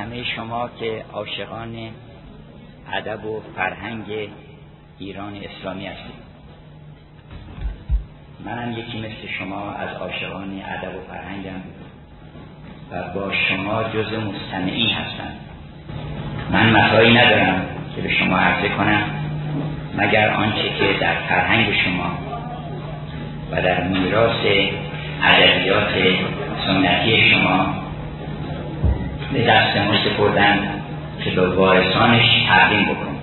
همه شما که عاشقان ادب و فرهنگ ایران اسلامی هستید. منم یکی مثل شما از عاشقان ادب و فرهنگم و با شما جز مستمعین هستم. من مطایی ندارم که به شما عرضه کنم مگر آنچه که در فرهنگ شما و در میراث ادبیات سنتی شما به دست ما سپردن که به وارثانش تقدیم بکنید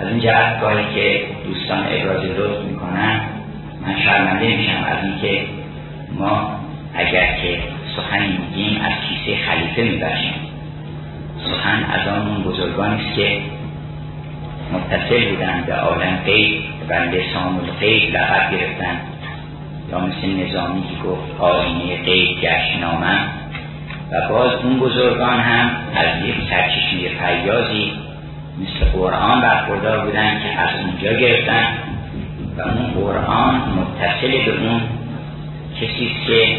از این جهت کاری که دوستان ابراز لطف می‌کنن من شرمنده میشم از اینکه ما اگر که سخنی میگیم از کیسه خلیفه میبرشیم سخن از آن بزرگانی است که متصل بودن به عالم غیب و لسان الغیب لقب گرفتن. یا مثل نظامی که گفت آینه غیب گشت نامم و باز اون بزرگان هم از یک سرچشمه فیاضی مثل قرآن برخوردار بودن که از اونجا گرفتن و اون قرآن متصل به اون کسی که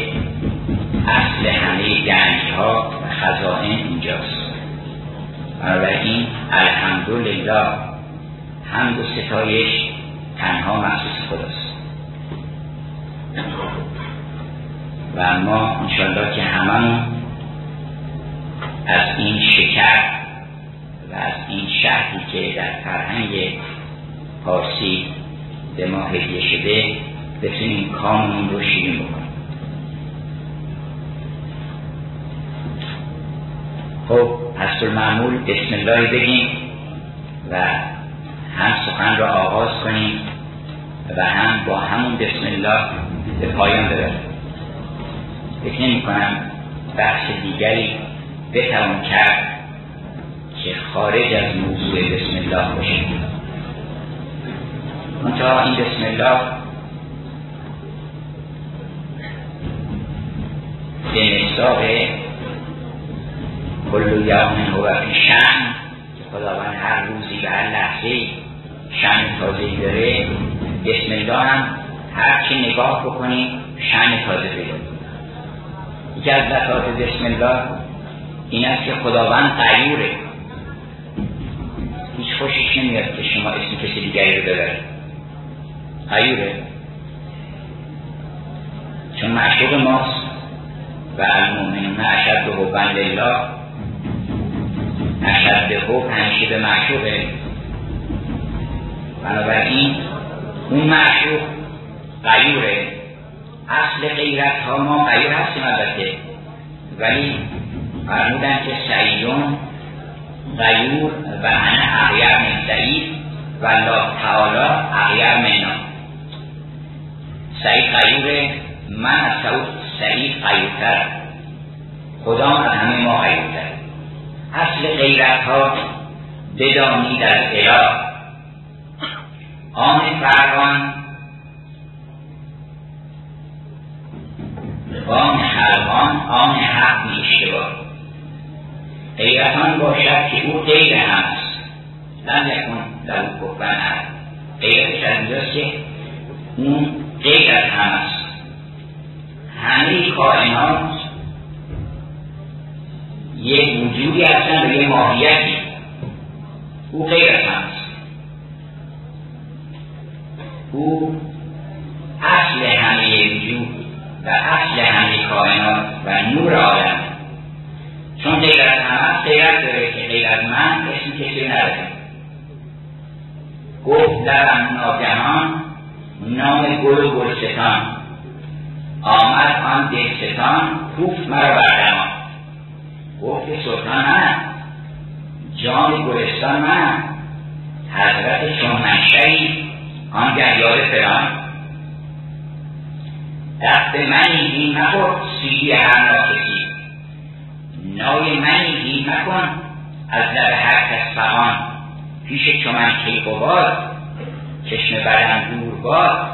اصل همه گنج ها و خزائن اینجاست. بنابراین الحمدلله حمد و ستایش تنها مخصوص خداست. و ما انشالله که هممون از این شکر و از این شهری که در فرهنگ پارسی به ما هدیه شده بتونیم کاممون رو شیرین بکنیم. خب پس معمول بسم الله بگیم و هم سخن را آغاز کنیم و هم با همون بسم الله به پایان ببریم فکر نمی کنم بخش دیگری بتوان کرد که خارج از موضوع بسم الله باشه منتها این بسم الله به مصداق کل یوم هو فی شن که خداوند هر روزی و هر لحظه شن تازه داره بسم الله هم هر چی نگاه بکنیم شن تازه پیدا یکی از لطات بسم الله این است که خداوند قیوره هیچ خوشش نمیاد که شما اسم کسی دیگری رو ببرید. قیوره چون معشوق ماست و المؤمنون اشد حبا لله اشد حب همیشه به معشوقه. بنابراین اون معشوق قیوره اصل غیرت ها ما قیور هستیم البته. ولی فرمودن که سعیدون غیور و انا اغیر من سعید و الله تعالی اغیر منا سعید غیور من از سعود سعید غیورتر. خدا از همه ما غیورتر. اصل غیرت ها بدانی در اله. آن فرقان آن خلقان آن حق می اشتباه غیرتان باشد که او غیر هست. لم در کفن هست. از اینجاست که اون غیر از هست. همه کائنات یک وجودی هستن و یک ماهیتی. او غیر از هست. او اصل همه وجود و اصل همه کائنات و نور عالم غیرت داره که غیر از من اسم کسی نداره گفت در ناگهان نام گل گلستان آمد آن دلستان کوفت مرا بردمان گفت سلطان من جام گلستان من حضرت چون منشهی آن گریار فران دست منی این مخور سیدی هر را کسی نای منی این مکن. از هر کس فهان پیش چمن کیقوباد چشم بدن دور باد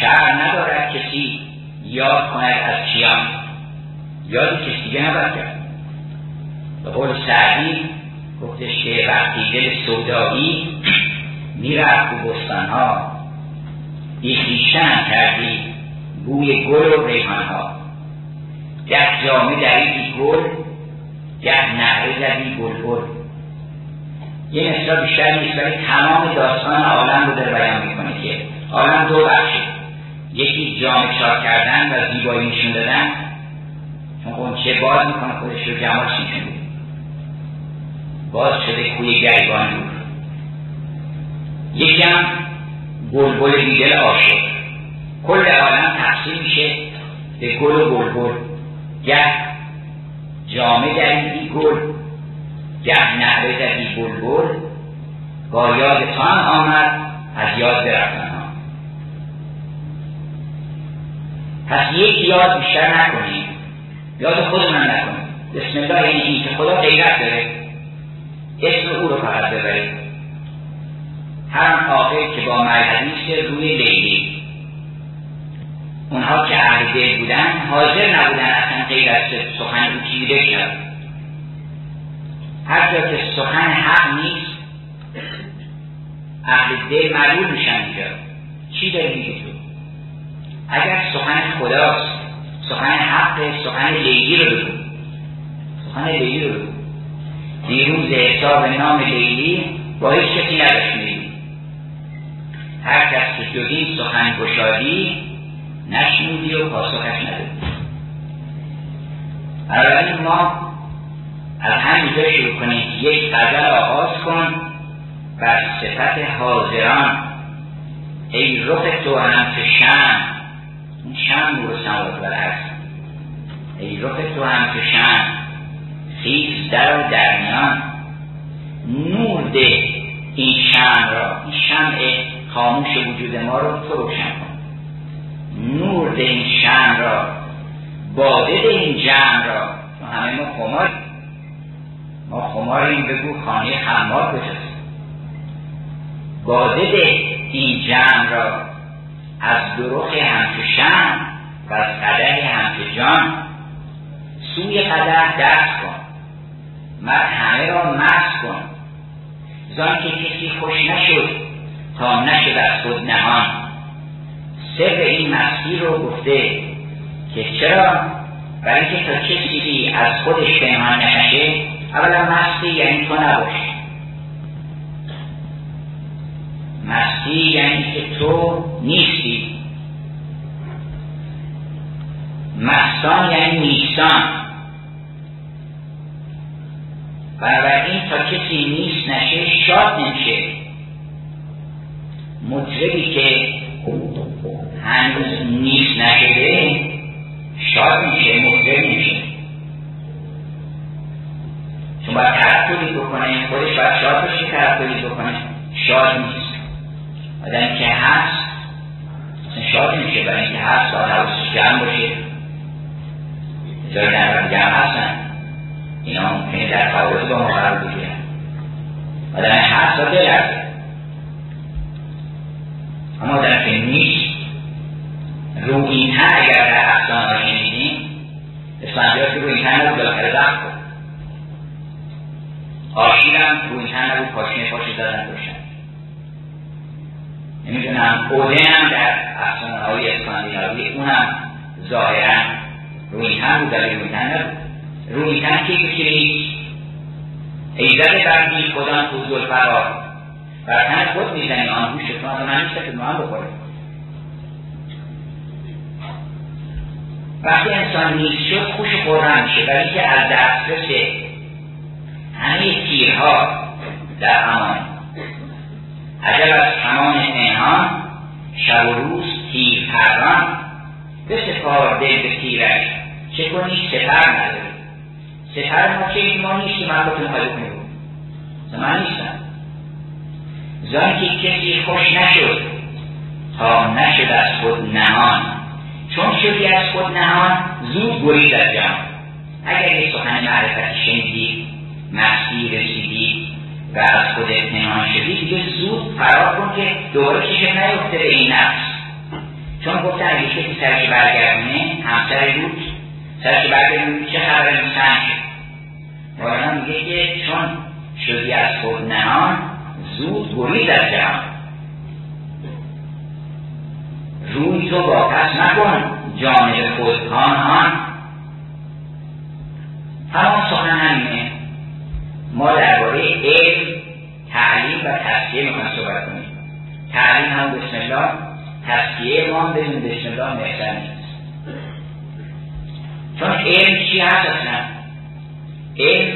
شعر ندارد کسی یاد کند از چیان یادی کسی دیگه نباید کرد. به قول سعدی گفتش که وقتی دل سودایی می‌رفت به بستانها بیخیشتن کردی بوی گل و ریحان ها گه جامه دریدی گل گه نهره زدی گل یه مثلا بیشتر نیست ولی تمام داستان عالم رو در بیان می‌کنه که عالم دو بخشه. یکی جامعه چاک کردن و زیبایی نشون دادن. چون چه باز می‌کنه خودش رو جمالش نشون باز شده کوی گریبان دور یکی هم بلبل بیدل عاشق. کل عالم تقسیم میشه به گل و بلبل. گه جامعه دریدی گل گه نهره زدی بلبل با یاد تان آمد از یاد برفتن ها پس یک یاد بیشتر نکنیم. یاد خودمون نکنیم. بسم الله یعنی این که خدا غیرت داره. اسم او رو فقط ببرید هر آقای که با مرحدیث روی لیلی. اونها که اهل بودن حاضر نبودن اصلا غیر از سخن او چیزی بشنوند هر که سخن حق نیست اهل دل معلول میشن اینجا. چی داری میگه تو؟ اگر سخن خداست سخن حق سخن لیلی رو بگو. سخن لیلی رو بگو. دیروز حساب نام لیلی با هیچ کسی نداشت هر کس که این سخن گشادی نشنودی و پاسخش ندادی بنابراین ما از همینجا شروع کنیم. یک غزل آغاز کن بر صفت حاضران. ای رخ تو هم که شم این شم نور سماوات و ای رخ تو هم که شم خیز در و در میان. نور ده این شم را. این شمع خاموش وجود ما رو تو روشن کن. ده این شم را باده ده این جمع را. همه ما خمار ما خماریم بگو خانه خمار کجاست؟ باده ده این جمع را از دروخ همچو شم و از قده همچو جان سوی قده دست کن. مر همه را مست کن. زان که کسی خوش نشد تا نشد از خود نهان. سر این رو گفته که چرا؟ برای که تا کسی از خودش پنهان نشه اولا مستی یعنی تو نباش. مستی یعنی که تو نیستی. مستان یعنی نیستان. بنابراین تا کسی نیست نشه شاد نمیشه. مطربی که هنوز نیست نشده شاد میشه مطرب میشه. چون باید ترکولی بکنه خودش باید شاد بشه ترکولی بکنه. شاد نیست. آدم که هست اصلا شاد میشه برای اینکه هست باید حواسش جمع باشه. جای در جمع هستن. اینا ممکنه در فعالیت با ما قرار بگیرن. آدم هست و بلرزه اما آدم که نیست رو این اگر در افسانه ها شنیدیم اسفندیات که رو این تن رو بالاخره کن آشیرم رو این تن رو پاشینه پاشی زدن روشن. نمی‌دونم اوده هم در افسانه های اسفندیاتی اونم ظاهرا رو این تن رو در رو این نبود روی تن که بکیرید ایزد بردی خودان خوز الفرار بر تن خود می‌زنی آن گوش شما از من نیست که من بخوره وقتی انسان نیست شد خوش خورم میشه. برای که از دسترس همه تیرها در امان عجب از تمام پنهان شب و روز تیر پران به سپار دل به تیرش. چه کنی سپر نداری. سپر ما که ما نیستیم من بکنیم حالی کنیم. من نیستم. زن که کسی خوش نشد تا نشد از خود نهان. چون شدی از خود نهان زود برید از جمع اگر یه سخن معرفتی شنیدی مستی رسیدی و از خود نهان شدی دیگه زود فرار کن که دوباره کشم نیفته به این نفس. چون گفتن اگه کسی سرش برگردونه همسر بود سرش برگردونه چه خبر شد مولانا میگه که چون شدی از خود نهان زود برید از جهان. روی تو واپس نکن جانب خود هان همان سخن همینه. ما درباره علم تعلیم و تصفیه می‌خوایم صحبت کنیم. تعلیم هم بسم الله تصفیه ما بدون بسم الله محسن نیست. چون علم چی هست اصلا؟ علم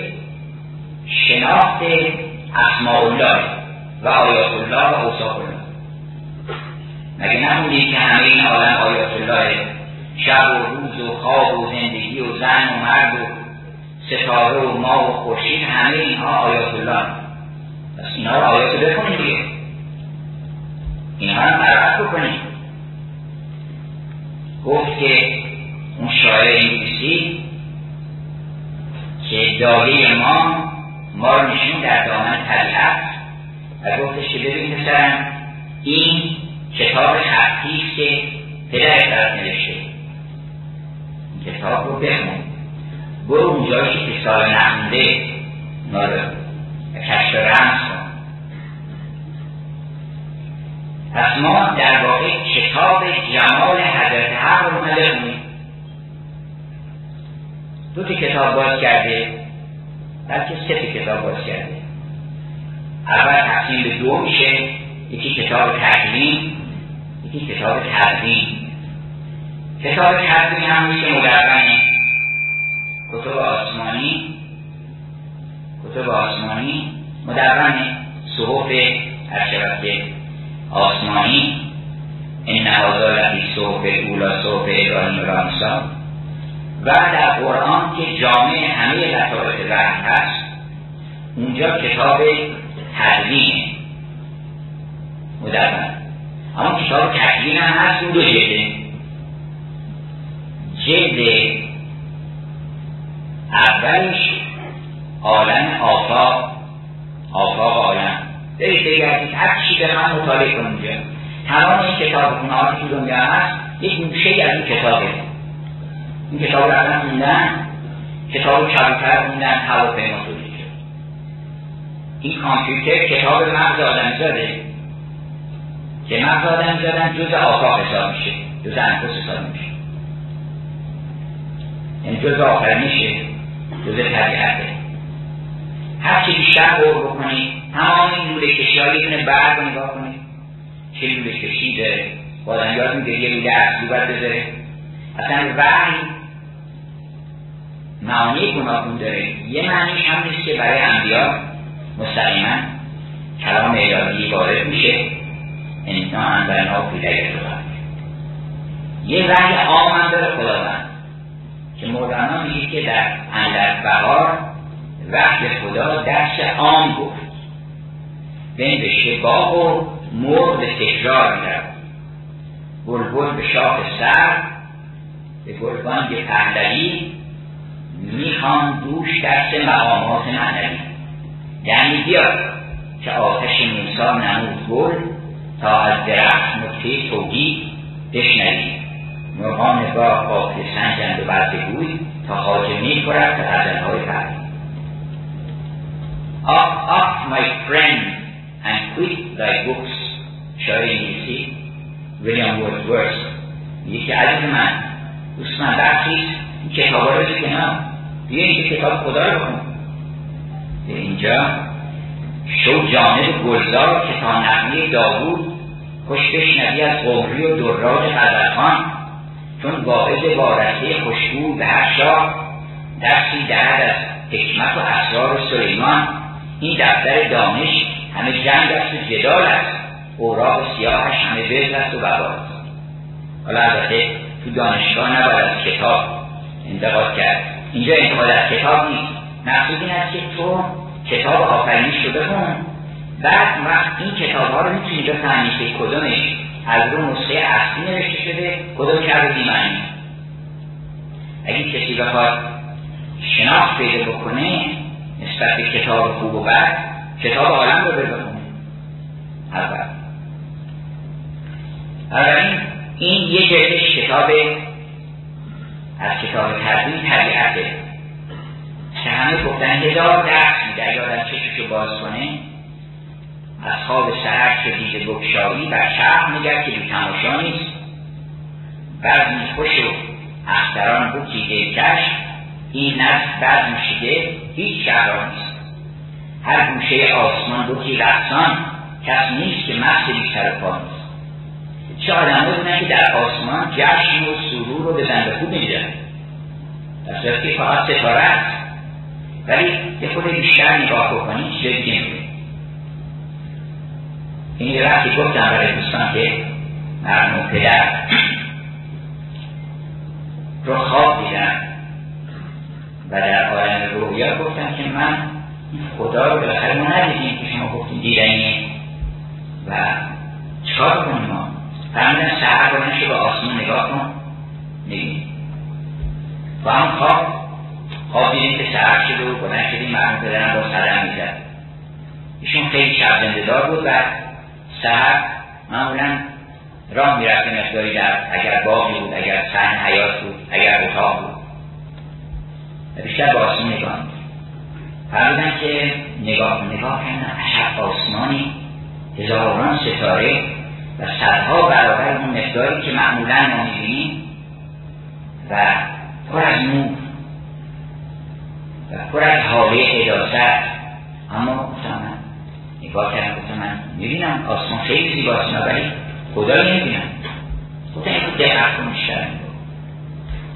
شناخت اسماء الله و آیات الله و اوصاف الله مگه نمونید که همه این عالم آیات الله شب و روز و خواب و زندگی و زن و مرد و ستاره و ما و خورشید همه اینها آیات الله پس اینها رو آیات بکنید دیگه. اینها رو مربط بکنید گفت که اون شاعر انگلیسی که دایه ما ما رو نشون در دامن طبیعت و گفتش که ببین پسرم این کتاب خطی که پدرت برات نوشته. این کتاب رو بخون. برو اونجایی که سال نخونده اونا رو کشف رمز کن. پس ما در واقع کتاب جمال حضرت حق رو بخونیم. دو تا کتاب باز کرده بلکه سه تا کتاب باز کرده. اول تقسیم به دو میشه. یکی کتاب تقلیم یکی کتاب تقدیم کتاب تقدیم هم میشه مدرمه کتب آسمانی. کتب آسمانی مدرمه صحف ارشبت آسمانی. این نهازا لفی صحف اولا صحف ابراهیم رامسا. و در قرآن که جامعه همه لطافت وحی هست اونجا کتاب تدوین مدرمه اما کتاب تدوین هم هست اون دو جلده جلد اولش عالم آفاق آفاق عالم. برید بگردید هر چی به من مطالعه کن اونجا تمام این کتاب خونه ها که دنیا هست یک گوشه از این کتابه. این کتاب رو خوندن کتاب کبوتر خوندن هواپیما شد این کامپیوتر کتاب مغز آدم زاده. که مغز آدم زادن جز آفاق حساب میشه جز انفس حساب میشه. یعنی جز آفرینشه جز طبیعته. هر چی بیشتر غور بکنید تمام این لوله کشی ها یه برد رو نگاه کنید چه لوله کشی داره بادم یاد میده یه لوله اصلی باید بذاره. اصلا وحی معانی گناهون داره. یه معنیش هم نیست که برای انبیا مستقیما کلام الهی وارد میشه. انسان انبرنا پیده یه وحی عام هم داره خداوند که مولانا میگه که در اندر بهار وحی خدا درس عام گفت بین به شباب و مرغ به تکرار می‌رفت بلبل به شاخ سر به گلبانگ پهلوی می‌خوان دوش درس مقامات معنوی. یعنی بیاد که آتش موسا نمود گل تا از درخت نکته توگی بشنوید مرغان نگاه قافل سنجند و بردگوی تا خاجه می کند تا غزلهای فرد Off, off my friend and quit thy books. شاعر انگلیسی ویلیام وردورث میگه که عزیز من دوست من برخیز این کتاب رو کنار بیا این کتاب خدا رو بکن اینجا شو جانب گلزار که تا نقمی داوود خوش بشنوی از قمری و دراج غزلخان چون واعظ وارسته خوشبو به هر شاه درسی دهد از حکمت و اسرار سلیمان. این دفتر دانش همه جنگ است و جدال است. اوراق سیاهش همه برز است و ببار حالا البته تو دانشگاه نباید از کتاب انتقاد کرد. اینجا انتقاد از کتاب نیست. مقصود این است که تو کتاب آفرینش رو بخون بعد وقت این کتاب ها رو می‌تونی بفهمی که کدومش از رو نسخه اصلی نوشته شده کدوم کرد بیمعنی. اگه کسی بخواد شناخت پیدا بکنه نسبت به کتاب خوب و بد کتاب عالم رو بخونه اول. اولین این یه جلدش کتاب از کتاب تدوین طبیعته. که همه گفتن هزار میده اگه آدم چششو باز کنه. از خواب سهر که دید بکشایی بر شهر نگر که بی تماشا نیست. بعد خوش و اختران بکی کش. این نسل بعد میشیده هیچ شهرها نیست. هر گوشه آسمان بودی رقصان کس نیست که مقصد بیشتر پا نیست. چه آدم بودن که در آسمان جشن و سرور رو به زنده خوب میدن در صورت که فقط ستاره است. ولی یه خود بیشتر نگاه بکنید چیز دیگه این یه وقتی گفتم برای دوستان که مرموم پدر رو خواب دیدم و در عالم رویا گفتم که من خدا رو بالاخره ما ندیدیم که شما گفتیم دیدنیه و چکار کنیم ما؟ فرمودن سهر بلند به آسمان نگاه کن. نگیم و هم خواب خواب دیدیم که سهر شده و بلند شدیم مرموم پدرم با سرم می‌زد. ایشون خیلی شب دار بود و سهر معمولا راه می‌رفته مقداری در اگر باقی بود اگر سن حیات بود اگر اتاق بود. و بیشتر با آسمان نگاه فرمودن که نگاه نگاه کردن عشق آسمانی هزاران ستاره و صدها برابر اون مقداری که معمولا ما می‌بینیم و پر از نور. و پر از حاله اما گفتم من نگاه کردم گفتم من می‌بینم آسمان خیلی زیباست ولی خدا نمی‌بینم. گفتم این دقت کنش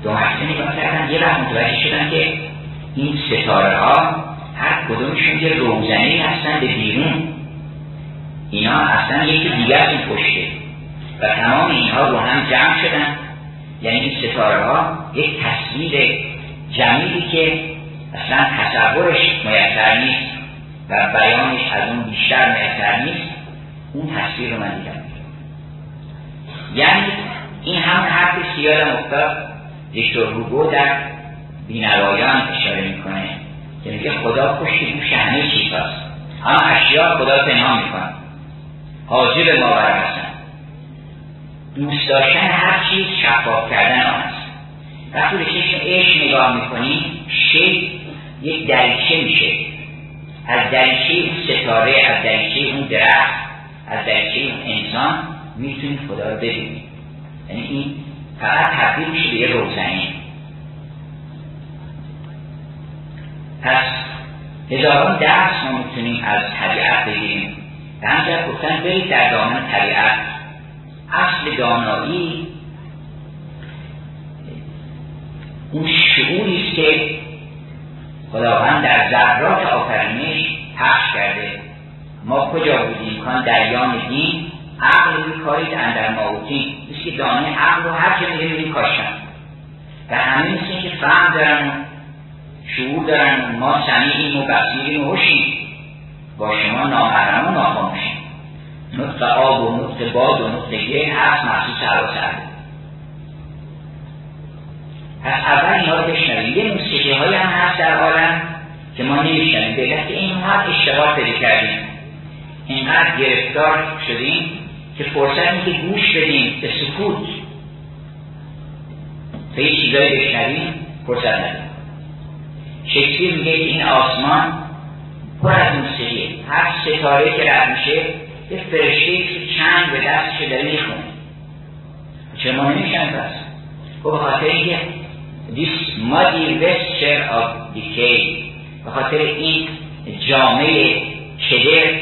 دو مرتبه نگاه کردن یه وقت متوجه شدن که این ستاره ها هر کدومشون یه روزنی هستن به بیرون. اینا اصلا یکی دیگر این پشته. و تمام اینها رو هم جمع شدن. یعنی این ستاره ها یک تصویر جمیلی که اصلا تصورش میسر نیست و بیانش از اون بیشتر میسر نیست اون تصویر رو من دیدم. یعنی این هم حرف سیار افتاد ویکتور روگو در بینوایان اشاره می‌کنه که میگه خدا پشت گوش همه چیز هست اما اشیاء خدا پنهان می‌کنه. حاجب ما هستن دوست داشتن هر چیز شفاف کردن آن است. وقتی به چشم عشق نگاه می‌کنیم شی یک دریچه میشه. از دریچه ستاره از دریچه اون درخت از دریچه اون انسان می‌تونید خدا رو ببینید یعنی این فقط تبدیل میشه به یه روزنی پس هزاران درس ما می‌تونیم از طبیعت بگیریم. و همجرد گفتن برید در دامن طبیعت. اصل دانایی اون شعوری است که خداوند در ذرات آفرینش پخش کرده. ما کجا بودیم؟ کان دریان دین عقل روی کاری اندر ماوتی مثل که دانه عقل رو هر چه میگه میگه کاشتن و همه مثل که فهم دارن شعور دارن ما سمیعیم و بصیریم و هوشیم با شما نامحرم و ناخاموشیم نطق آب و نطق باد و نطق گه هست محسوس هوا سرده اول اینها رو بشنویم. یه موسیقی های هم هست در عالم که ما نمیشنیم به که این هم اشتباه پیدا کردیم. اینقدر گرفتار شدیم که فرصت که گوش بدیم به سکوت. به یه چیزایی بشنویم فرصت ندیم شکسپیر میگه که این آسمان پر از موسیقیه. هر ستاره که رد میشه یه فرشته چند به دستش داره می‌خونه. چه ما نمیشن پس؟ خب به خاطر اینکه this muddy vesture of decay. به خاطر این جامعه کدر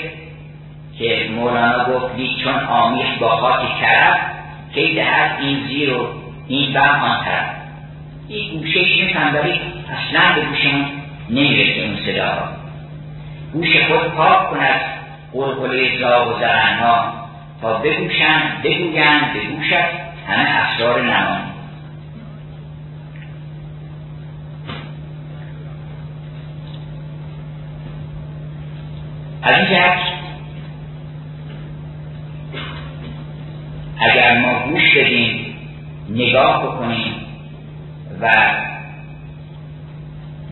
که مولانا گفت چون آمیخ با خاک کرد که دهد این زیر و این بم آن طرف این گوشهش میفهم ولی اصلا به گوشمون نمی‌رسه اون صدا گوش خود پاک کند قلقله زاغ و زرنها تا بگوشند بگویند به گوشت همه اسرار نمان از این جهت اگر ما گوش بدیم نگاه بکنیم و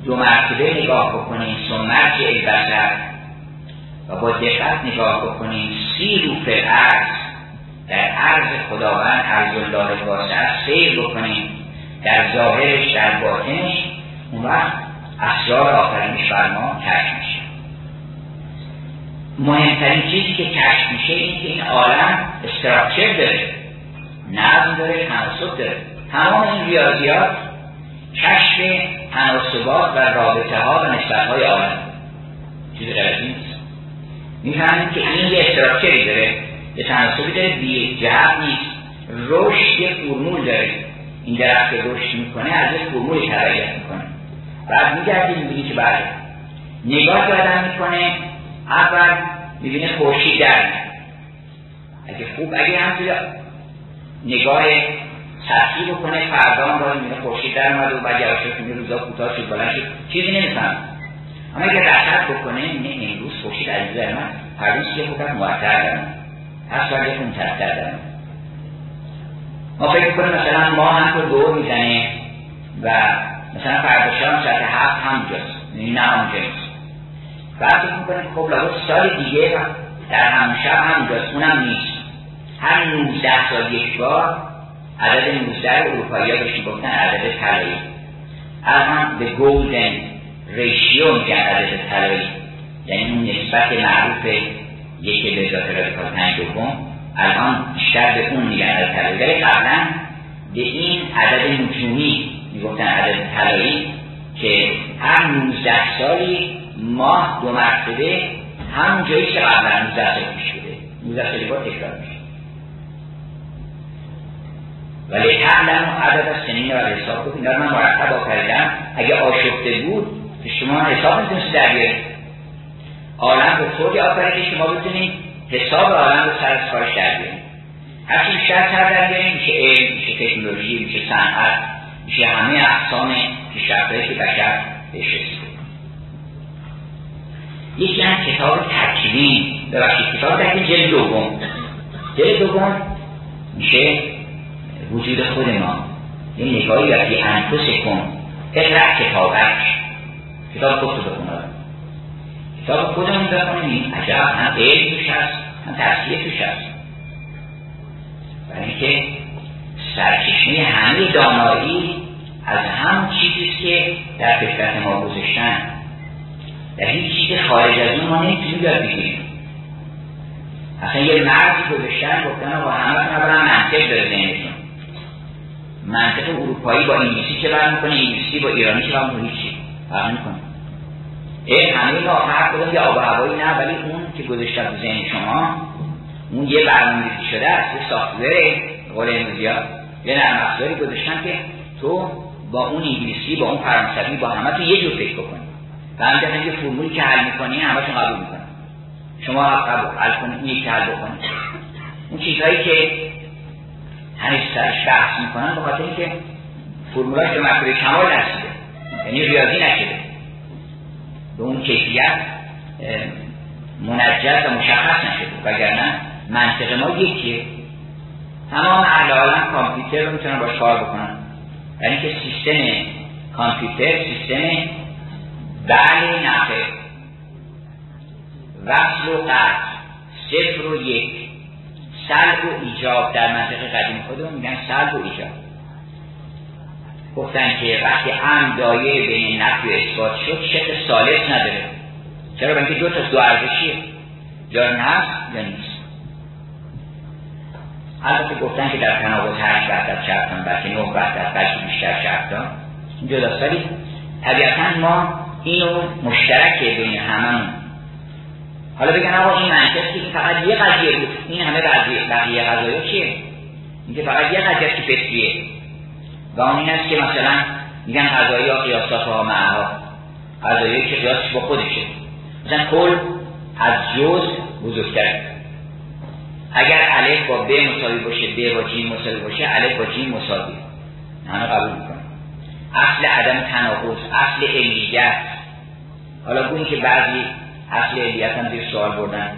دو مرتبه نگاه بکنیم سنت البشر و با دقت نگاه بکنیم سی رو فرعرض در عرض خداوند عرض الله واسع سیر بکنیم در ظاهرش در باطنش اون وقت اسرار آفرینش بر ما کشف میشه. مهمترین چیزی که کشف میشه این که این عالم استراکچر داره نظم داره تناسب داره. تمام این ریاضیات کشف تناسبات و رابطه ها و نسبت های عالم. چیز غلطی نیست. می‌فهمیم که این یه استراکچری داره یه تناسبی داره بی جهت نیست. رشد یه فرمول داره. این درخت که رشد می‌کنه از یک فرمول تغییر می‌کنه. بعد میگردی می‌بینی که بعد نگاه آدم می‌کنه اول می‌بینه خورشید در اگه خوب اگه همطور نگاه سطحی بکنه فردا هم باید می‌بینه خورشید در اومد و بعد یواش کنه روزا کوتاه شد بلند شد. چیزی نمیفهم اما اگه دقت بکنه نه امروز خورشید عزیز من هر روز یه خوب معطر دارم. هر سال یه خون دارم. ما فکر کنیم مثلا ما هم تو دور می‌زنه و مثلا فردا شام ساعت هفت همونجاست یعنی نه همونجاست بعد فکر می‌کنیم خب لابد سال دیگه در همون شب همونجاست اونم نیست. هر 19 سال یک بار عدد 19 اروپایی ها بهش گفتن عدد طلایی. الان به گولدن ریشیو میگن عدد طلایی. یعنی اون نسبت معروف یک به اضافه رادیکال پنج دوم. الان بیشتر به اون میگن عدد طلایی. ولی قبلا به این عدد نجومی می‌گفتن عدد طلایی که هر 19 سالی ماه دو مرتبه همون جایی که قبلا 19 سال پیش بوده 19 سالی با تکرار میشه. ولی تعلم عدد از سنین و حساب کنید. من مرتب آفریدم اگه آشفته بود که شما حساب می‌تونید در بیارید. عالم به طوری آفرید که شما بتونید حساب عالم رو سر از کارش در بیاریم هرچی بیشتر سر در بیاریم میشه علم میشه تکنولوژی میشه صنعت میشه همه اقسام پیشرفتهایی که بشر بهش رسیده. یکی هم کتاب تکوین ببخشید کتاب در جلد دوم. جلد دوم میشه وجود خود ما. یه نگاهی از یه انفس کن اقرأ کتابش. کتاب خود رو بخونه کتاب خودمون بخونیم. عجب هم علم توش هست هم تفسیر توش هست. برای اینکه سرچشمه همه دانایی از هم چیزیست که در فکرت ما گذاشتن. در هیچ چیز خارج از اون ما نمی‌تونیم یاد بگیریم اصلا یه مردی گذاشتن گفتن با همه اولا منطق داره ذهنشون منطق اروپایی با انگلیسی چه بر می‌کنه؟ انگلیسی با ایرانی چه بر می‌کنه؟ هیچی. فرق می‌کنه این همه ما فرق کدوم یه آب و هوایی نه ولی اون که گذاشته تو ذهن شما اون یه برنامه‌ریزی شده است یه سافتور قول امروزی ها. یه نرم افزاری گذاشتن که تو با اون انگلیسی با اون فرانسوی با همه تو یه جور فکر بکنی. همین یه فرمولی که حل می‌کنی همشون قبول می‌کنن. شما قبول حل کنید این که حل بکنید اون چیزهایی که هنوز سرش بحث می‌کنن به خاطر اینکه فرمولاش به مرتبه کمال نرسیده. یعنی ریاضی نشده به اون کیفیت منجز و مشخص نشده. وگرنه منطق ما یکیه. تمام اهل عالم کامپیوتر رو می‌تونن باش کار بکنن. یعنی که سیستم کامپیوتر سیستم بله نفع. وصل و قطع صفر و یک. سلب و ایجاب در منطقه قدیم خودمون میگن سلب و ایجاب. گفتن که وقتی هم دایه بین نفی و اثبات شد شک سالس نداره. چرا؟ اینکه دو تا دو ارزشیه. یا هست یا نیست؟ البته گفتن که در تناقض هشت وحدت شرطان بلکه نه وحدت بلکه بیشتر شرطان این جداست ولی طبیعتا ما اینو مشترک بین هممون. حالا بگن آقا این منطق که فقط یه قضیه بود. این همه قضیه. بقیه قضایه چیه؟ اینکه فقط یه قضیه که فکریه و اون این است که مثلا میگن قضایی ها قیاسات ها معها. قضایی که قیاسش با خودشه. مثلا کل از جز بزرگتره. اگر الف با ب مساوی باشه ب با جیم مساوی باشه الف با جیم مساوی. همه قبول می‌کنه اصل عدم تناقض اصل علیت. حالا گویی که بعضی اصل علیت هم زیر سوال بردن.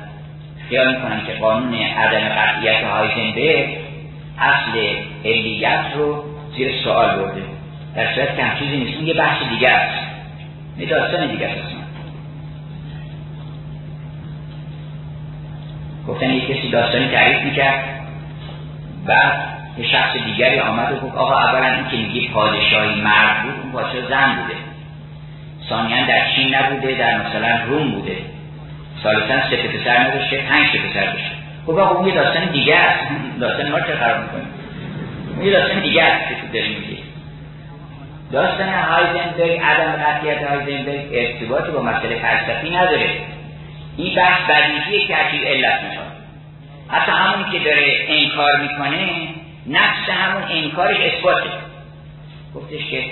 خیال می‌کنن که قانون عدم قطعیت هایزنبرگ اصل علیت رو زیر سوال برده. در صورت که چیزی نیست این یه بحث دیگه است. یه داستان دیگه است. گفتن یک کسی داستانی تعریف می‌کرد بعد یه شخص دیگری آمد و گفت آقا اولا این که میگه پادشاهی مرد بود اون پادشاه زن بوده. ثانیا در چین نبوده در مثلا روم بوده. ثالثا سه پسر نداشته پنج پسر داشته خب آقا اون یه داستان دیگه است. داستان ما چه خراب می‌کنیم اون یه داستان دیگه است که تو داریم میگه داستان هایزنبرگ عدم قطعیت هایزنبرگ ارتباطی با مسئله فلسفی نداره. این بحث بدیهیه که علت می‌خواد. حتی همونی که داره انکار می‌کنه نفس همون انکارش اثباته. گفتش که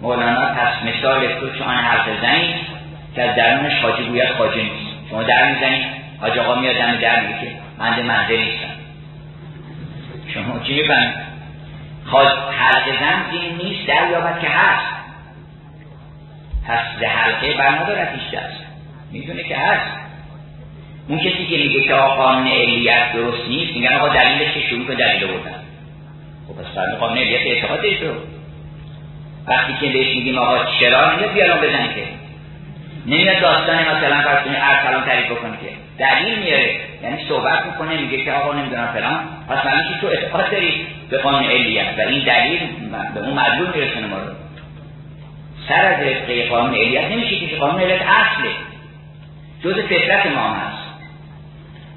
مولانا پس مثال تو چون حرف زنی که از درونش خاجه گوید خاجه نیست. شما در می‌زنی حاج آقا میاد در میگه که من منده نیستم. شما چی می‌فهمید؟ خواهد حلقه زن دین نیست در یابد که هست. پس به حلقه بر ندارد هیچ دست. می‌دونه که هست. اون کسی که میگه که آقا قانون علیت درست نیست میگن آقا دلیلش که شروع که دلیل بردن خب پس فرد قانون علیت اعتقادش رو وقتی که بهش میگیم آقا چرا نمیاد بیارم بزن که. نمیاد داستان مثلا فرض کنید ارسلان تعریف بکنه که. دلیل میاره. یعنی صحبت می‌کنه میگه که آقا نمی‌دونم فلان. پس معنی که تو اعتقاد داری به قانون علیت. و این دلیل به اون مدلول میرسونه ما رو. سر از رفقه قانون علیت نمیشه که قانون علیت اصله. جز فطرت ما هست.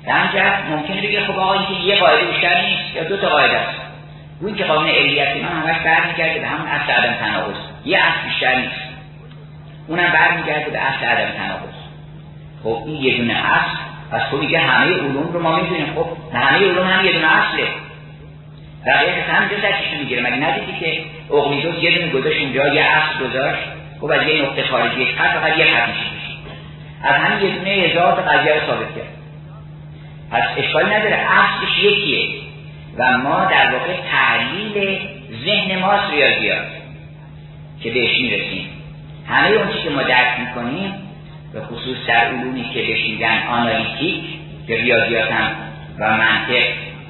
در ممکنه بگه خب آقا این یه قاعده بیشتر نیست یا دو تا قاعده است. اون که قانون علیت من همش برمیگرده به همون اصل عدم تناقض. یه اصل بیشتر نیست. اونم برمیگرده به اصل عدم تناقض. خب این یه دونه اصل پس تو میگه همه علوم رو ما می‌دونیم. خب همه علوم هم یه دونه اصله بقیه هم دو سرچشمه می‌گیره. مگه ندیدی که اقلیدوس یه دونه گذاشت اونجا یه اصل گذاشت؟ خب از یه نقطه خارجی خط فقط یه میشه. از همین یه دونه هزار تا قضیه رو ثابت کرد. پس اشکالی نداره. اصلش یکیه. و ما در واقع تحلیل ذهن ماست ریاضیات که بهش می‌رسیم. همه اون که ما درک می‌کنیم به خصوص در علومی که بهش میگن آنالیتیک که ریاضیات هم و منطق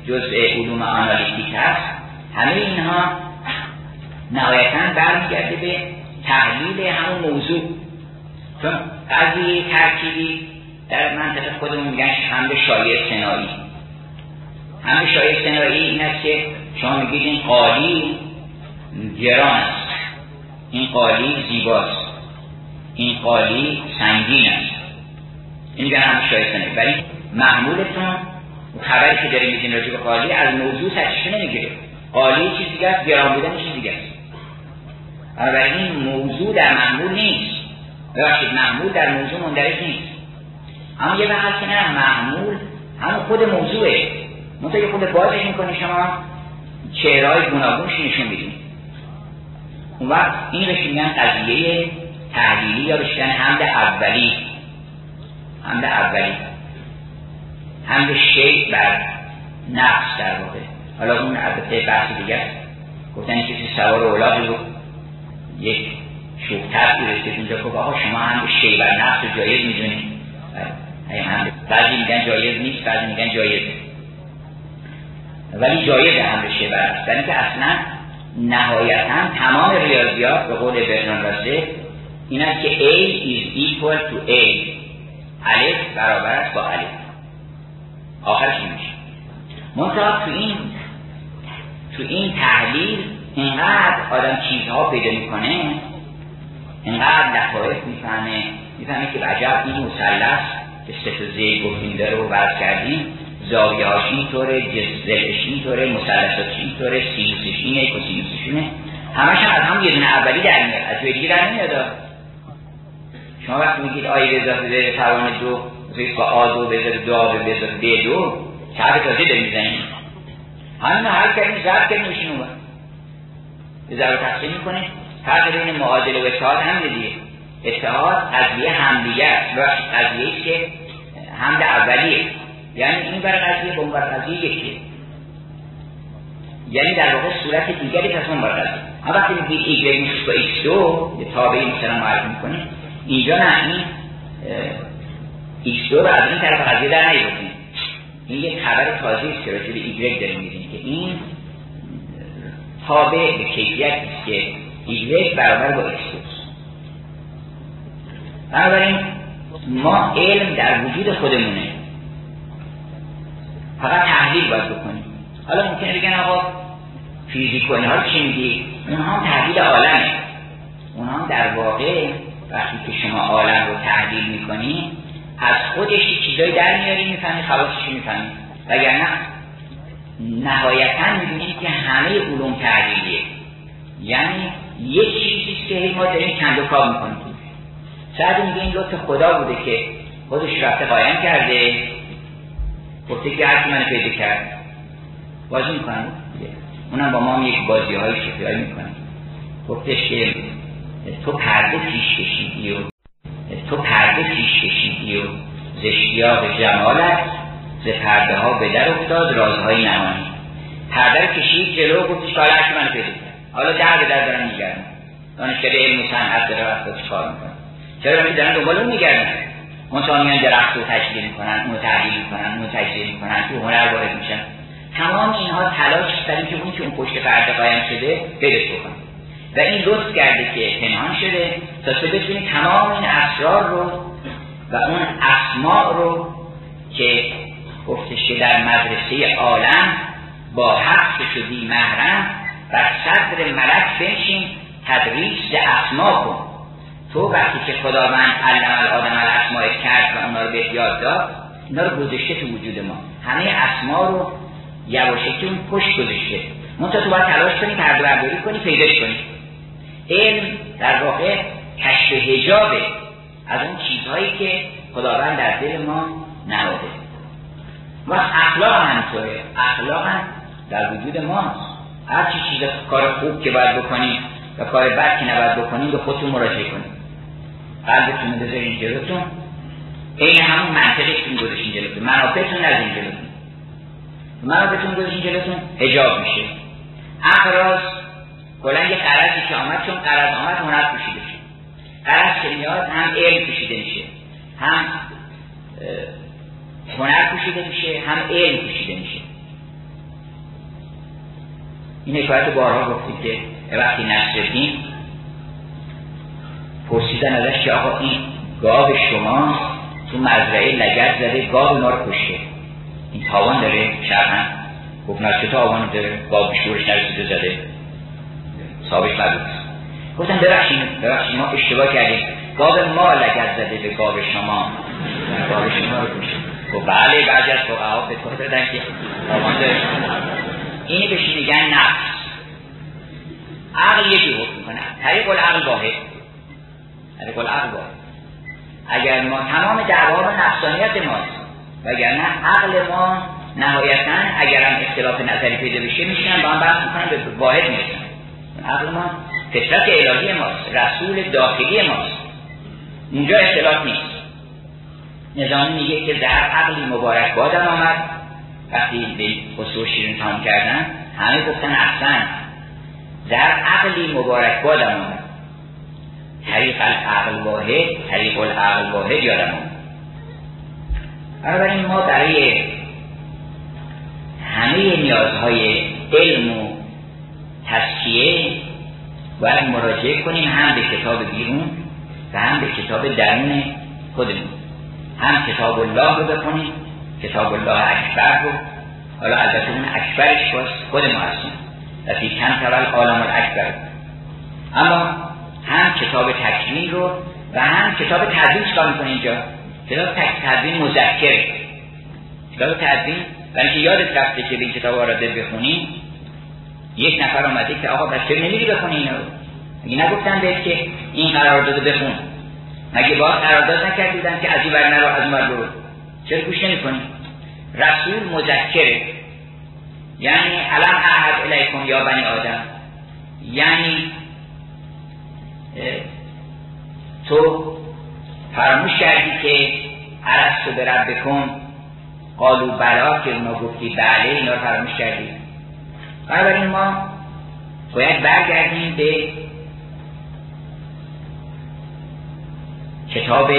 جزء علوم آنالیتیک هست همه اینها نهایتا برمیگرده به تحلیل همون موضوع. چون قضیه ترکیبی در منطقه خودمون میگن به شایع سنایی به شایع سنایی این است که شما میگید این قالی گران است. این قالی زیباست. این قالی سنگین است. این میگن همه شایع سنایی ولی محمولتون خبری که داریم میدین راجع قالی از موضوع سرچشمه نمی‌گیره. قالی چیز دیگه است گران بودن چیز دیگه است. این موضوع در محمول نیست. ببخشید محمول در موضوع مندرج نیست. اما یه وقت که نه محمول همون خود موضوعه. منطقه یه خود بازش می‌کنی شما. چهرهای گوناگونش نشون میدین اون وقت این بهش میگن قضیه تحلیلی یا بهش حمد اولی. حمد اولی. حمد شیع بر نفس در واقع. حالا اون البته بحث دیگه گفتن کسی سوار اولاقی رو یک شوخ طرفی رسید اونجا گفت آقا شما هم شی بر نفس جایز می‌دونید. بعضی میگن جایز نیست بعضی میگن جایز ولی جایز هم بشه بر برای که اصلا نهایتا تمام ریاضیات به قول برنان راسه این است که A is equal to A الف برابر است با الف. آخرش میشه. منطقه تو این تو این تحلیل اینقدر آدم چیزها پیدا می‌کنه اینقدر لطایف می‌فهمه. می‌فهمه که عجب این مثلث که سه زی گفتیم داره و برد کردیم جزلش اینطوره مثلثاتش اینطوره سینوسش اینه کوسینوسش اینه همش از هم یه دونه اولی در میاد. از جای دیگه در نمیاد شما وقتی میگید آیه به اضافه به توان دو زید با آ دو به اضافه دو آ به اضافه ب دو چه تازه داریم می‌زنیم همین هر کردیم زرد کردیم میشین اون به ضرب تقسیم می‌کنه. فرق بین معادله و اتحاد هم دیگه. اتحاد قضیه همدیگه است. قضیه که حمد اولیه. یعنی این بر قضیه به اون بر قضیه یکیه. یعنی در واقع صورت دیگری پس اون بر قضیه. اما وقتی میگید ایگره میشه با ایکس دو یه تابعی مثلا معرفی می‌کنه اینجا نه این ایکس دو رو از این طرف قضیه در نیبودیم این یک خبر تازه است که راجع به ایگرگ داریم میگیم که این تابع به کیفیت است که ایگرگ برابر با ایکس بنابراین ما علم در وجود خودمونه. فقط تحلیل باید بکنیم حالا ممکنه بگن آقا فیزیک و اینها چی میگی؟ اونها هم تحلیل عالمه. اونها هم در واقع وقتی که شما عالم رو تحلیل می‌کنی از خودش چیزایی در میاری می‌فهمی خواصش می‌فهمی. وگرنه نهایتا می‌بینید که همه علوم تحلیلیه یعنی یک چیزی که ما داریم کند و کاب می‌کنیم. سعدی میگه این لطف خدا بوده که خودش رفته قایم کرده. گفته که منو پیدا کرد. بازی می‌کنم؟ اونم با ما یک بازی های شفیایی می‌کنه. گفتش که تو پرده پیش کشیدی و تو پرده پیش کشیدی و زشتیاق جمالت ز پرده ها به در افتاد رازهای نمانی پرده کشید جلو گفتش که حالا منو پیدا کرد. حالا در به در دارن میگردن دانشکده علم و صنعت داره رفت کار چرا؟ که دارن دنبال اون میگردن منتها میان درخت رو تشکیل می‌کنن اون تحلیل می‌کنن اون تجزیه می‌کنن تو هنر وارد میشن. تمام اینها تلاش برای که اون که اون پشت پرده قایم شده پیداش بکنه. و این لطف کرده که پنهان شده تا تو بتونی تمام این اسرار رو و اون اسماع رو که گفتش که در مدرسه عالم با حق شدی محرم و صدر ملک بنشین تدریس اسما کن. تو وقتی که خداوند علم الادم الاسماء کرد و اونا رو به یاد داد اینا رو گذاشته تو وجود ما. همه اسما رو یواشکی اون پشت گذاشته. منتها تو باید تلاش کنی پرده برداری کنی پیداش کنی. علم در واقع کشف هجابه از اون چیزهایی که خداوند در دل ما نهاده. و اخلاق همطوره اخلاق هم در وجود ماست. هر چی چیز کار خوب که باید بکنیم و کار بد که نباید بکنیم به خودتون مراجعه کنیم قلبتون رو بذارین جلوتون. این همون که گذاشین جلوتون. منافعتون نزین جلوتون. منافعتون گذاشین جلوتون هجاب میشه. اقراض کلا یه قرضی که آمد چون قرض آمد هنر پوشیده شد قرض که میاد هم علم پوشیده میشه هم هنر پوشیده میشه هم علم پوشیده میشه. این حکایت بارها گفتیم که وقتی نصر پرسیدن ازش که آقا این گاو شما تو مزرعه لگت زده گاو ما رو کشته. این تاوان داره شرحن گفت نه چه تاوان داره؟ گاو شورش نرسیده زده. صاحبش نبود گفتم ببخشید ببخشید ما اشتباه کردیم. گاو ما لگت زده به گاو شما. گاو شما رو کشته. گفت بله بعضی از فقها طور دادن که تاوان داره. اینی بهش میگن نفس. عقل یکی حکم می‌کنه. طریق العقل واحد. طریق العقل واحد اگر ما تمام دعوا نفسانیت ماست وگرنه عقل ما نهایتا اگر هم اختلاف نظری پیدا بشه میشن با هم بحث می‌کنن به واحد میشن عقل ما فطرت الهی ماست رسول داخلی ماست اونجا اختلاف نیست. نظامی میگه که در عقلی مبارک بادم آمد. وقتی به خسرو شیرین تمام کردن همه گفتن احسن. در عقلی مبارک بادم آمد. طریق العقل واحد طریق العقل واحد یادم بنابراین ما برای همه نیازهای علم و تسکیه باید مراجعه کنیم هم به کتاب بیرون و هم به کتاب درون خودمون. هم کتاب الله رو بخونیم کتاب الله اکبر رو. حالا البته اون اکبرش باز خود ما هستیم. و فی کم تول عالم الاکبر. اما هم کتاب تکوین رو و هم کتاب تدوین چکار می‌کنه اینجا. کتاب تدوین مذکره. کتاب تدوین و اینکه یادت رفته که به این کتاب آراده بخونی یک نفر آمده که آقا بچه نمیری بخونی اینو؟ مگه نگفتن بهت که این قرار داده بخون؟ مگه با قرارداد نکردیدن که از این ور نرو از اون برو؟ چرا گوش نمی‌کنی؟ رسول مذکره. یعنی علم احد الیکم یا بنی آدم. یعنی تو فراموش کردی که عرص به ربکم قالو بلا که اونا گفتی بله اینا فراموش کردی. بنابراین ما باید برگردیم به کتاب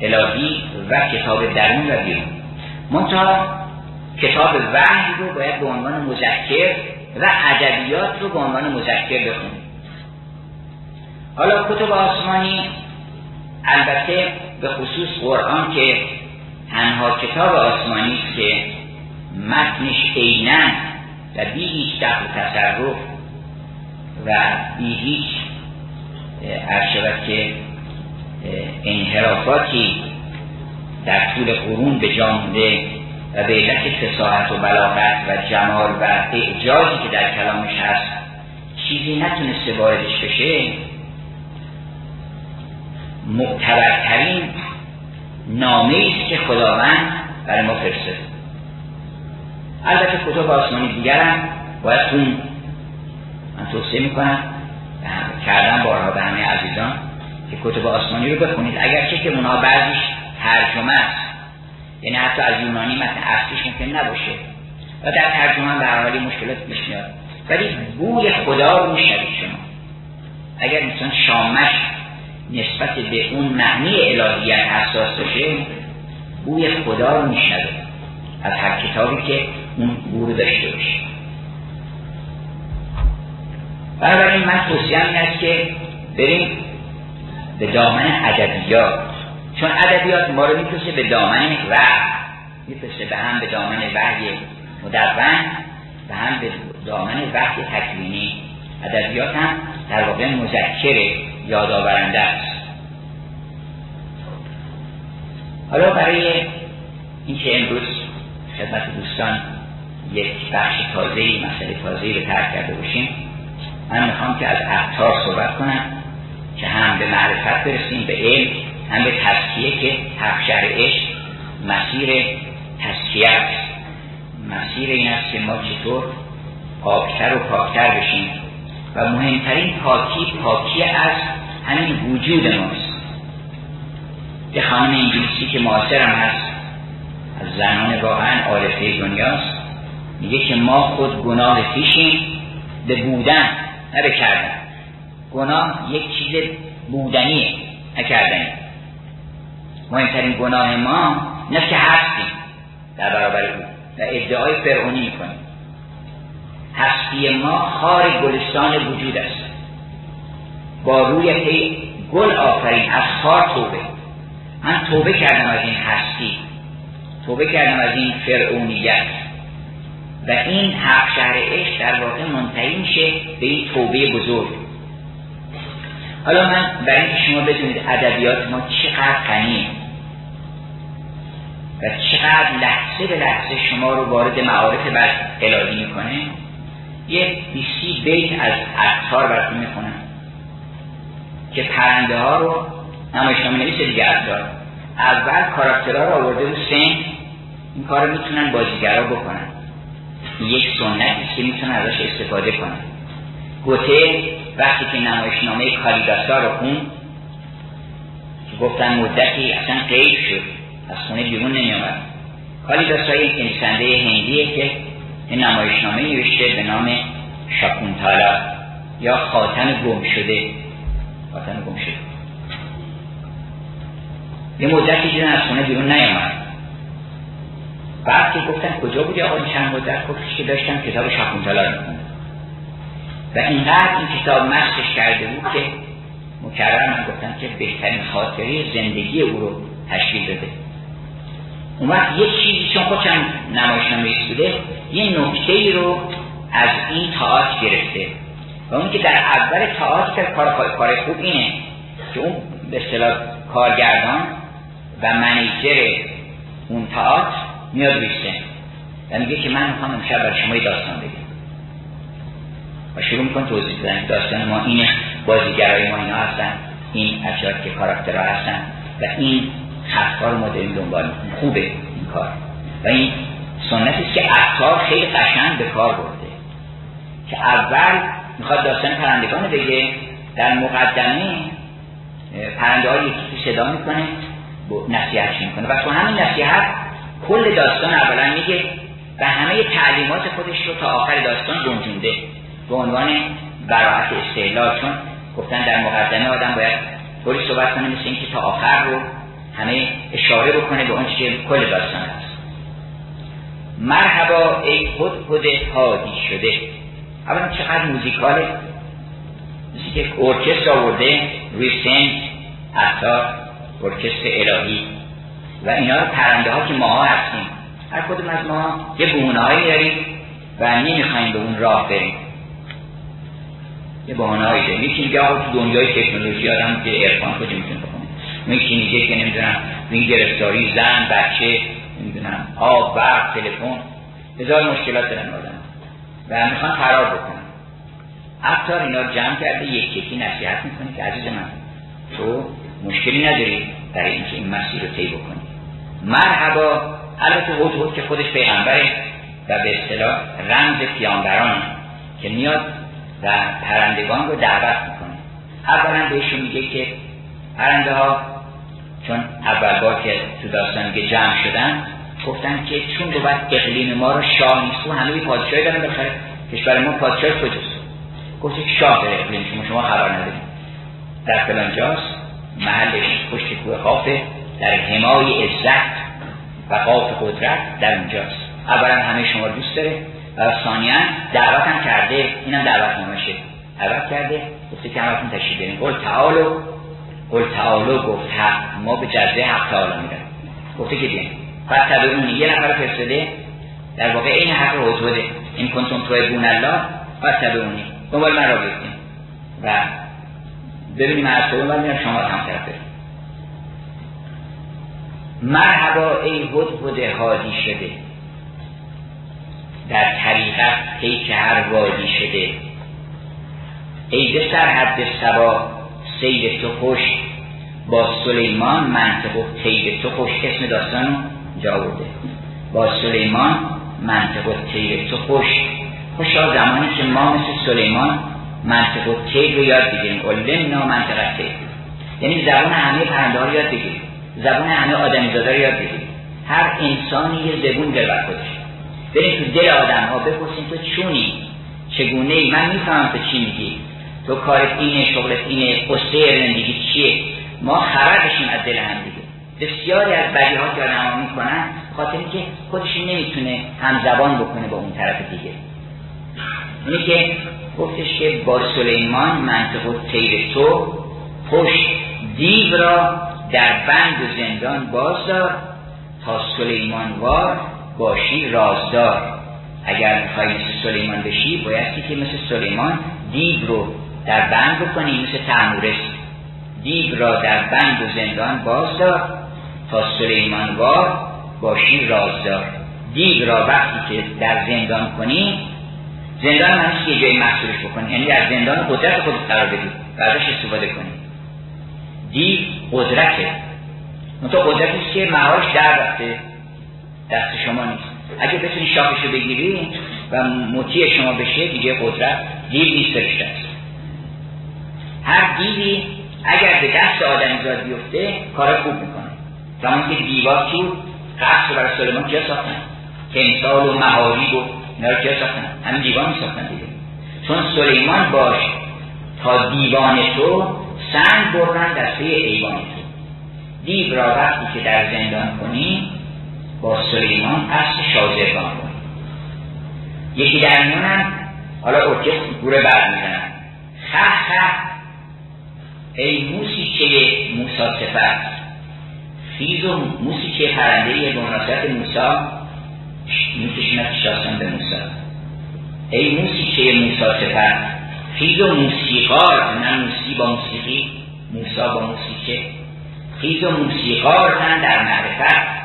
الهی و کتاب درون و بیرون منتها کتاب وحی رو باید به عنوان مذکر و ادبیات رو به عنوان مذکر بخونیم. حالا کتب آسمانی البته به خصوص قرآن که تنها کتاب آسمانی است که متنش عینا و بی هیچ دخل تصرف و بی هیچ که انحرافاتی در طول قرون به جامده و به علت فساحت و بلاغت و جمال و اعجازی که در کلامش هست چیزی نتونسته واردش بشه. معتبرترین نامه است که خداوند برای ما فرستاده. البته کتب آسمانی دیگر هم باید خون من توصیه می‌کنم کردم بارها به همه عزیزان که کتب آسمانی رو بخونید. اگرچه که اونها بعضیش ترجمه است یعنی حتی از یونانی متن اصلیش ممکن نباشه و در ترجمه هر حالی مشکلات پیش میاد. ولی بوی خدا رو میشنوید شما. اگر انسان شامش نسبت به اون معنی الهیت حساس باشه بوی خدا رو میشنوه. از هر کتابی که اون بو داشته باشه. بنابراین من توصیه این است که بریم به دامن ادبیات. چون ادبیات ما رو میفرسته به دامن وحی. میفرسته به هم به دامن وحی مدون و هم به دامن وحی تکوینی. ادبیات هم در واقع مذکر یادآورنده است. حالا برای اینکه امروز خدمت دوستان یک بخش تازه مسئله تازه رو ترک کرده باشیم من می‌خوام که از اختار صحبت کنم که هم به معرفت برسیم به علم هم به تزکیه که حق عشق مسیر تزکیه است. مسیر این است که ما چطور پاکتر و پاکتر بشیم. و مهمترین پاکی پاکی از همین وجود ماست. یه خانم انگلیسی که معاصرم هست از زنان واقعا عارفه دنیاست میگه که ما خود گناه پیشیم به بودن نه به کردن گناه یک چیز بودنیه نکردنی. مهمترین گناه ما نه که هستیم در برابر او و ادعای فرعونی می‌کنیم. هستی ما خار گلستان وجود است. با روی پی گل آفرین از خار توبه. من توبه کردم از این هستی. توبه کردم از این فرعونیت. و این حق شهر عشق در واقع منتهی میشه به این توبه بزرگ. حالا من برای اینکه شما بدونید ادبیات ما چقدر غنیه و چقدر لحظه به لحظه شما رو وارد معارف بر الهی می‌کنه یه بیسی بیت از اطار براتون می‌کنم که پرنده ها رو نمایشنامه نویس دیگه اطار اول کاراکترها رو آورده رو سن. این کار رو می‌تونن بازیگرا بکنن. یک سنتی که می‌تونن ازش استفاده کنن. گوته وقتی که نمایشنامه کالیداسا رو خون که گفتن مدتی اصلا قید شد. از خونه بیرون نمیامد کالیداسا یک نویسنده هندیه که این نمایشنامه نوشته به نام شاکونتالا یا خاتم گم شده. خاتم گم شده. یه مدتی دیدن از خونه بیرون نیامد. بعد که گفتن کجا بودی آقا این چند مدت؟ گفتش که داشتم کتاب شاکونتالا رو و اینقدر این کتاب مستش کرده بود که مکرر من گفتم که بهترین خاطره زندگی او رو تشکیل داده. اون وقت یک چیزی چون خودشم نمایشنامه بوده یه نکته ای رو از این تاعت گرفته. و اون که در اول تاعت که کار, کار خوب اینه که اون به اصطلاح کارگردان و منیجر اون تاعت میاد بیسته و میگه که من می‌خوام امشب برای شما داستان بگم و شروع میکن توضیح بدن داستان ما اینه بازیگرای ما اینا هستن این افراد که کاراکترها هستن و این رو ما داریم دنبال خوبه این کار. و این سنتی که عطار خیلی قشنگ به کار برده. که اول می‌خواد داستان پرندگان بگه در مقدمه پرنده ها یکی صدا می‌کنه نصیحتش می‌کنه. و تو همین نصیحت کل داستان اولا میگه و همه تعلیمات خودش رو تا آخر داستان گنجونده. به عنوان براحت استعلال چون گفتن در مقدمه آدم باید طوری صحبت کنه مثل اینکه تا آخر رو همه اشاره بکنه به اون که کل داستان است. مرحبا ای خود خود هادی شده. اولا چقدر موزیکاله. مثل که ارکستر آورده روی سنت حتی ارکستر الهی. و اینا رو پرنده ها که ماها هستیم. هر کدوم از ما یه بهونه هایی داریم و نمی‌خوایم به اون راه بریم. یه بهونه هایی داریم. یکی میگه تو دنیای تکنولوژی آدم که ارفان کجا می‌تونه میگه که نمی‌دونم این گرفتاری زن بچه نمی‌دونم آب برق تلفن. هزار مشکلات دارن آدم. و می‌خوان فرار بکنن. حتی اینا جمع کرده یک یکی نصیحت می‌کنه که عزیز من تو مشکلی نداری برای اینکه این مسیر رو طی بکنی. مرحبا البته هود که خودش پیغمبره و به اصطلاح رمز پیامبران که میاد و پرندگان رو دعوت می‌کنه. اولا بهشون میگه که پرنده ها چون اول که تو داستان که جمع شدن گفتن که چون بود اقلیم ما رو شاه نیست و همه پادشاهی دارن بخیر کشور ما پادشاه کجاست؟ گفت شاه داره اقلیم شما شما خبر ندارید. در فلان جاست محلش پشت کوه خافه در حمای عزت و قاف قدرت در اونجاست. اولا همه شما دوست داره و ثانیا دعوت هم کرده اینم دعوت نماشه دعوت کرده گفته که همتون تشریف بریم قل تعالو قل تعالو گفت حق ما به جزده حق تعالی میرم گفته که بیاین پس اون یه نفر فرستاده در واقع این حق رو حضوره این کنتم بون الله. پس اونی دنبال من را بیفتیم و ببینیم از تو و میرم شما هم طرف مرحبا ای هد هادی شده. در طریقت پیک هر وادی شده. ای به سرحد سبا سید تو خوش. با سلیمان منطق و تیر تو خوش. اسم داستانو جا برده. با سلیمان منطق و تیر تو خوش. خوشا زمانی که ما مثل سلیمان منطق و تیر رو یاد بگیریم. علمنا منطق تیر یعنی زبان همه پرنده رو یاد بگیریم. زبان همه آدمی رو یاد بگیریم. هر انسانی یه زبون دل بر خودش. بریم تو دل آدم ها بپرسیم تو چونی؟ چگونه ای؟ من می‌فهمم تو چی میگی. تو کارت اینه شغلت اینه قصه زندگی چیه؟ ما خبر بشیم از دل هم دیگه. بسیاری از بدی ها که آدم می‌کنن خاطر که خودش نمی‌تونه زبان بکنه با اون طرف دیگه. اینی که گفتش که با سلیمان منطق و تیر تو پشت دیو را در بند و زندان بازدار تا سلیمان وار باشی رازدار. اگر می‌خوای مثل سلیمان بشی بایستی که مثل سلیمان دیو رو در بند بکنی مثل تعمورس دیو را در بند و زندان بازدار تا سلیمان وار باشی رازدار دیو را وقتی که در زندان کنی زندان هم که جای محصولش بکنی یعنی در زندان قدرت خود قرار بدی و ازش استفاده کنی. دیو قدرته. منطقه قدرتی که مهارش در رفته دست شما نیست. اگه بتونی شاخشو بگیری و مطیع شما بشه دیگه قدرت دیو نیست هر دیوی اگر به دست آدمی زاد بیفته کار خوب می‌کنه. زمان که دیوار تو قصر برای سلیمان کیا ساختن. تمثال و مهاری و رو کیا ساختن. همین دیوان می ساختن دیگه. چون سلیمان باش تا دیوان تو سنگ برن دسته ایوان تو. دیو را وقتی که در زندان کنی با سلیمان قصد شازرگان کنی. یکی در میانم حالا ارکست گوره بعد می‌زنن خه خه ای موسیقه موسا صفت خیز و موسیقه پرنده به مناسبت موسا می‌کشیم از به موسا. ای موسیقه موسا صفت خیز و موسیقار نه موسی با موسیقی موسا با موسیقه خیز و موسیقار در معرفت.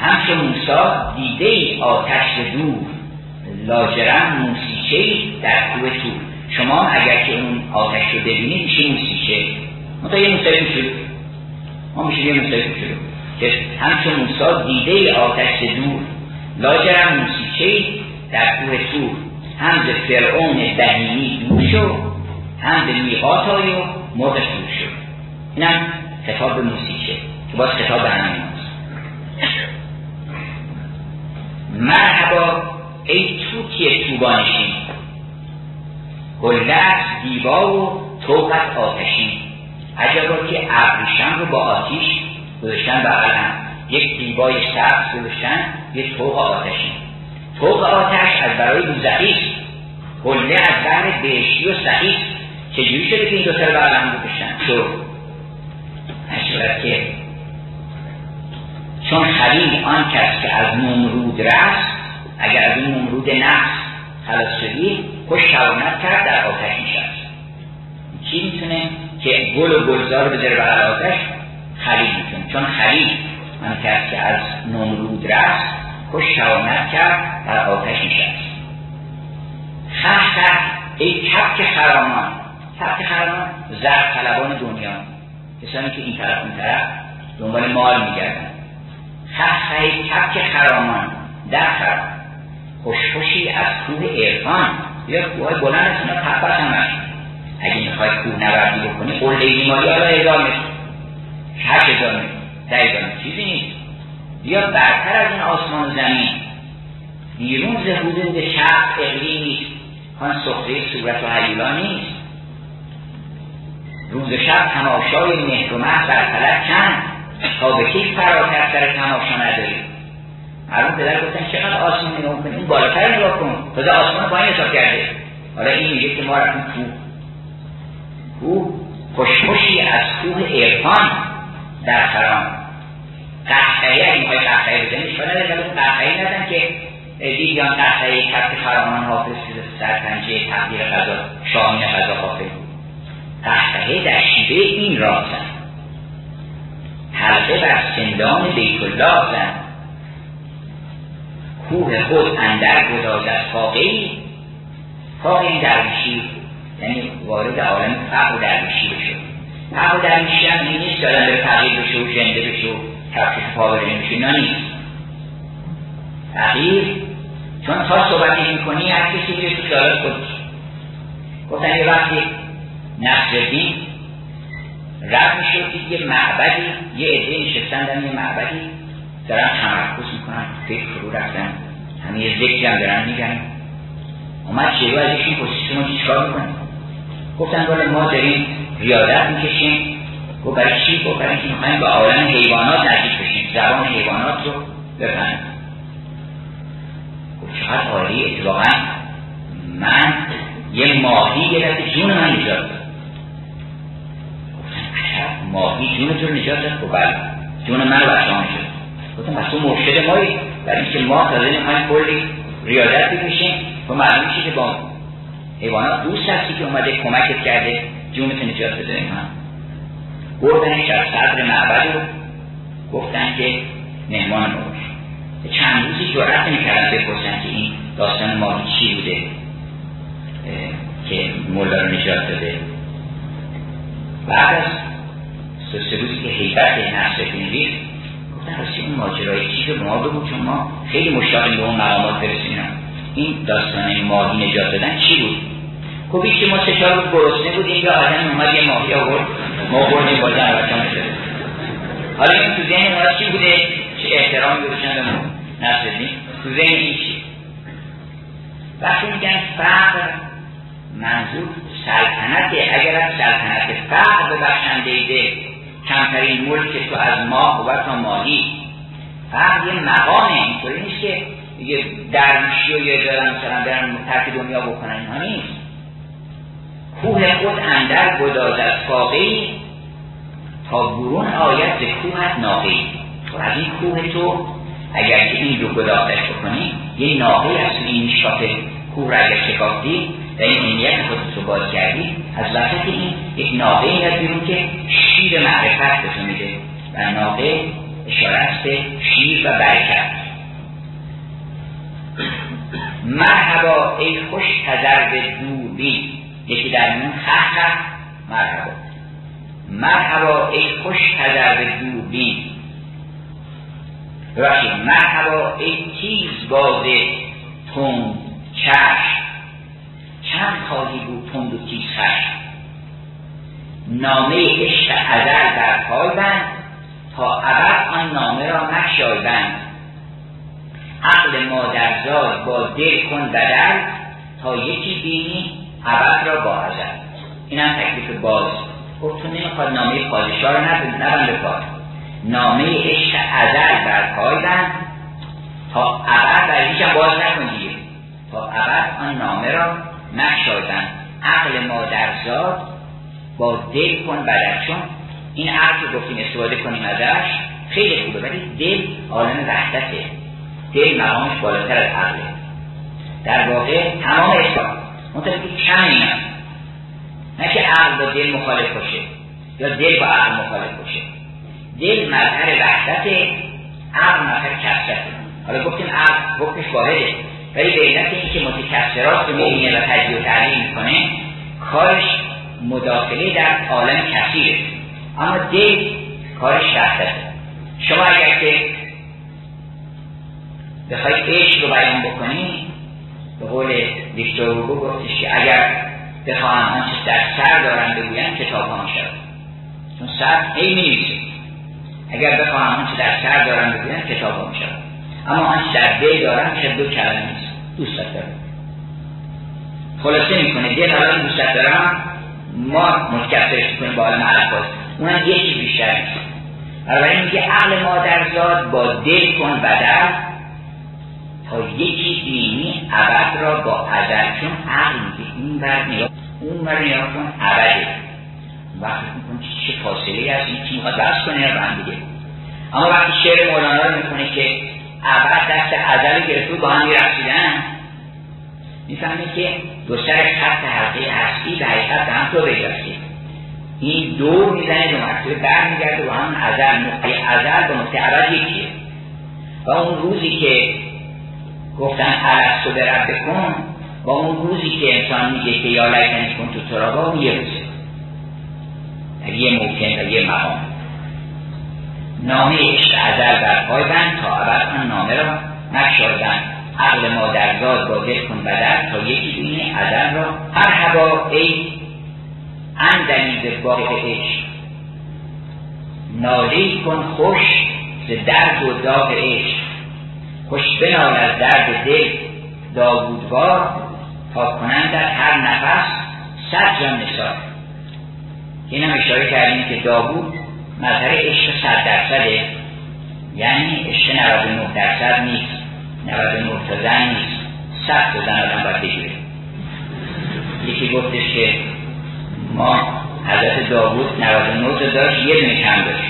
همچون موسا دیده ای آتش دور لاجرم موسیقه در کوه تور شما اگر که اون آتش رو ببینید میشه موسیقه تا یه موسیقه شروع ما میشه یه موسیقه شروع که همچون موسا دیده آتش دور. لاجرم موسیقه در کوه تور هم به فرعون بهینی دور شو هم به میقات و مرغ دور شو. اینم خطاب موسیقه که باز خطاب همین مرحبا ای توتی توبانشین گلدست دیبا و توقت آتشین. عجبا که ابریشم رو با آتیش گذاشتن بغل هم. یک دیبای سبز گذاشتن یک توق آتشین. توق آتش از برای دوزخی گله از بر بهشتی و سخی چجوری شده که این دو سر بغل هم گذاشتن؟ تو. که چون خلیل آن کس که از نمرود رست اگر از این نمرود نفس خلاص شدی خوش توانت کرد در آتش می‌شد کی می‌تونه؟ که گل و گلزار بذاره بر آتش خلیل می‌تونه. چون خلیل من کرد که از نمرود رفت خوش توانت کرد در آتش می‌شد خه خه ای کپک خرامان. تبت خرامان زرد طلبان دنیا. کسانی که این طرف اون طرف دنبال مال میگردن. خخه تبت خرامان. در خرام خوشخوشی از کوه ارفان یا کوه بلند از اینا تبت همش اگه می‌خوای کوه نوردی بکنی قله بیماری حالا هزار متر هشت هزار متر ده چیزی نیست. بیا برتر از این آسمان و زمین. بیرون ز حدود شب اقلیم نیست. سخره صورت و حیولا نیست. روز شب تماشای مهر و مهر بر فلک چند؟ تا به کی فراتر سر تماشا نداری. معلوم پدر گفتن چقدر آسمان نگاه کنی؟ این بالاتر نگاه کن. تازه آسمان پایین حساب کرده. حالا این میگه که ما رفتیم کوه. کوه خوشخوشی از کوه ارفان در خرام قهقهی اگه می‌خوای قهقهی بزنی اشکال نداره که قهقهی ندن که دیدیان قهقهی کبت خرامان حافظ سرپنجه تقدیر غذا شاهین غذا حافظ. قهقهه در شیوه این راه زن حلقه بر سندان بیت الله زن کوه خود اندر فاقهی فاقه این درویشی یعنی وارد عالم فقر و درویشی بشه. فقر و درویشی هم نیست که به فقیر بشه و جنده بشه و کفش پا بشه نه نیست. فقیر چون تا صحبتی می‌کنی هر کسی بیره تو خیالات خودش. گفتن یه وقتی نصر دین رد می‌شد یه معبدی یه عده نشستن در یه معبدی. دارن تمرکز می‌کنن فکر فرو رفتن. همه یه ذکری هم دارن میگن. اومد شیرو از ایشون پرسید شما چیکار می‌کنید گفتن بالا ما داریم ریاضت می‌کشیم. گفت برای چی؟ گفت برای اینکه می‌خوایم به عالم حیوانات نزدیک بشیم زبان حیوانات رو بفهمیم. گفت چقدر عالی اتفاقا من یه ماهی گرفت جون من نجات داد گفتن ماهی جون تو نجات داد؟ گفت بله جون من رو بچه‌ام شد گفتم پس تو مرشد مایی. برای اینکه ما تازه می‌خوایم کلی ریاضت بکشیم تو معلوم میشه که با حیوانات دوست هستی که اومده کمکت کرده جونت نجات بده من بردنش از صدر معبد رو گفتن که مهمان باش. چند روزی جرأت نمی‌کردن بپرسن که این داستان ماهی چی بوده که مولا رو نجات داده بعد از سه روزی که حیبت نفس راستی اون ماجرای چی رو به ما بگو چون ما خیلی مشتاقیم به اون مقامات برسیم. این داستان ماهی نجات دادن چی بود؟ گفت که ما سه چهار گرسنه بودیم یا آدم اومد یه ماهی آورد. ما بردیم با شد حالا این تو ذهن ما چی بوده؟ چه احترامی بودشن به ما؟ نصردین تو ذهن این چی؟ وقتی میگن فقر منظور سلطنت اگر از سلطنت فقر ببخشنده ده کمترین ملک تو از ما و تا ماهی. فقر یه مقامه اینطوری نیست که یه درویشی و یه دارن مثلا برن ترک دنیا بکنن اینها نیست. کوه خود اندر گداز از فاقهی تا برون آید به کوهت ناقی تو از این کوه تو اگر که این رو گدازش بکنی یه ناقی از این میشکاف کوه را اگر شکافتی و این امنیت خودت رو باز کردی از وسط این یک ناقه این بیرون که شیر معرفت بهتون میده و ناقه اشاره است به شیر و برکت. مرحبا ای خوش تذر دوبی یکی در میون خخ مرحبا. مرحبا ای خوش تذر دوبی ببخشید مرحبا ای تیز باز تون چشم. چند خواهی بود تند و تیز نامه عشق ازل در پای بند تا ابد آن نامه را مشای بند. عقل مادرزاد با دل کن بدل تا یکی بینی ابد را با ازل. این هم تکلیف باز. گفت تو نمی‌خواد نامه پادشاه را نبند کار. نامه عشق ازل در پای بند تا ابد هیچ باز نکن دیگه. تا ابد آن نامه را مشایدن عقل مادرزاد با دل کن بدل چون این عقل رو گفتیم استفاده کنیم ازش خیلی خوبه ولی دل عالم وحدته. دل مقامش بالاتر از عقله در واقع تمام اثبات منطقه کم این نه. که عقل با دل مخالف باشه یا دل با عقل مخالف باشه. دل مظهر وحدت عقل مظهر کسرته حالا گفتیم عقل حکمش واحده. ولی به علت اینکه متکثرات رو می‌بینه و تجزیه و تعلیم می‌کنه کارش مداخله در عالم کثیره. اما دل کارش شخصه. شما اگر که بخوای عشق رو بیان بکنی به قول ویکتور هوگو گفتش که اگر بخواهم آنچه در سر دارم بگویم کتاب ها شد چون سر هی می اگر بخواهم آنچه در سر دارم بگویم کتاب ها شد اما آنچه در دل دارم که دو کلمه دوست دارم. خلاصه می‌کنه. دل حالا دوست دارم ما متکفرش می‌کنیم با عالم الفاظ اونم یکی بیشتر نیست بنابراین میگه عقل مادرزاد با دل کن بدل تا یکی دینی عبد را با ازل چون عقل میگه این بر نیا اون بر نیا کن عبده. وقتی میکن چه فاصله هست این که می‌خواد بحث کنه یا دیگه. اما وقتی شعر مولانا رو می‌کنه که عبد دست ازل گرفته با هم می‌رسیدن می‌فهمه که دو سر خط حلقه هستی به حقیقت به هم تو بیرسید این دو می‌زنه دو مرتبه برمیگرده و هم ازل. نقطه ازل به نقطه عبد یکیه. و اون روزی که گفتن علت رو برد بکن با اون روزی که انسان میگه که یا لیتنی کن تو ترابا یه روزه. یه موکن و یه مقام. نامه عشق ازل بر پای بند تا ابد آن نامه را نکشادن عقل مادرزاد با دل کن بدر تا یکی بینه ازل را. هر هوا ای اندنی به باغ عشق. نالی کن خوش ز درد و داغ عشق. خوش بنال از درد دل داوودوار تا کنند در هر نفس صد جان نثار. این هم اشاره کردیم که داوود مظهر عشق صد درصده. یعنی عشق 99 درصد نیست. 99 تا زن نیست. صد تا زن آدم باید بگیره. یکی گفتش که ما حضرت داوود 99 تا داشت یه دونه کم داشت.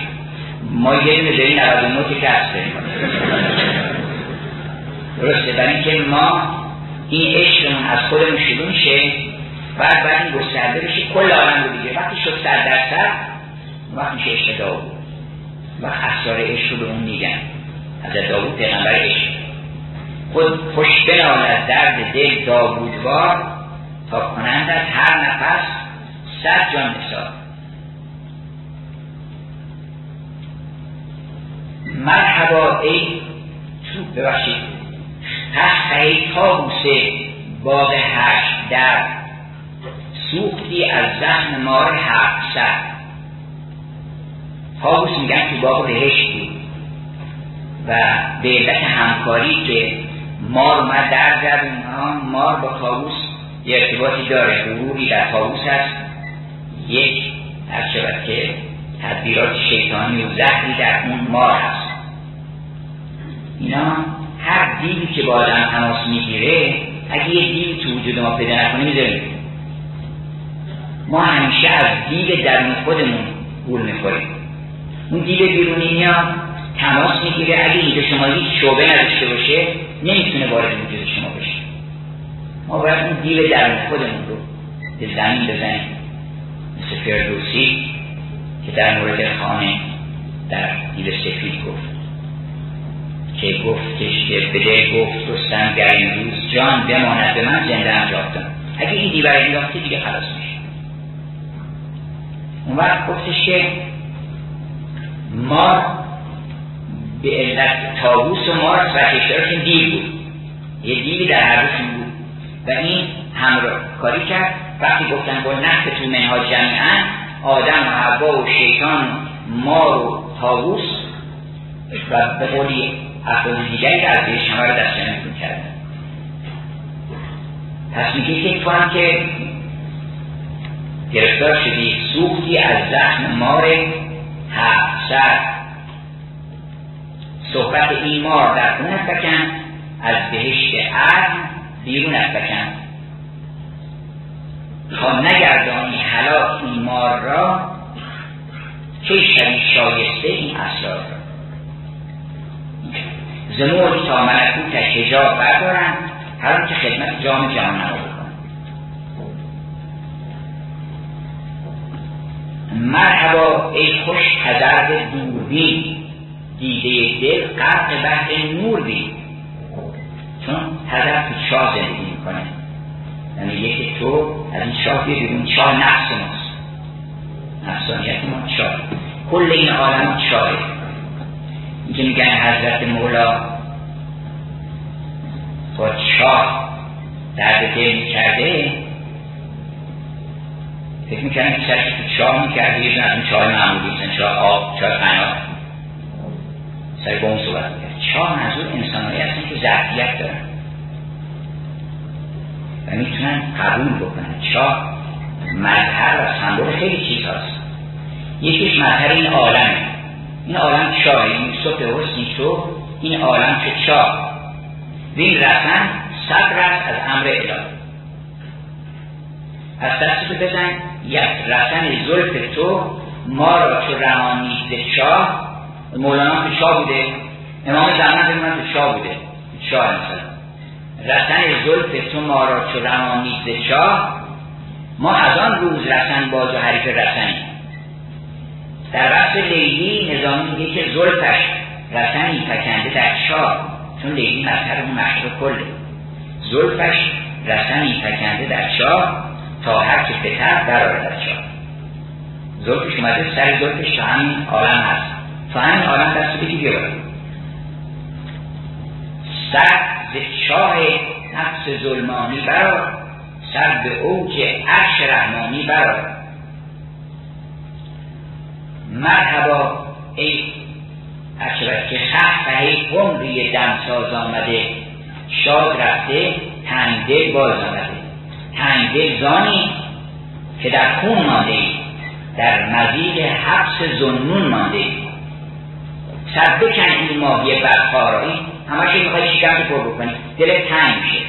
ما یه دونه داریم 99 تا کسب داریم. درسته؟ برای اینکه ما این عشقمون از خودمون شروع میشه. بعد بعد این گسترده بشه کل عالم رو دیگه. وقتی شد صد درصد وقت میشه عشق داوود. و اسرار عشق رو به اون میگن. از داوود پیغمبر عشق. خود خوش از درد دل داوودوار تا کنند از هر نفس صد جان نثار. مرحبا ای تو ببخشید. ای تابوسه باغ هشت در سوختی از زخم مار هفت سر تابوس میگن تو باغ بهشتی. و به علت همکاری که مار اومد در زد مار با تابوس یه ارتباطی داره غروری در تابوس هست. یک هر شود که تدبیرات شیطانی و زهری در اون مار هست. اینا هر دیوی که با آدم تماس می‌گیره اگه یه دیوی تو وجود ما پیدا نکنه می‌ذاریم. ما همیشه از دیو درون خودمون گول می‌خوریم. اون دیو بیرونی میاد تماس می‌گیره اگه اینجا شما هیچ شعبه نداشته باشه نمی‌تونه وارد وجود شما بشه. ما باید اون دیو درون خودمون رو به زمین بزنیم. مثل فردوسی که در مورد خانه در دیو سفید گفت. که گفتش که به دل گفت رستم در این روز جان بماند به من زنده انجافتم اگه این دیور انداخته دیگه خلاص میشه. اون وقت گفتش که ما به علت تابوس و کشتارشون دیو بود. یه دیوی در هر بود. و این همراه کاری کرد. وقتی گفتن با نفت تو منها جمعا آدم و حوا و شیطان مار و تابوس و به قولی افراد دیگری که از شما رو دست نمیتون کردن پس میگه که تو هم که گرفتار شدی سوختی از زخم مار هفت صحبت این مار در خون بکن از بهشت عدن بیرون بکن. تا نگردانی حلاک این مار را که شوی شایسته این اسرار را؟ زموج تا ملکوتش هجاب بردارن هر که خدمت جام جهان نما مرحبا ای خوش تذرد دوربین دیده دل قرق بحر نور بین چون تذر تو چاه زندگی می‌کنه. یعنی یکی تو از این چاه بیرون چاه نفس ماست. نفسانیت ما چاه. کل این عالم چاه اینکه میگن حضرت مولا با چاه درد دل کرده فکر می‌کنم که سرش چاه می‌کرده یه دونه چاه معمولی مثلا چاه آب چاه قنات سر با اون صحبت می‌کرد. چاه منظور انسانهایی هستن که ظرفیت دارن. و می‌تونن قبول بکنن. چاه مظهر و سمبول خیلی چیز هست یکیش مظهر این عالمه این عالم چاه این یوسف حسنی تو این عالم که چاه. و این رسن است از امر الهی. از دست بزن. یک رسن زلف تو ما را تو رمانی چاه مولانا تو چاه بوده. امام زمان بگمان تو چاه بوده. چاه مثلا رسن زلف تو ما را رمانی چاه ما از آن روز رسن باز و حریف رسنی در وقت لیلی نظامی میگه که زلفش رسنی فکنده در چاه چون لیلی مذهب مشهور کله. زلفش رسنی فکنده در چاه تا هر که پتر براره در چاه زلفش اومده سر زلفش تا همین عالم هست. تا همین عالم دست بگی بیاره سر ز چاه نفس ظلمانی برار سر به اوج عرش رحمانی برار مرحبا ای اشرف که خط فهی عمری دمساز آمده. شاد رفته تنگ باز آمده. تنگ زانی که در خون مانده در مزید حبس زنون مانده سر بکن این ماهی بدخارایی همه که می‌خوای شکم پر بکنی؟ دل تنگ میشه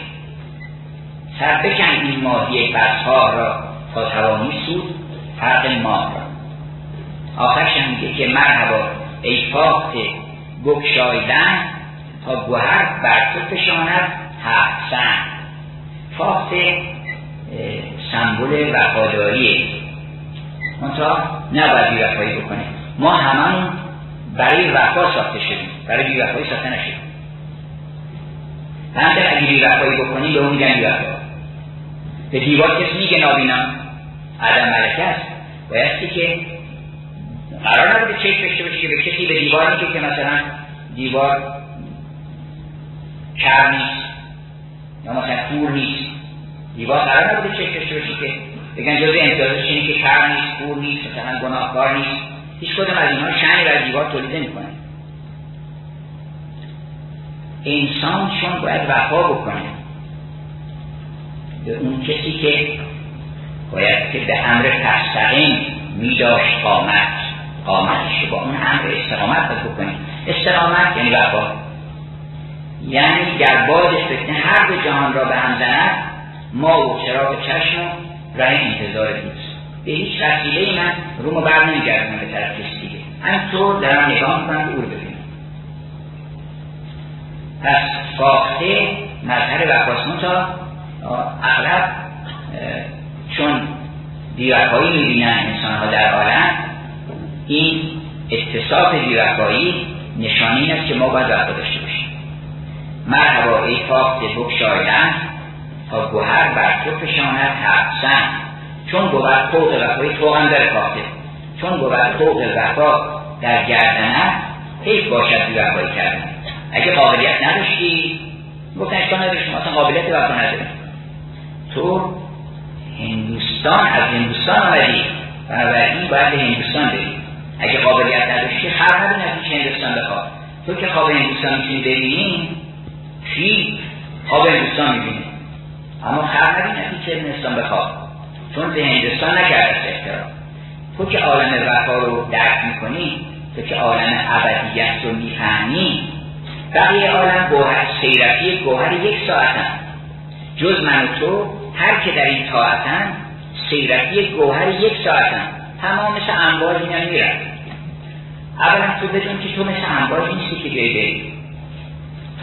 سر بکن این ماهی بدخار را تا توانی سود فرق ماه را. آخرش میگه که مرحبا ای فاخت تا گوهر بر تو فشاند حسن فاخت سمبول وفاداریه منتها نباید بیوفایی بکنه ما هممون برای وفا ساخته شدیم. برای بیوفایی ساخته نشدیم. همینطور اگه بیوفایی بکنیم به اون میگن بیوفا به دیوار کسی میگه نابینا عدم ملکه است. بایستی که قرار نبوده چک داشته باشه که به کسی به دیوار میگه که مثلا دیوار کر نیست یا مثلا کور نیست. دیوار قرار نبوده چک داشته باشه که بگن جزء امتیازش اینه که کر نیست کور نیست مثلا گناهکار نیست. هیچ کدوم از اینها شنی بر دیوار تولید نمی‌کنه انسان چون باید وفا بکنه به اون کسی که باید که به امر تستقیم می داشت قامت قامتش با اون امر استقامت باید بکنیم استقامت یعنی وفا. یعنی در باد فتنه هر دو جهان را به هم زند ما و چراغ چشم و راه انتظار دوست. به هیچ وسیله من رومو بر نمیگردم به طرف کسی دیگه همینطور دارم نگاه می‌کنم او رو ببینم. پس فاخته مظهر وفاست تا اغلب چون بیوفایی می‌بینن انسان ها در عالم این اتصاف بیوفایی نشانی است که ما باید وفا داشته باشیم. مرحبا ای فاخته بکشایدن تا گوهر بر تو فشاند حبسن چون بود فوق وفایی تو هم در فاخته چون بود فوق وفا در گردنت حیف باشد بیوفایی کردن. اگه قابلیت نداشتی گفتن اشکال نداشتیم اصلا قابلیت وفا نداریم تو هندوستان از هندوستان آمدی. بنابراین باید به هندوستان بری. اگه قابلیت نداشتی خر نداری که هندوستان بخواد. تو که خواب هندوستان می‌تونی ببینی فیل خواب هندوستان می‌بینی. اما خر نداری که هندوستان بخواد. چون به هندوستان نکرده احترام. تو که عالم وفا رو درک می‌کنی تو که عالم ابدیت رو می‌فهمی بقیه عالم گوهر سیرتی گوهر یک ساعتن جز من و تو هر که در این طاعتن سیرتی گوهر یک ساعتن تمام مثل انبار این میرن اولا تو بدون که تو مثل انبار نیستی که بیایی بری.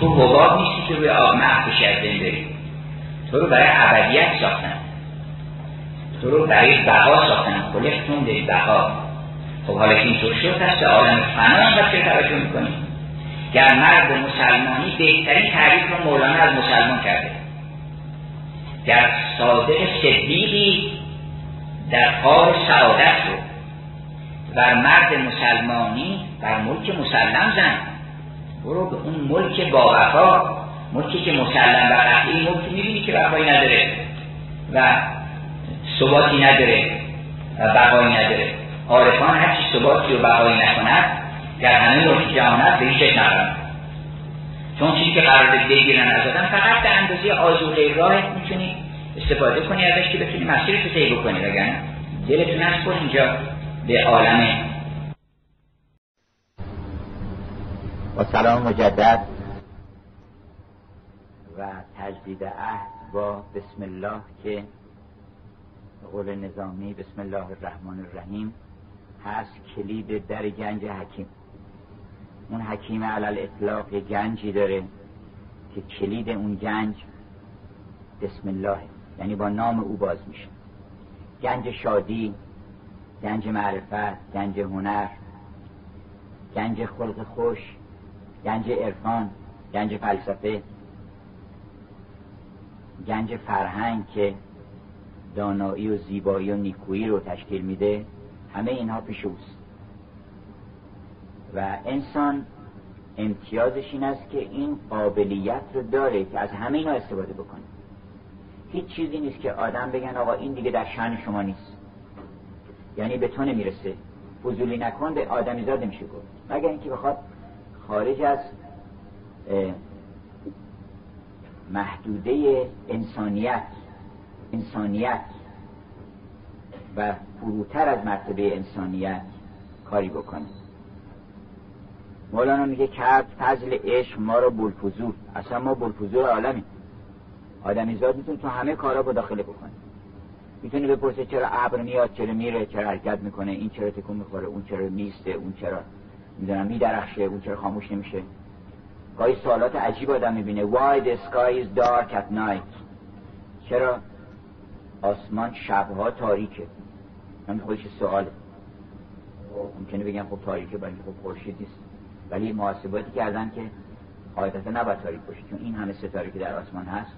تو حباب نیستی که روی آب محبوش از بین بری. تو رو برای ابدیت ساختن. تو رو برای بقا ساختن. کلفتون به بقا. خب حالا که اینطور شد هست آدم فنا انقدر چه توجه می‌کنی در مرد مسلمانی بهترین تعریف رو مولانا از مسلمان کرده. در صادق صدیقی در کار سعادت رو بر مرد مسلمانی بر ملک مسلم زن برو به اون ملک با وفا. ملکی که مسلم و قطعی ملک می‌بینی که وفایی نداره و ثباتی نداره و بقایی نداره. عارفان هرچی ثباتی و بقایی نکند در همه ملک جهانت به هیچ چون چیزی که قرار بگیرن از آدم فقط به اندازه آزوغه راه می‌تونی استفاده کنی ازش که بتونی مسیر رو طی بکنی بگن دلتون از اینجا به عالم با سلام مجدد. و تجدید عهد با بسم الله که قول نظامی بسم الله الرحمن الرحیم هست کلید در گنج حکیم. اون حکیم علال اطلاق یه گنجی داره که کلید اون گنج بسم الله یعنی با نام او باز میشه. گنج شادی گنج معرفت گنج هنر گنج خلق خوش گنج عرفان گنج فلسفه. گنج فرهنگ که دانایی و زیبایی و نیکویی رو تشکیل میده همه اینها پیش و انسان امتیازش این است که این قابلیت رو داره که از همه اینا استفاده بکنه. هیچ چیزی نیست که آدم بگن آقا این دیگه در شن شما نیست. یعنی به تو نمی‌رسه. فضولی نکن به آدمی زاد میشه گفت. مگر اینکه بخواد خارج از محدوده انسانیت انسانیت. و فروتر از مرتبه انسانیت کاری بکنه. مولانا میگه کرد فضل عشق ما رو بلفزور. اصلا ما بلفزور عالمی آدمی زاد می‌تونه تو همه کارا با داخله بکنه. می‌تونه بپرسه چرا ابر میاد چرا میره چرا حرکت می‌کنه این چرا تکون می‌خوره اون چرا میسته اون چرا می‌دونم میدرخشه اون چرا خاموش نمیشه. گاهی سوالات عجیب آدم می‌بینه. Why the sky is dark at night? چرا آسمان شبها تاریکه؟ من خودش سواله ممکنه بگم خب تاریکه برای خب خورشید نیست. ولی محاسباتی کردن که قاعدتا نباید تاریک باشه چون این همه ستاره که در آسمان هست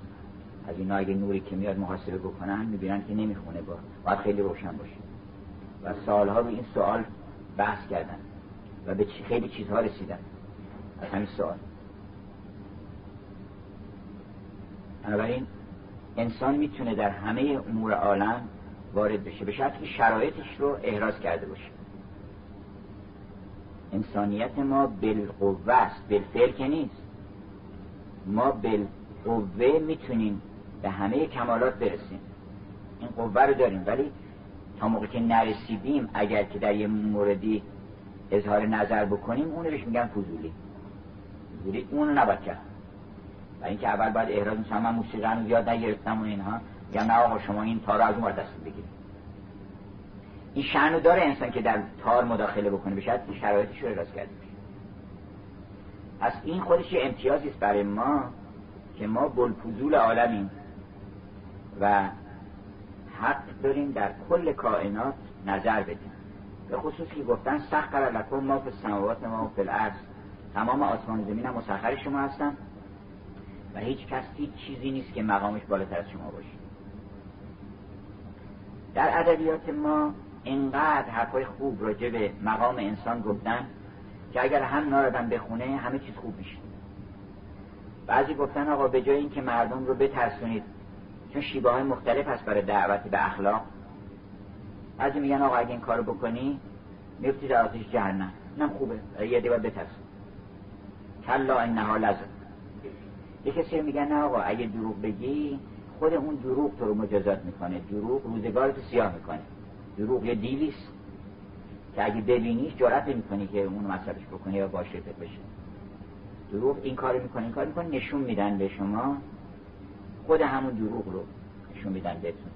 از اینا اگه نوری که میاد محاسبه بکنن می‌بینن که نمی‌خونه با باید خیلی روشن باشه. و سالها به این سوال بحث کردن و به خیلی چیزها رسیدن. از همین سوال. بنابراین انسان می‌تونه در همه امور عالم وارد بشه به شرطی شرایطش رو احراز کرده باشه. انسانیت ما بالقوه است بالفعل که نیست. ما بالقوه می‌تونیم به همه کمالات برسیم. این قوه رو داریم ولی تا موقع که نرسیدیم اگر که در یه موردی اظهار نظر بکنیم اونو بهش میگن فضولی. فضولی اونو نباید کرد. و اینکه اول باید احراز میشم من موسیقی رو زیاد نگرفتم و اینها. یا نه آقا شما این تار از اون دست بگیرید. این شعنو داره انسان که در تار مداخله بکنه. بشه شرایطش رو احراز کرده پس این خودش یه امتیازی است برای ما که ما بلفوزول عالمیم و حق داریم در کل کائنات نظر بدیم. به خصوص که گفتن سخر لکن ما به سماوات ما فی الارض. تمام آسمان زمین هم مسخر شما هستن. و هیچ کس هیچ چیزی نیست که مقامش بالاتر از شما باشه. در ادبیات ما اینقدر حرفای خوب راجع به مقام انسان گفتن که اگر هم ناردن بخونه همه چیز خوب میشه. بعضی گفتن آقا به جای اینکه مردم رو بترسونید چون شیبه های مختلف هست برای دعوت به اخلاق. بعضی میگن آقا اگه این کارو بکنی میفتی در آتش جهنم. اینم خوبه. یه دیوار بترسون کلا انها لازم یه کسی میگن نه آقا اگه دروغ بگی خود اون دروغ تو رو مجازات می‌کنه. دروغ روزگار تو سیاه می‌کنه. دروغ یه دیویست که اگه ببینیش جرأت نمی‌کنی که اون مصرفش بکنی یا باشه بشه. دروغ این کار می‌کنه این کار می‌کنه نشون میدن به شما. خود همون دروغ رو نشون میدن بهتون.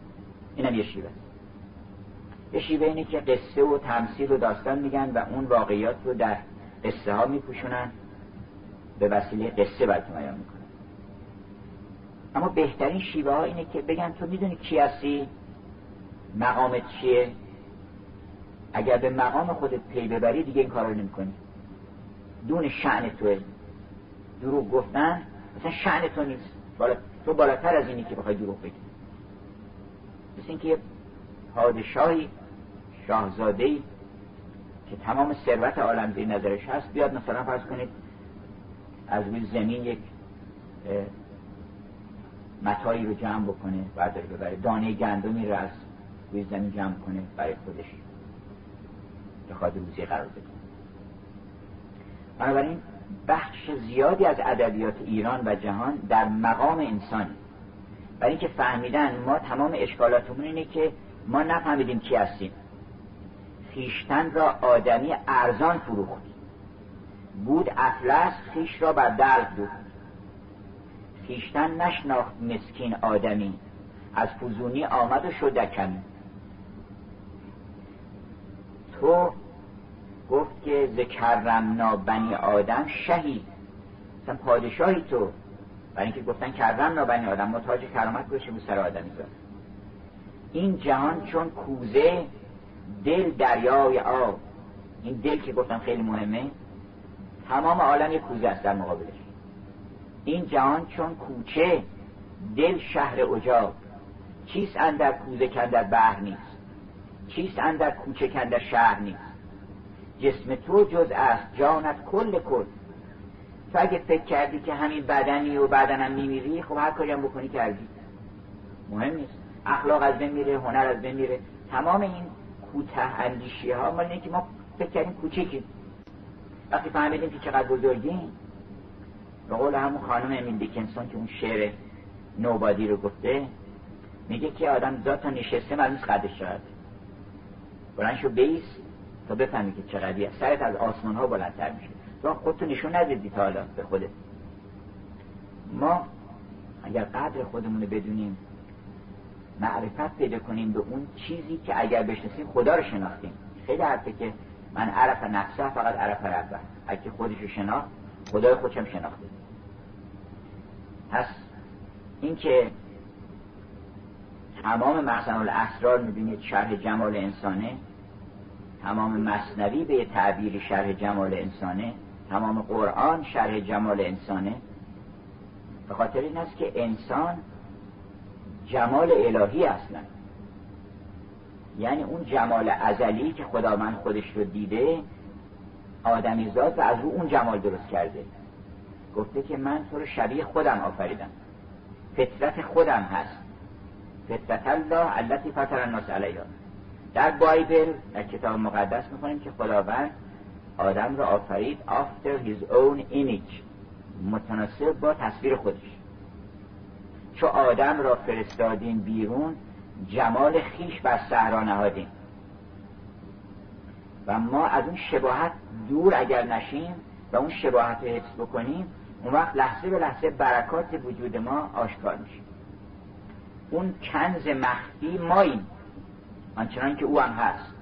اینم یه شیوه. یه شیوه اینه که قصه و تمثیل و داستان میگن و اون واقعیات رو در قصه ها میپوشونن. به وسیله قصه براتون بیان می‌کنن. اما بهترین شیوه ها اینه که بگن تو می‌دونی کی هستی؟ مقامت چیه؟ اگر به مقام خودت پی ببری دیگه این کار رو نمی کنی دون شعن توه. دروغ گفتن مثلا شعن تو نیست. بالا تو بالاتر از اینی که بخوای دروغ بگی. مثل اینکه یه پادشاهی شاهزادهی که تمام ثروت عالم زیر نظرش هست بیاد مثلا فرض کنید از روی زمین یک متایی رو جمع بکنه برداره ببره دانه گندمی رو از روی زمین جمع کنه برای خودش. بخواد روزی قرار بده. بنابراین بخش زیادی از ادبیات ایران و جهان در مقام انسانی برای اینکه فهمیدن ما تمام اشکالاتمون اینه که ما نفهمیدیم کی هستیم. خیشتن را آدمی ارزان فروخت. بود افلس خیش را بر دلق دوخت. خیشتن نشناخت مسکین آدمی. از فزونی آمد و کمی تو گفت که ذکرم بنی آدم شهید مثلا پادشاهی تو. برای اینکه گفتن کردم بنی آدم ما تاج کرامت گوشه بود سر آدمی زد این جهان چون کوزه دل دریای آب. این دل که گفتم خیلی مهمه تمام عالم یک کوزه است در مقابلش. این جهان چون کوچه دل شهر اجاب چیست اندر کوزه کندر بحر نیست؟ چیست اندر کوچه کندر شهر نیست؟ جسم تو جز است جانت کل کل. تو اگه فکر کردی که همین بدنی و بدنم میمیری خب هر هم بکنی کردی. مهم نیست. اخلاق از بین میره هنر از بین میره. تمام این کوته اندیشی ها مال اینه که ما فکر کردیم کوچیکیم. وقتی فهمیدیم که چقدر بزرگیم به قول همون خانم امیل دیکنسون که اون شعر نوبادی رو گفته میگه که آدم ذات نشسته معلوم قدش چقدر بلند شو بیس تا بفهمی که چقدری سرت از آسمان ها بلندتر میشه. تو خودتو نشون ندیدی تا حالا به خودت. ما اگر قدر خودمون رو بدونیم معرفت پیدا کنیم به اون چیزی که اگر بشناسیم خدا رو شناختیم. خیلی حرفه که من عرف نفسه فقط عرف ربه. اگه خودش رو شناخت خدای خودشم شناخته. پس اینکه تمام مخزن الاسرار می‌بینید شرح جمال انسانه تمام مصنوی به تعبیر شرح جمال انسانه تمام قرآن شرح جمال انسانه به خاطر این است که انسان جمال الهی اصلا. یعنی اون جمال ازلی که خدا من خودش رو دیده آدمی زاد و از رو اون جمال درست کرده. گفته که من تو رو شبیه خودم آفریدم. فطرت خودم هست. فطرت الله التي فطر الناس علیها. در بایبل در کتاب مقدس می‌خونیم که خداوند آدم را آفرید after his own image متناسب با تصویر خودش. چو آدم را فرستادین بیرون جمال خیش بر صحرا نهادیم. و ما از اون شباهت دور اگر نشیم و اون شباهت رو حفظ بکنیم اون وقت لحظه به لحظه برکات وجود ما آشکار میشه. اون کنز مخفی ماییم. آنچنان که او هم هست.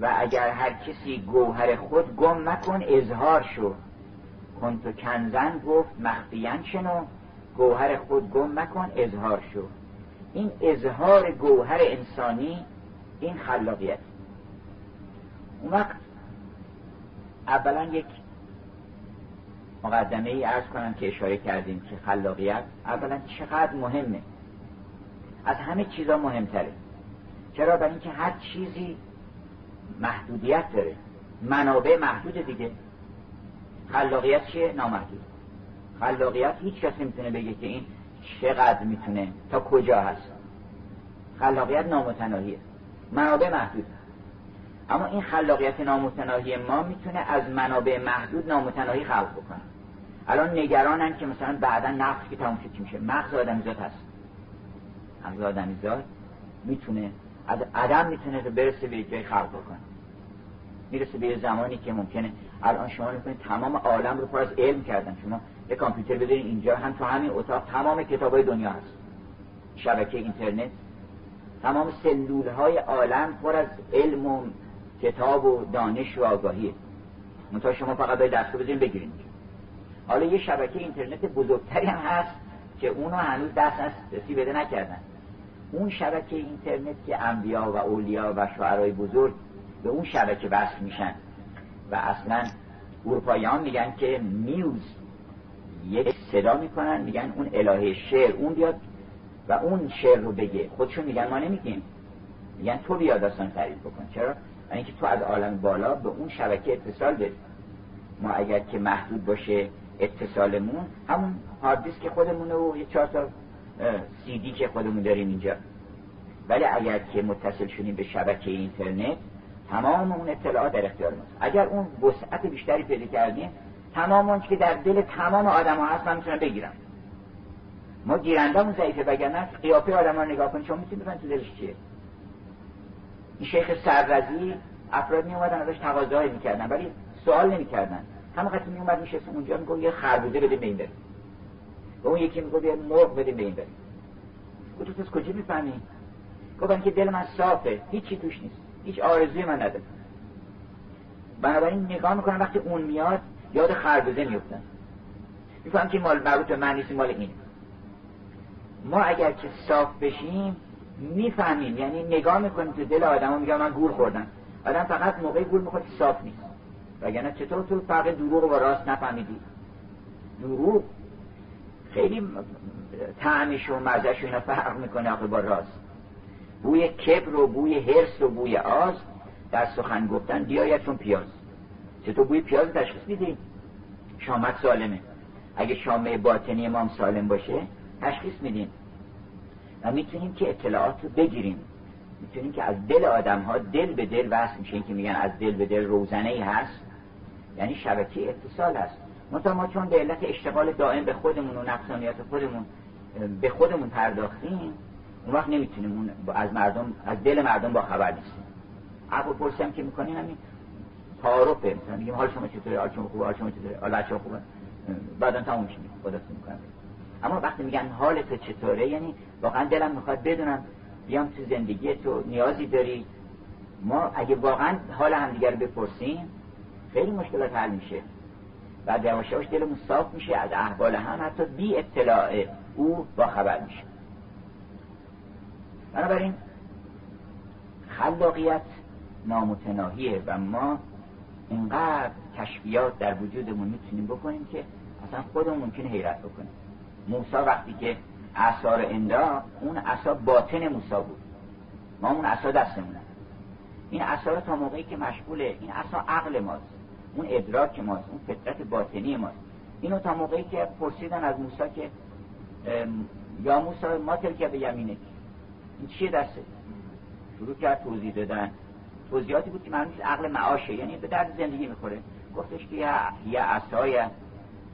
و اگر هر کسی گوهر خود گم مکن اظهار شو. کن تو کنزن گفت مخفیان شنو. گوهر خود گم مکن اظهار شو. این اظهار گوهر انسانی این خلاقیت. اون وقت اولا یک مقدمه ای ارز کنم که اشاره کردیم که خلاقیت اولا چقدر مهمه. از همه چیزا مهمتره. چرا؟ برای اینکه هر چیزی محدودیت داره. منابع محدود دیگه. خلاقیت چیه؟ نامحدود. خلاقیت هیچ کسی می‌تونه بگه که این چقدر می‌تونه تا کجا هست. خلاقیت نامتناهیه. منابع محدود. اما این خلاقیت نامتناهی ما می‌تونه از منابع محدود نامتناهی خلق بکنه. الان نگرانن که مثلا بعدا نفس که تموم شد میشه؟ مغز آدمیزاد هست. مغز آدمیزاد می‌تونه از عدم می‌تونه برسه به جای خلق بکنه. می‌رسه به یه زمانی که ممکنه. الان شما می‌کنید تمام عالم رو پر از علم کردن. شما یه کامپیوتر بذارین اینجا. هم تو همین اتاق تمام کتاب های دنیا هست. شبکه اینترنت. تمام سلول های عالم پر از علم و کتاب و دانش و آگاهیه منتها شما فقط باید دستو بزنین بگیرین حالا یه شبکه اینترنت بزرگتری هم هست که اونو هنوز دست دستی بده نکردن. اون شبکه اینترنت که انبیا و اولیا و شعرهای بزرگ به اون شبکه بس میشن و اصلا اروپاییان میگن که میوز یک صدا می‌کنن میگن اون الهه شعر اون بیاد و اون شعر رو بگه. خودشون میگن ما نمیگیم. میگن تو بیا داستان تعریف بکن. چرا؟ و اینکه تو از عالم بالا به اون شبکه اتصال داری ما اگر که محدود باشه اتصالمون همون هارد دیسک خودمونه و یه چهار تا سی دی که خودمون داریم اینجا. ولی اگر که متصل شدیم به شبکه اینترنت تمام اون اطلاعات در اختیار ماست اگر اون وسعت بیشتری پیدا کردیم تمام اون که در دل تمام آدم ها هست من می‌تونم بگیرم. ما گیرندمون ضعیفه وگرنه قیافه آدم ها نگاه کنید چون می‌تونید بفهمید تو دلش چیه. شیخ سررزی افراد می اومدن ازش تقاضایی می‌کردن ولی سوال نمی‌کردن. همه وقتی می اومد میشه اونجا میگه یه خربوزه بده بین بریم و اون یکی میگه یه مرغ بده بین بریم گفت تو از کجا می‌فهمی؟ گفتن که دل من صافه هیچی توش نیست. هیچ آرزوی من نداره. بنابراین نگاه می‌کنم وقتی اون میاد یاد خربوزه میفتن میفهم که مال مربوط به من مال این. ما اگر که صاف بشیم می‌فهمیم. یعنی نگاه می‌کنیم تو دل ها میگه من گول خوردم. آدم فقط موقعی گول می‌خواد صاف نیست. وگرنه چطور تو فرق دروغ و راست نفهمیدی؟ دروغ خیلی تعمش و مزش اینا فرق می‌کنه آخه با راست. بوی کبر و بوی هرس و بوی آز در سخن گفتن بیاید چون پیاز. چطور بوی پیاز تشخیص میدیم شامت سالمه. اگه شامه باطنی ما سالم باشه تشخیص میدیم و می‌تونیم که اطلاعات رو بگیریم. می‌تونیم که از دل آدم ها دل به دل وصل میشه که میگن از دل به دل روزنه ای هست. یعنی شبکه اتصال هست. مثلا ما چون به علت اشتغال دائم به خودمون و نفسانیت خودمون به خودمون پرداختیم اون وقت نمی‌تونیم اون از مردم از دل مردم با خبر نیستیم. عفو پرسیم که می‌کنیم همین؟ تعارفه. مثلا میگیم حال شما چطوره؟ حال شما خوبه؟ حال شما چطوره؟ حال بچه‌ها خوبه؟ بعدا تموم میشه. خدا می‌کنم. اما وقتی میگن حال تو چطوره یعنی واقعا دلم می‌خواد بدونم بیام تو زندگی تو نیازی داری. ما اگه واقعا حال همدیگر بپرسیم خیلی مشکلات حل میشه. یواش یواش دلمون صاف میشه از احوال هم حتی بی اطلاع او با خبر میشه. بنابراین خلاقیت نامتناهیه و ما اینقدر کشفیات در وجودمون می‌تونیم بکنیم که اصلا خودمون ممکنه حیرت بکنیم. موسا وقتی که اثار اندا اون اثا باطن موسا بود. ما اون اثا دستمونه این اثار تا موقعی که مشغوله این اثا عقل ماست. اون ادراک ماست اون فطرت باطنی ماست. اینو تا موقعی که پرسیدن از موسی که یا موسی ما که به یمینه این چیه دسته شروع کرد توضیح دادن. توضیحاتی بود که معنیش عقل معاشه یعنی به درد زندگی می‌خوره. گفتش که یه عصای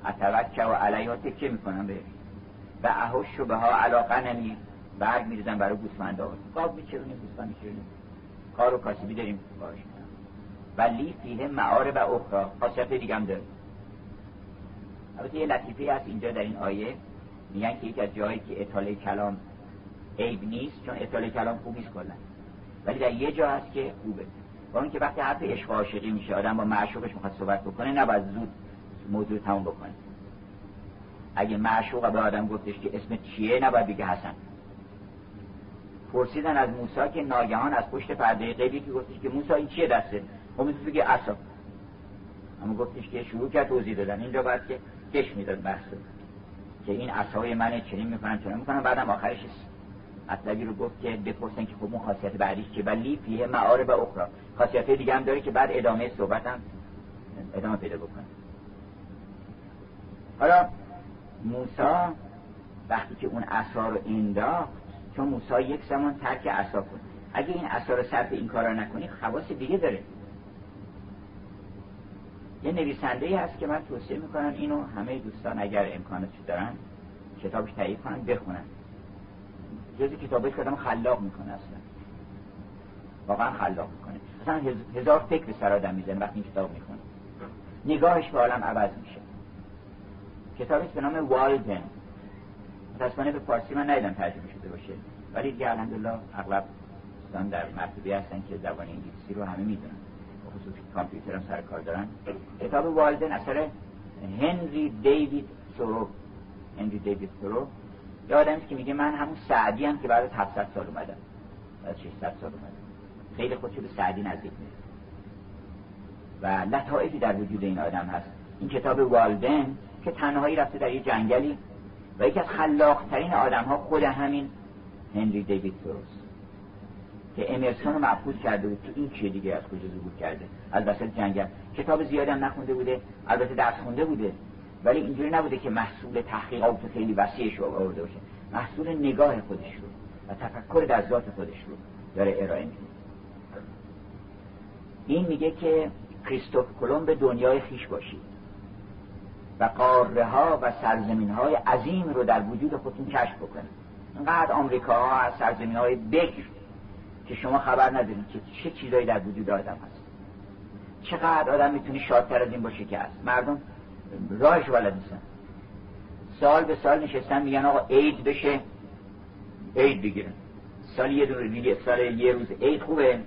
اتوکه و علیها تکه می‌کنم به و اهوش به ها علاقه نمی برگ میریزن برای گوسفند ها گاب میچرونیم گوسفند میچرونیم کار و کاسبی داریم. باش. ولی فیه معارب اخرى خاصیت دیگه هم داره البته یه لطیفه هست اینجا در این آیه. میگن که یکی از جایی که اطاله کلام عیب نیست چون اطاله کلام خوب نیست کلا. ولی در یه جا هست که خوبه. با اینکه وقتی حرف عشق عاشقی میشه آدم با معشوقش می‌خواد صحبت بکنه نباید زود موضوع تموم بکنه. اگه معشوق به آدم گفتش که اسم چیه نباید بگه حسن. پرسیدن از موسی که ناگهان از پشت پرده غیبی که گفتش که موسی این چیه دسته؟ خب بگه عصا. اما گفتش که شروع کرد توضیح دادن. اینجا باید که کش می‌داد بحث که این عصای منه چنین می‌کنن چنین می‌کنن. بعدم آخرش مطلبی رو گفت که بپرسن که خب اون خاصیت بعدیش که ولی فیه معارب اخرى. خاصیت دیگه هم داره که بعد ادامه صحبت هم ادامه پیدا بکنه. حالا موسا وقتی که اون عصا رو انداخت چون موسا یک زمان ترک عصا کن اگه این عصا رو صرف این کارا نکنی خواص دیگه داره. یه نویسنده هست که من توصیه می‌کنم اینو همه دوستان اگر امکانش دارن کتابش تهیه کنن بخونن. جزی کتابش کردم خلاق می‌کنه اصلا. واقعا خلاق می‌کنه. اصلا هزار فکر سر آدم می‌زنه وقتی این کتاب می‌کنه نگاهش به عالم عوض میشه. کتابش به نام والدن. متاسفانه به فارسی من ندیدم ترجمه شده باشه. ولی دیگه الحمدلله اغلب دوستان در مرتبه هستن که زبان انگلیسی رو همه می‌دونن. خصوص کامپیوتر هم سر کار دارن. کتاب والدن اثر هنری دیوید سورو. هنری دیوید سورو. یه آدمی که میگه من همون سعدی هم که بعد از 700 سال اومدم. بعد 600 سال اومدم. خیلی خودشو به سعدی نزدیک میده و لطائفی در وجود این آدم هست. این کتاب والدن که تنهایی رفته در یه جنگلی و یکی از خلاقترین آدم ها خود همین هنری دیوید توروس که امرسون رو محفوظ کرده بود که این چیه دیگه از کجا ظهور کرده. از وسط جنگل. کتاب زیادی هم نخونده بوده البته درس خونده بوده ولی اینجوری نبوده که محصول تحقیقات خیلی وسیعش رو آورده باشه. محصول نگاه خودش رو و تفکر در ذات خودش رو داره ارائه میده. این میگه که کریستوف کلمب دنیای خیش باشید. و قاره ها و سرزمین های عظیم رو در وجود خودتون کشف بکنید اینقدر آمریکا ها از سرزمین های بکر که شما خبر ندارید که چه چیزایی در وجود آدم هست. چقدر آدم می‌تونی شادتر از این باشه که هست. مردم راهش ولد نیستن. سال به سال نشستن میگن آقا عید بشه عید بگیرن. سال یه دیگه سال یه روز عید خوبه.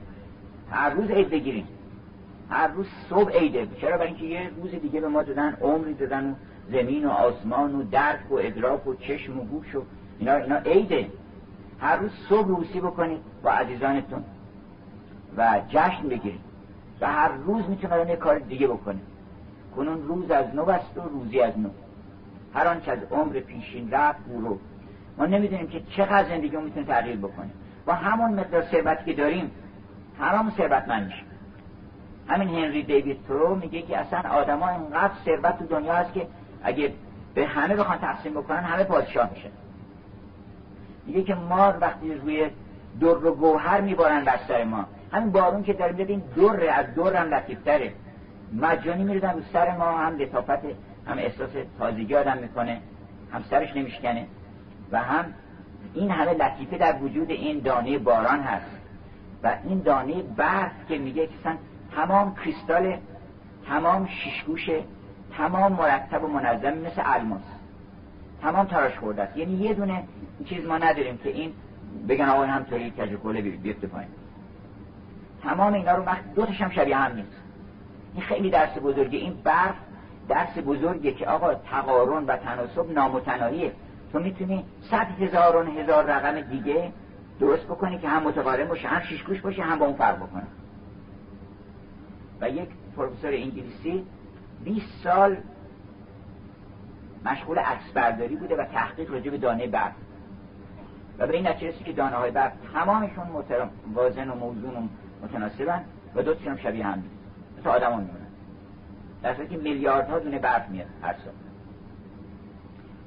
هر روز عید بگیریم هر روز صبح عیده چرا؟ برای اینکه یه روز دیگه به ما دادن عمری دادن و زمین و آسمان و درک و ادراک و چشم و گوش و اینا اینا عیده. هر روز صبح روسی بکنید با عزیزانتون و جشن بگیرید. و هر روز می‌تونه یه کار دیگه بکنید کنون روز از نو است و روزی از نو. هر آنچه از عمر پیشین رفت برو ما نمی‌دونیم که چقدر زندگی می‌تونه تغییر بکنه. با همون مقدار ثروتی که داریم همون ثروتمند میشیم. همین هنری دیوید ترو میگه که اصلا آدما اینقدر ثروت تو دنیا هست که اگه به همه بخوان تقسیم بکنن همه پادشاه میشه میگه که ما وقتی روی در و گوهر میبارن بستر ما همین بارون که داریم ببین در از در هم لطیفتره. مجانی میردن رو سر ما هم لطافت هم احساس تازگی آدم می‌کنه هم سرش نمیشکنه. و هم این همه لطیفه در وجود این دانه باران هست. و این دانه برف که میگه که تمام کریستال تمام شیشگوشه تمام مرتب و منظم مثل الماس. تمام تراش خورده است. یعنی یه دونه چیز ما نداریم که این بگن آقا همطوری کج کله بیفته پایین. تمام اینا رو وقت دو هم شبیه هم نیست. این خیلی درس بزرگه. این برف درس بزرگه که آقا تقارن و تناسب نامتناهیه. تو می‌تونی صد هزاران هزار رقم دیگه درست بکنی که هم متقارن باشه هم شیشگوش باشه هم با اون فرق بکنه. و یک پروفسور انگلیسی 20 سال مشغول عکس برداری بوده و تحقیق راجع به دانه برف و به این نتیجه که دانه های برف تمامشون وازن و موزون و متناسبن و دو هم شبیه هم مثل آدمان میمونن. در صورتی که میلیاردها دونه برف میاد هر سال.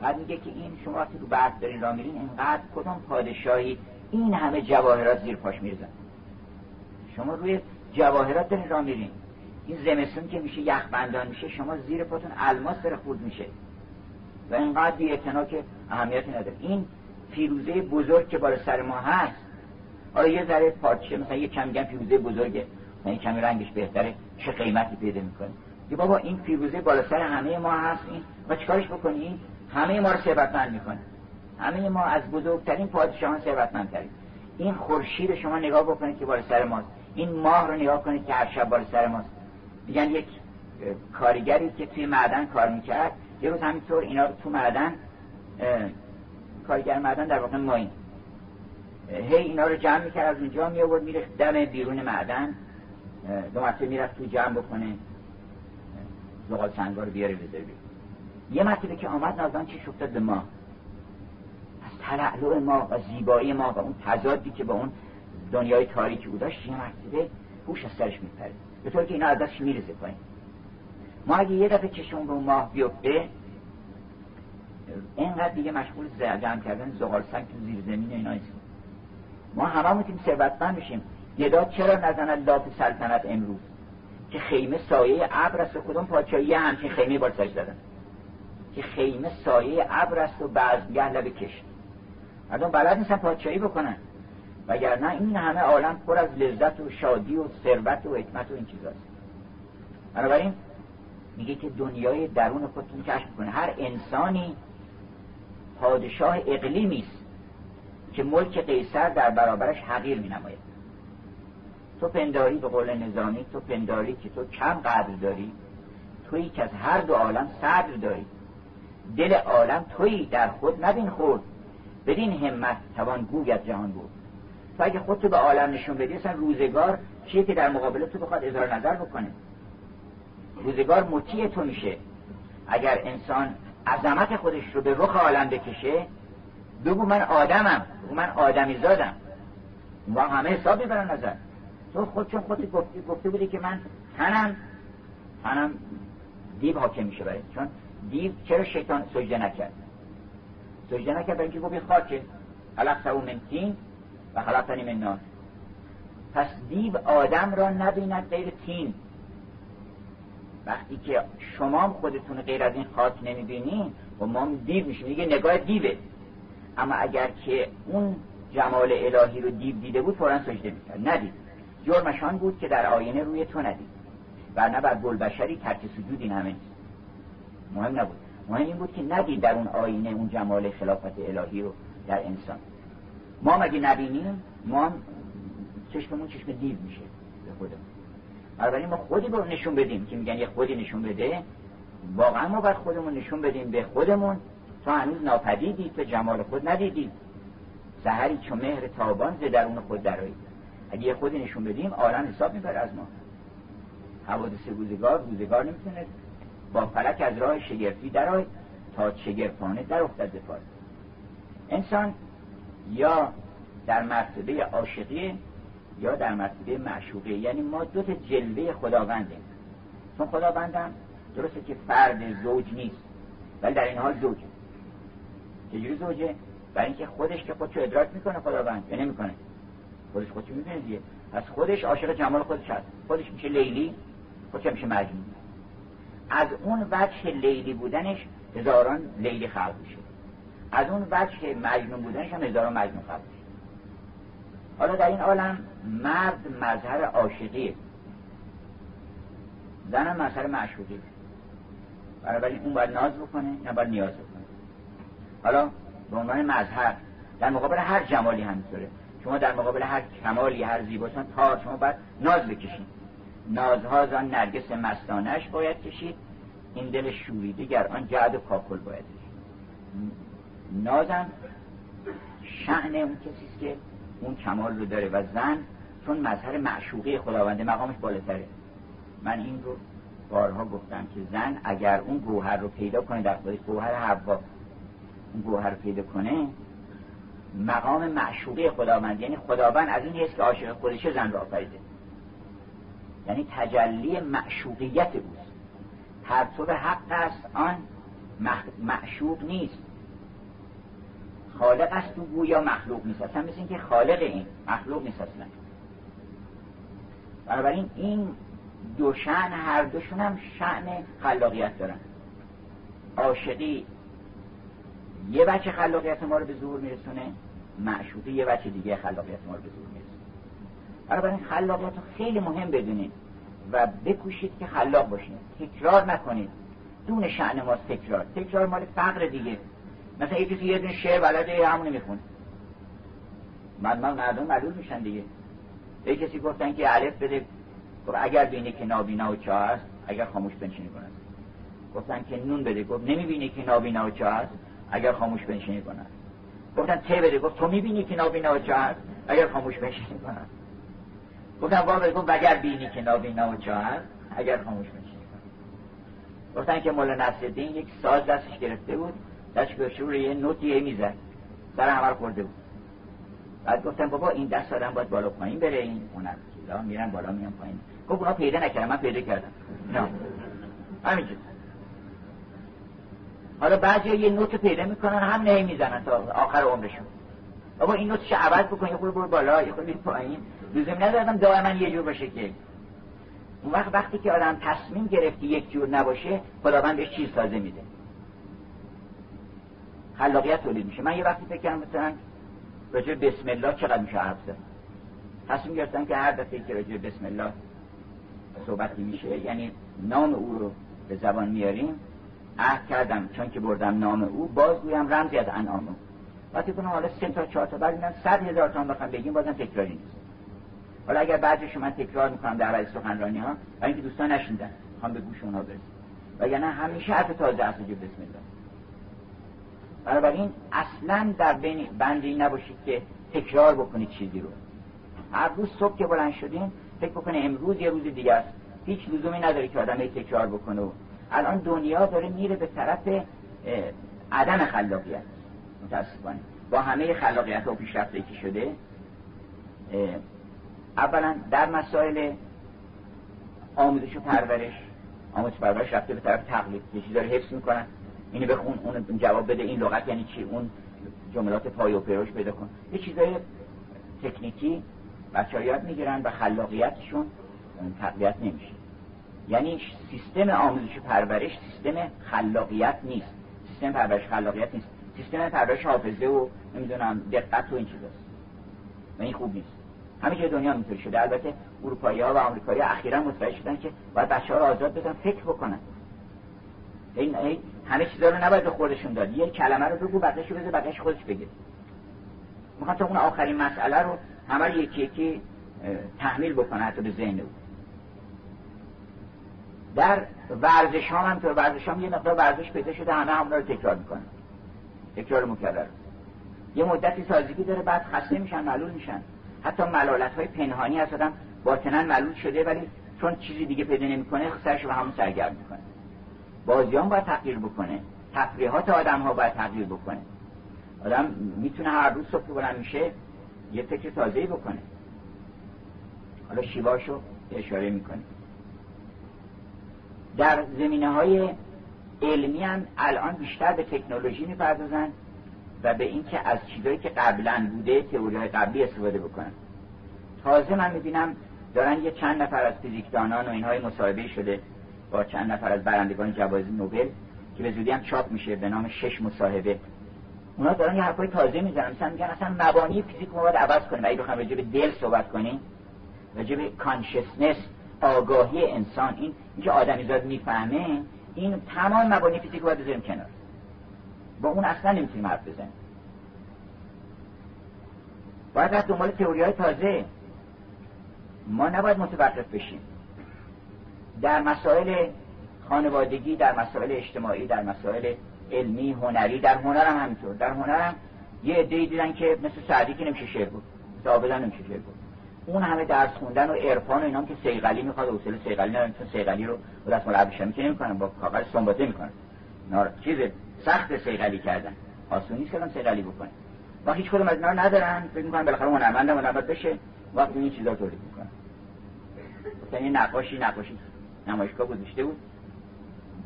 بعد میگه که این شما وقتی رو برف دارین را میرین اینقدر کدوم پادشاهی این همه جواهرات زیر پاش میرزن شما روی جواهرات دارین را میرین. این زمستون که میشه یخبندان میشه شما زیر پاتون الماس داره خورد میشه. و اینقدر بی که اهمیتی نداره. این فیروزه بزرگ که بالا سر ما هست آیا یه ذره پارچه مثلا یه کم گم فیروزه بزرگه. مثلا کمی رنگش بهتره چه قیمتی پیدا می‌کنه. یه بابا این فیروزه بالا سر همه ما هست این. و چیکارش بکنی؟ همه ما رو ثروتمند می‌کنه. همه ما از بزرگترین پادشاهان ثروتمندتریم. این خورشید شما نگاه بکنید که بالا سر ماست. این ماه رو نگاه کنید که هر شب بالا سر ماست. میگن یک کارگری که توی معدن کار می‌کرد. یه روز همینطور اینا رو تو معدن کارگر معدن در واقع ماین. هی اینا رو جمع می‌کرد از اونجا می میره دم بیرون معدن. دو مرتبه می‌رفت تو جمع بکنه. زغال سنگا رو بیاره بذاره یه مرتبه که آمد نازان چی افتاد به ما. از تلعلع ما و زیبایی ما و اون تضادی که با اون دنیای تاریکی داشت یه مرتبه هوش از سرش میپره به طور که اینا از دستش میرزه پایین. ما اگه یه دفعه چشم رو ماه بیفته اینقدر دیگه مشغول جمع کردن زغال سنگ تو زیر زمین اینا نیست. ما همه می‌تونیم ثروتمند بشیم گدا چرا نزند لاف سلطنت امروز؟ که خیمه سایه ابر است و کدوم پادشاهی همچین خیمه بار دادن که خیمه سایه ابر است و بعضگه لب کشت. مردم بلد نیستن پادشاهی بکنن. وگرنه این همه عالم پر از لذت و شادی و ثروت و حکمت و این چیزاست. بنابراین میگه که دنیای درون خودتون کشف کنه. هر انسانی پادشاه اقلیمی است که ملک قیصر در برابرش حقیر می نماید تو پنداری به قول نظامی تو پنداری که تو کم قدر داری تویی که از هر دو عالم صدر داری. دل عالم تویی در خود نبین خورد. بدین همت توان گویت جهان بود. تو اگه خودتو به عالم نشون بدی اصلا روزگار چیه که در مقابل تو بخواد اظهار نظر بکنه؟ روزگار مطیع تو میشه. اگر انسان عظمت خودش رو به رخ عالم بکشه بگو من آدمم بگو من آدمی زادم. ما همه حساب می‌برن نظر. تو خود چون خودت گفتی گفته بودی که من تنم. تنم دیو حاکم میشه برای چون دیو چرا شیطان سجده نکرد؟ سجده نکرد برای اینکه گفت خاکه. خلق سو من و خلقتنی من نار. پس دیو آدم را نبیند غیر تین. وقتی که شما خودتون غیر از این خاک نمی‌بینی و ما دیو میشیم. دیگه نگاه دیوه. اما اگر که اون جمال الهی رو دیو دیده بود فورا سجده می‌کرد. ندید. جرمشان بود که در آینه روی تو ندید. و نه بر گل بشری ترک سجود این همه مهم نبود. مهم این بود که ندید در اون آینه اون جمال خلافت الهی رو در انسان. ما مگه نبینیم؟ ما چشممون چشم دیو میشه. به خودمون بنابراین ما خودی رو نشون بدیم که میگن یه خودی نشون بده. واقعا ما باید خودمون نشون بدیم به خودمون. تا هنوز ناپدیدید به جمال خود ندیدید. سهری چون مهر تابان ز درون خود درایید اگه یه خودی نشون بدیم عالم حساب می‌بره از ما. حوادث روزگار روزگار نمی‌تونه با فلک از راه شگرفی درای تا شگرفانه در افتد انسان یا در مرتبه عاشقی یا در مرتبه معشوقه یعنی ما دو تا جلوه خداونده چون خداوندم درسته که فرد زوج نیست ولی در این حال زوجه. چجوری زوجه؟ برای اینکه خودش که خودشو ادراک می‌کنه خداوند. یا نمی‌کنه. خودش خودشو می‌کنه دیگه. پس خودش عاشق جمال خودش هست. خودش میشه لیلی خودش میشه مجنون. از اون وجه لیلی بودنش هزاران لیلی خلق میشه. از اون وجه مجنون بودنش هم هزاران مجنون میشه حالا در این عالم مرد مظهر عاشقی زنم مظهر معشوقی بنابراین اون باید ناز بکنه نه باید نیاز بکنه. حالا به عنوان مظهر در مقابل هر جمالی همینطوره. شما در مقابل هر کمالی هر زیباتان تا شما باید ناز بکشید. نازها زن نرگس مستانش باید کشید. این دل شوریده گر آن جعد و کاکل باید نازم شعن اون کسیست که اون کمال رو داره و زن چون مظهر معشوقی خداونده مقامش بالاتره. من این رو بارها گفتم که زن اگر اون گوهر رو پیدا کنه در خودش گوهر حوا اون گوهر رو پیدا کنه مقام معشوقی خداوند یعنی خداوند از این حس که عاشق خودشه زن را آفریده. یعنی تجلی معشوقیت اوست. پرتو حق است آن معشوق نیست. خالق است تو گویا مخلوق نیست اصلا مثل اینکه خالق این مخلوق نیست اصلا. بنابراین این دو شعن هر دوشون هم شعن خلاقیت دارن. عاشقی یه بچه خلاقیت ما رو به ظهور میرسونه معشوقی یه بچه دیگه خلاقیت ما رو به ظهور میرسونه. بنابراین خلاقیت رو خیلی مهم بدونید و بکوشید که خلاق باشید. تکرار نکنید. دون شعن ماست تکرار. تکرار مال فقر دیگه. مثلا یه کسی یه دون شعر بلده همونی می‌خونه. من من مردم معلوم میشن دیگه. یه کسی گفتن که علف بده. خب اگر بینه که نابینا و چاه است اگر خاموش بنشینی کند گفتن که نون بده. گفت نمی‌بینی که نابینا و چاه است اگر خاموش بنشینی کند گفتن ته بده. گفت تو می‌بینی که نابینا و چاه است اگر خاموش بنشینی کند گفتن بابا گفت اگر بینی که نابینا و چاه است اگر خاموش بنشینی کند گفتن که مولا نصرالدین یک ساز دستش گرفته بود. دستش به شور یه نوتیه می‌زد سر عمل خورده بود. بعد گفتم بابا این دست آدم باید بالا پایین بره این اونم میرن بالا میان پایین. گفت اونا پیدا نکردم من پیدا کردم. نه. همینجور حالا بعضی یه نوت پیدا می‌کنن هم نه می‌زنن تا آخر عمرشون. بابا این نوتش عوض بکن یه خود برو بالا یه خود پایین. لزوم ندارم دائما یه جور باشه که. اون وقت وقتی که آدم تصمیم گرفتی یک جور نباشه خداوند بهش چیز سازه میده. خلاقیت تولید میشه. من یه وقتی فکر کردم مثلا راجع بسم الله چقدر میشه حرف زد. تصمیم گرفتم که هر دفعه که راجع بسم الله صحبتی میشه یعنی نام او رو به زبان میاریم عهد کردم چون که بردم نام او باز گویم رمزی از انعام او. وقتی کنم حالا سه تا چهار تا بعد اینم صد هزار تا بخوام بگیم بازم تکراری نیست. حالا اگر بعضیش من تکرار می‌کنم در حوض سخنرانی ها و اینکه دوستان نشوندن خوام به گوش اونها برسه وگرنه همیشه حرف تازه از بسم الله. بنابراین اصلا در بین بندی نباشید که تکرار بکنید چیزی رو. هر روز صبح که بلند شدین فکر بکنه امروز یه روز دیگه است. هیچ لزومی نداره که آدم تکرار بکنه. و الان دنیا داره میره به طرف عدم خلاقیت. متاسفانه. با همه خلاقیت و پیشرفته که شده اولا در مسائل آموزش و پرورش آموزش پرورش رفته به طرف تقلید. یه رو حفظ می‌کنن. اینو بخون اون جواب بده. این لغت یعنی چی؟ اون جملات پای و پیروش پیدا کن. یه چیزای تکنیکی بچه یاد می‌گیرن و خلاقیتشون تقویت نمیشه. یعنی سیستم آموزش پرورش سیستم خلاقیت نیست. سیستم پرورش خلاقیت نیست. سیستم پرورش حافظه و نمی‌دونم دقت و این چیزاست. و این خوب نیست. همه جای دنیا اینطوری شده. البته اروپایی ها و آمریکایی ها اخیرا متوجه شدن که باید بچه ها رو آزاد بدن فکر بکنن. این همه چیزا رو نباید به خودشون داد. یه کلمه رو بگو بقیه‌شو بذار بقیه‌ش خودش بگه. می‌خوام تا اون آخرین مسئله رو همه یکی یکی تحمیل بکنه حتی به ذهن او. در ورزش ها هم تو ورزش هم یه مقدار ورزش پیدا شده همه هم رو تکرار می‌کنن. تکرار مکرر. یه مدتی سازگی داره بعد خسته میشن معلول میشن. حتی ملالت های پنهانی هست آدم باطنا معلول شده ولی چون چیزی دیگه پیدا نمی‌کنه سرش به همون سرگرم می‌کنه. بازیان باید تغییر بکنه. تفریحات آدم ها باید تغییر بکنه. آدم می‌تونه هر روز صبح بلند میشه یه فکر تازه‌ای بکنه. حالا شیواشو اشاره می‌کنه. در زمینه های علمی هم الان بیشتر به تکنولوژی می‌پردازن و به اینکه از چیزایی که قبلا بوده تئوری های قبلی استفاده بکنن. تازه من می‌بینم دارن یه چند نفر از فیزیکدانان و اینهای مصاحبه شده. با چند نفر از برندگان جوایز نوبل که به زودی هم چاپ میشه به نام شش مصاحبه. اونا دارن یه حرفای تازه می‌زنن. مثلا میگن اصلا مبانی فیزیک رو باید عوض کنیم. اگه بخوام راجع به دل صحبت کنیم راجع به کانشسنس آگاهی انسان این اینکه آدمیزاد می‌فهمه این تمام مبانی فیزیک باید بذاریم کنار. با اون اصلا نمی‌تونیم حرف بزنیم. باید از دنبال تئوری های تازه. ما نباید متوقف بشیم. در مسائل خانوادگی در مسائل اجتماعی در مسائل علمی هنری در هنر هم همینطور. در هنر هم یه عده‌ای دیدن که مثل سعدی که نمیشه شعر بود. مثل نمیشه شعر بود. اون همه درس خوندن و عرفان و اینام که سیغلی می‌خواد حوصله سیغلی ندارن چون سیغلی رو با دست ابریشمی که نمی‌کنن با کاغذ سنباته می‌کنن. نار چیز سخت سیغلی کردن. آسون نیست که سیغلی بکنه. و هیچ کدوم از اینا ندارن. فکر می‌کنن بالاخره هنرمندم هنرمند بشه. وقتی این چیزا تولید می‌کنن. یعنی نقاشی نقاشی. نمایشگاه گذاشته بود.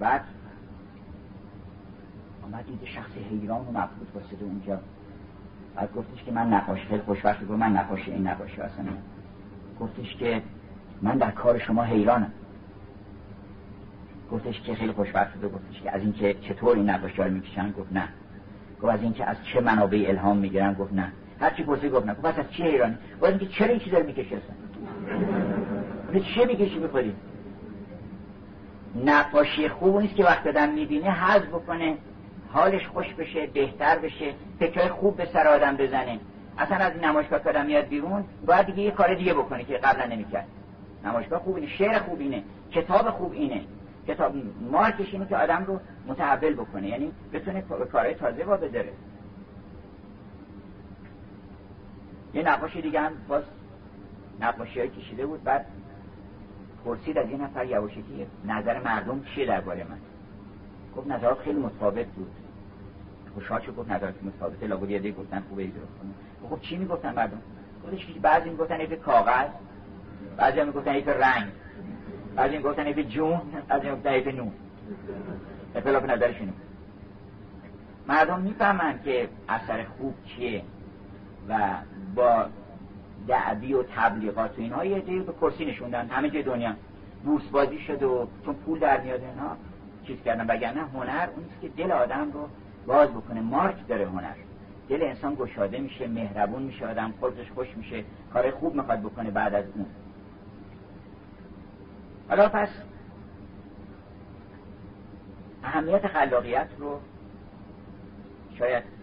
بعد آمد دید شخص حیران و مبهوت واسده اونجا. بعد گفتش که من نقاشی خیلی خوشبخت گفت من نقاشی این نقاشی اصلا. گفتش که من در کار شما حیرانم. گفتش که خیلی خوشبخت شده گفتش که از اینکه چطور این نقاشی رو می‌کشن؟ گفت نه. گفت از اینکه از چه منابع الهام می‌گیرن گفت نه. هر چی پرسی گفت نه. گفت از چی حیرانی؟ گفت اینکه چرا این چیزا رو می‌کشی اصلا؟ چه می‌کشی می‌خوری نقاشی خوب نیست که وقت دادم می‌بینه حذف بکنه حالش خوش بشه بهتر بشه فکرهای خوب به سر آدم بزنه. اصلا از نمایشگاه که آدم میاد بیرون باید دیگه یه کار دیگه بکنه که قبلا نمی‌کرد. نمایشگاه خوب اینه شعر خوب اینه کتاب خوب اینه. کتاب مارکش اینه که آدم رو متحول بکنه یعنی بتونه کارهای تازه با بداره یه نقاشی دیگه هم باز نقاشی های کشیده بود بعد پرسید از یه نفر یواشکی نظر مردم چیه درباره من. گفت نظرات خیلی متفاوت بود. خوشحال شد گفت نظرات متفاوته. لابد یه گفتن خوبه ایده خب چی می‌گفتن مردم؟ گفتش بعضی می‌گفتن ایده کاغذ بعضی هم می‌گفتن رنگ بعضی می‌گفتن ایده جون بعضی می‌گفتن ایده نون. اختلاف نظرشونه مردم می‌فهمن که اثر خوب چیه و با دعوی و تبلیغات و اینها یه به کرسی نشوندن. همه جای دنیا. بورس بازی شد و چون پول در میاد اینها چیز کردن. وگرنه هنر اون که دل آدم رو باز بکنه مارک داره هنر. دل انسان گشاده میشه مهربون میشه آدم خودش خوش میشه کار خوب می‌خواد بکنه بعد از اون. حالا پس اهمیت خلاقیت رو شاید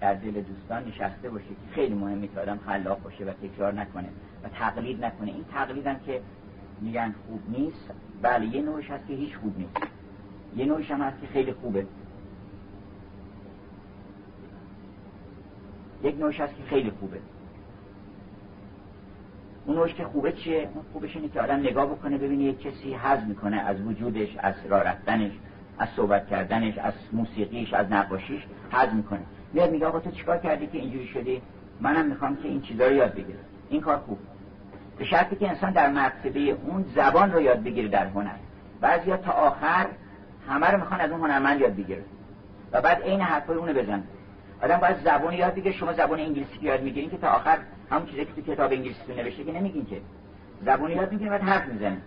در دل دوستان نشسته باشه که خیلی مهمه که آدم خلاق باشه و تکرار نکنه و تقلید نکنه. این تقلیدم که میگن خوب نیست. بله یه نوعش هست که هیچ خوب نیست. یه نوعش هم هست که خیلی خوبه. یک نوعش هست که خیلی خوبه. اون نوعش که خوبه چیه؟ اون خوبش اینه که آدم نگاه بکنه ببینه یک کسی حض می‌کنه از وجودش از راه رفتنش از صحبت کردنش از موسیقیش از نقاشیش حض می‌کنه. میاد میگه آقا تو چیکار کردی که اینجوری شدی؟ منم می‌خوام که این چیزا رو یاد بگیرم. این کار خوب. به شرطی که انسان در مرتبه اون زبان رو یاد بگیره در هنر. بعضیا تا آخر همه رو می‌خوان از اون هنرمند یاد بگیره و بعد عین حرفای اونو بزن. آدم باید زبان یاد بگیره. شما زبان انگلیسی یاد می‌گیرین که تا آخر همون چیزی که تو کتاب انگلیسی نوشته که نمیگین که. زبان یاد می‌گیره بعد حرف می‌زنه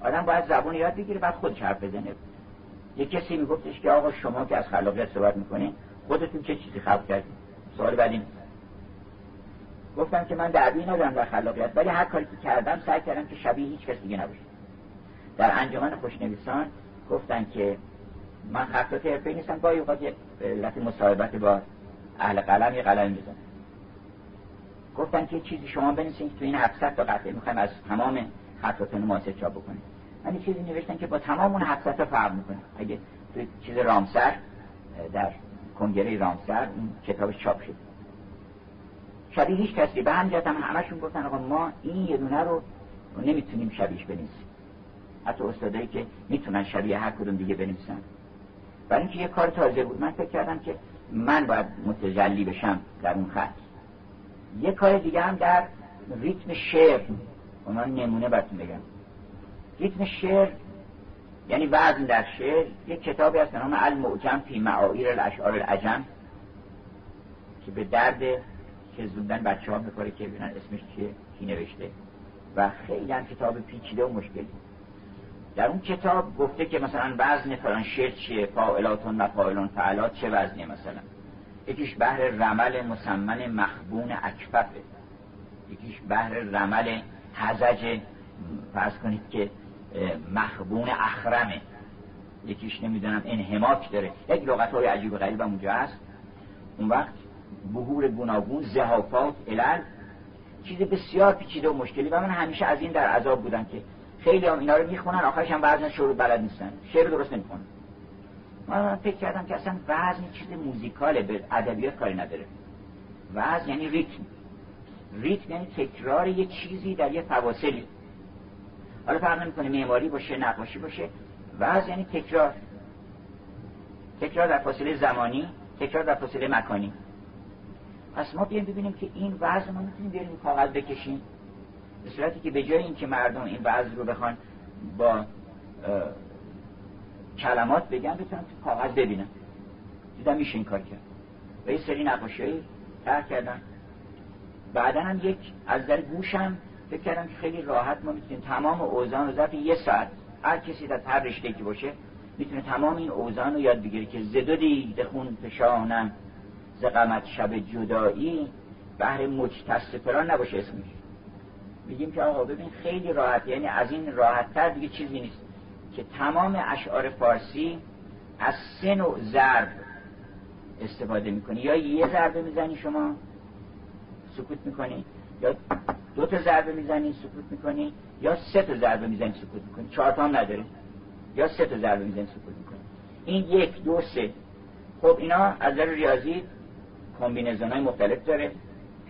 آدم باید زبان یاد بگیره بعد خودش حرف بزنه. یه کسی میگفتش که آقا شما که از خلاقیت صحبت می‌کنین خودتون چه چیزی خلق کردین سوال بعد این گفتم که من دربی ندارم در خلاقیت ولی هر کاری که کردم سعی کردم که شبیه هیچ کس دیگه نباشه. در انجمن خوشنویسان گفتن که من خطات حرفه‌ای نیستم گاهی اوقات علت مصاحبت با اهل قلم یه قلم می‌زنم. گفتن که چیزی شما بنویسین که تو این 700 تا قطعه می‌خوایم از تمام خطاتون معاصر چاپ بکنیم. من چیزی نوشتن که با تمام اون 700 تا فرق می‌کنه. اگه تو چیز رامسر در کنگره رامسر این کتابش چاپ شد. شبیه هیچ کسی. به هم هم همشون گفتن آقا ما این یه دونه رو نمی‌تونیم شبیهش بنویسیم. حتی استادایی که می‌تونن شبیه هر کدوم دیگه بنویسن. برای اینکه یه کار تازه بود. من فکر کردم که من باید متجلی بشم در اون خط. یه کار دیگه هم در ریتم شعر. اونا نمونه براتون بگم. ریتم شعر یعنی وزن در شعر یک کتابی هست نام المعجم فی معایر الاشعار العجم که به درد که زودن بچه ها می‌کنه که ببینن اسمش چیه کی نوشته. و خیلی هم کتاب پیچیده و مشکلی. در اون کتاب گفته که مثلا وزن فلان شعر چیه فاعلاتون و فاعلون فعلات چه وزنیه مثلا. یکیش بحر رمل مسمن مخبون اکففه. یکیش بحر رمل هزج فرض کنید که مخبون اخرمه. یکیش نمی‌دونم انهماک داره. یک لغت های عجیب غریب اونجا هست. اون وقت بهور گوناگون زهافات علل چیز بسیار پیچیده و مشکلی و من همیشه از این در عذاب بودم که خیلی هم اینا رو می‌خونن آخرش هم وزن شروع بلد نیستن. شعر درست نمی‌خونن. من فکر کردم که اصلا وزن چیز موزیکاله به ادبیات کاری نداره. وزن یعنی ریتم. ریتم یعنی تکرار یه چیزی در یه فواصلی. حالا فرق نمی‌کنه معماری باشه نقاشی باشه. وزن یعنی تکرار. تکرار در فاصله زمانی تکرار در فاصله مکانی. پس ما بیایم ببینیم که این وزن ما می‌تونیم بیاریم کاغذ بکشیم. به صورتی که به جای اینکه مردم این وزن رو بخوان با کلمات بگن بتونن تو کاغذ ببینن. دیدم میشه این کار کرد. و یه سری نقاشی تر کردن. بعدا هم یک از در گوشم فکر کردم که خیلی راحت ما می‌تونیم تمام اوزان رو ظرف یه ساعت هر کسی در هر رشته که باشه می‌تونه تمام این اوزان رو یاد بگیره که زدو دیده خون فشانم ز شب جدایی بهر مجتس فران نباشه اسمش. میگیم که آقا ببین خیلی راحت یعنی از این راحت تر دیگه چیزی نیست که تمام اشعار فارسی از سه نوع ضرب استفاده می‌کنی. یا یه ضربه می‌زنی شما سکوت می‌کنی. یا دو تا ضربه می‌زنی سکوت می‌کنی یا سه تا ضربه می‌زنی سکوت می‌کنی. چهار تا هم نداره یا سه تا ضربه می‌زنی سکوت می‌کنی. این یک دو سه. خب اینا از نظر ریاضی کامبینزون های مختلف داره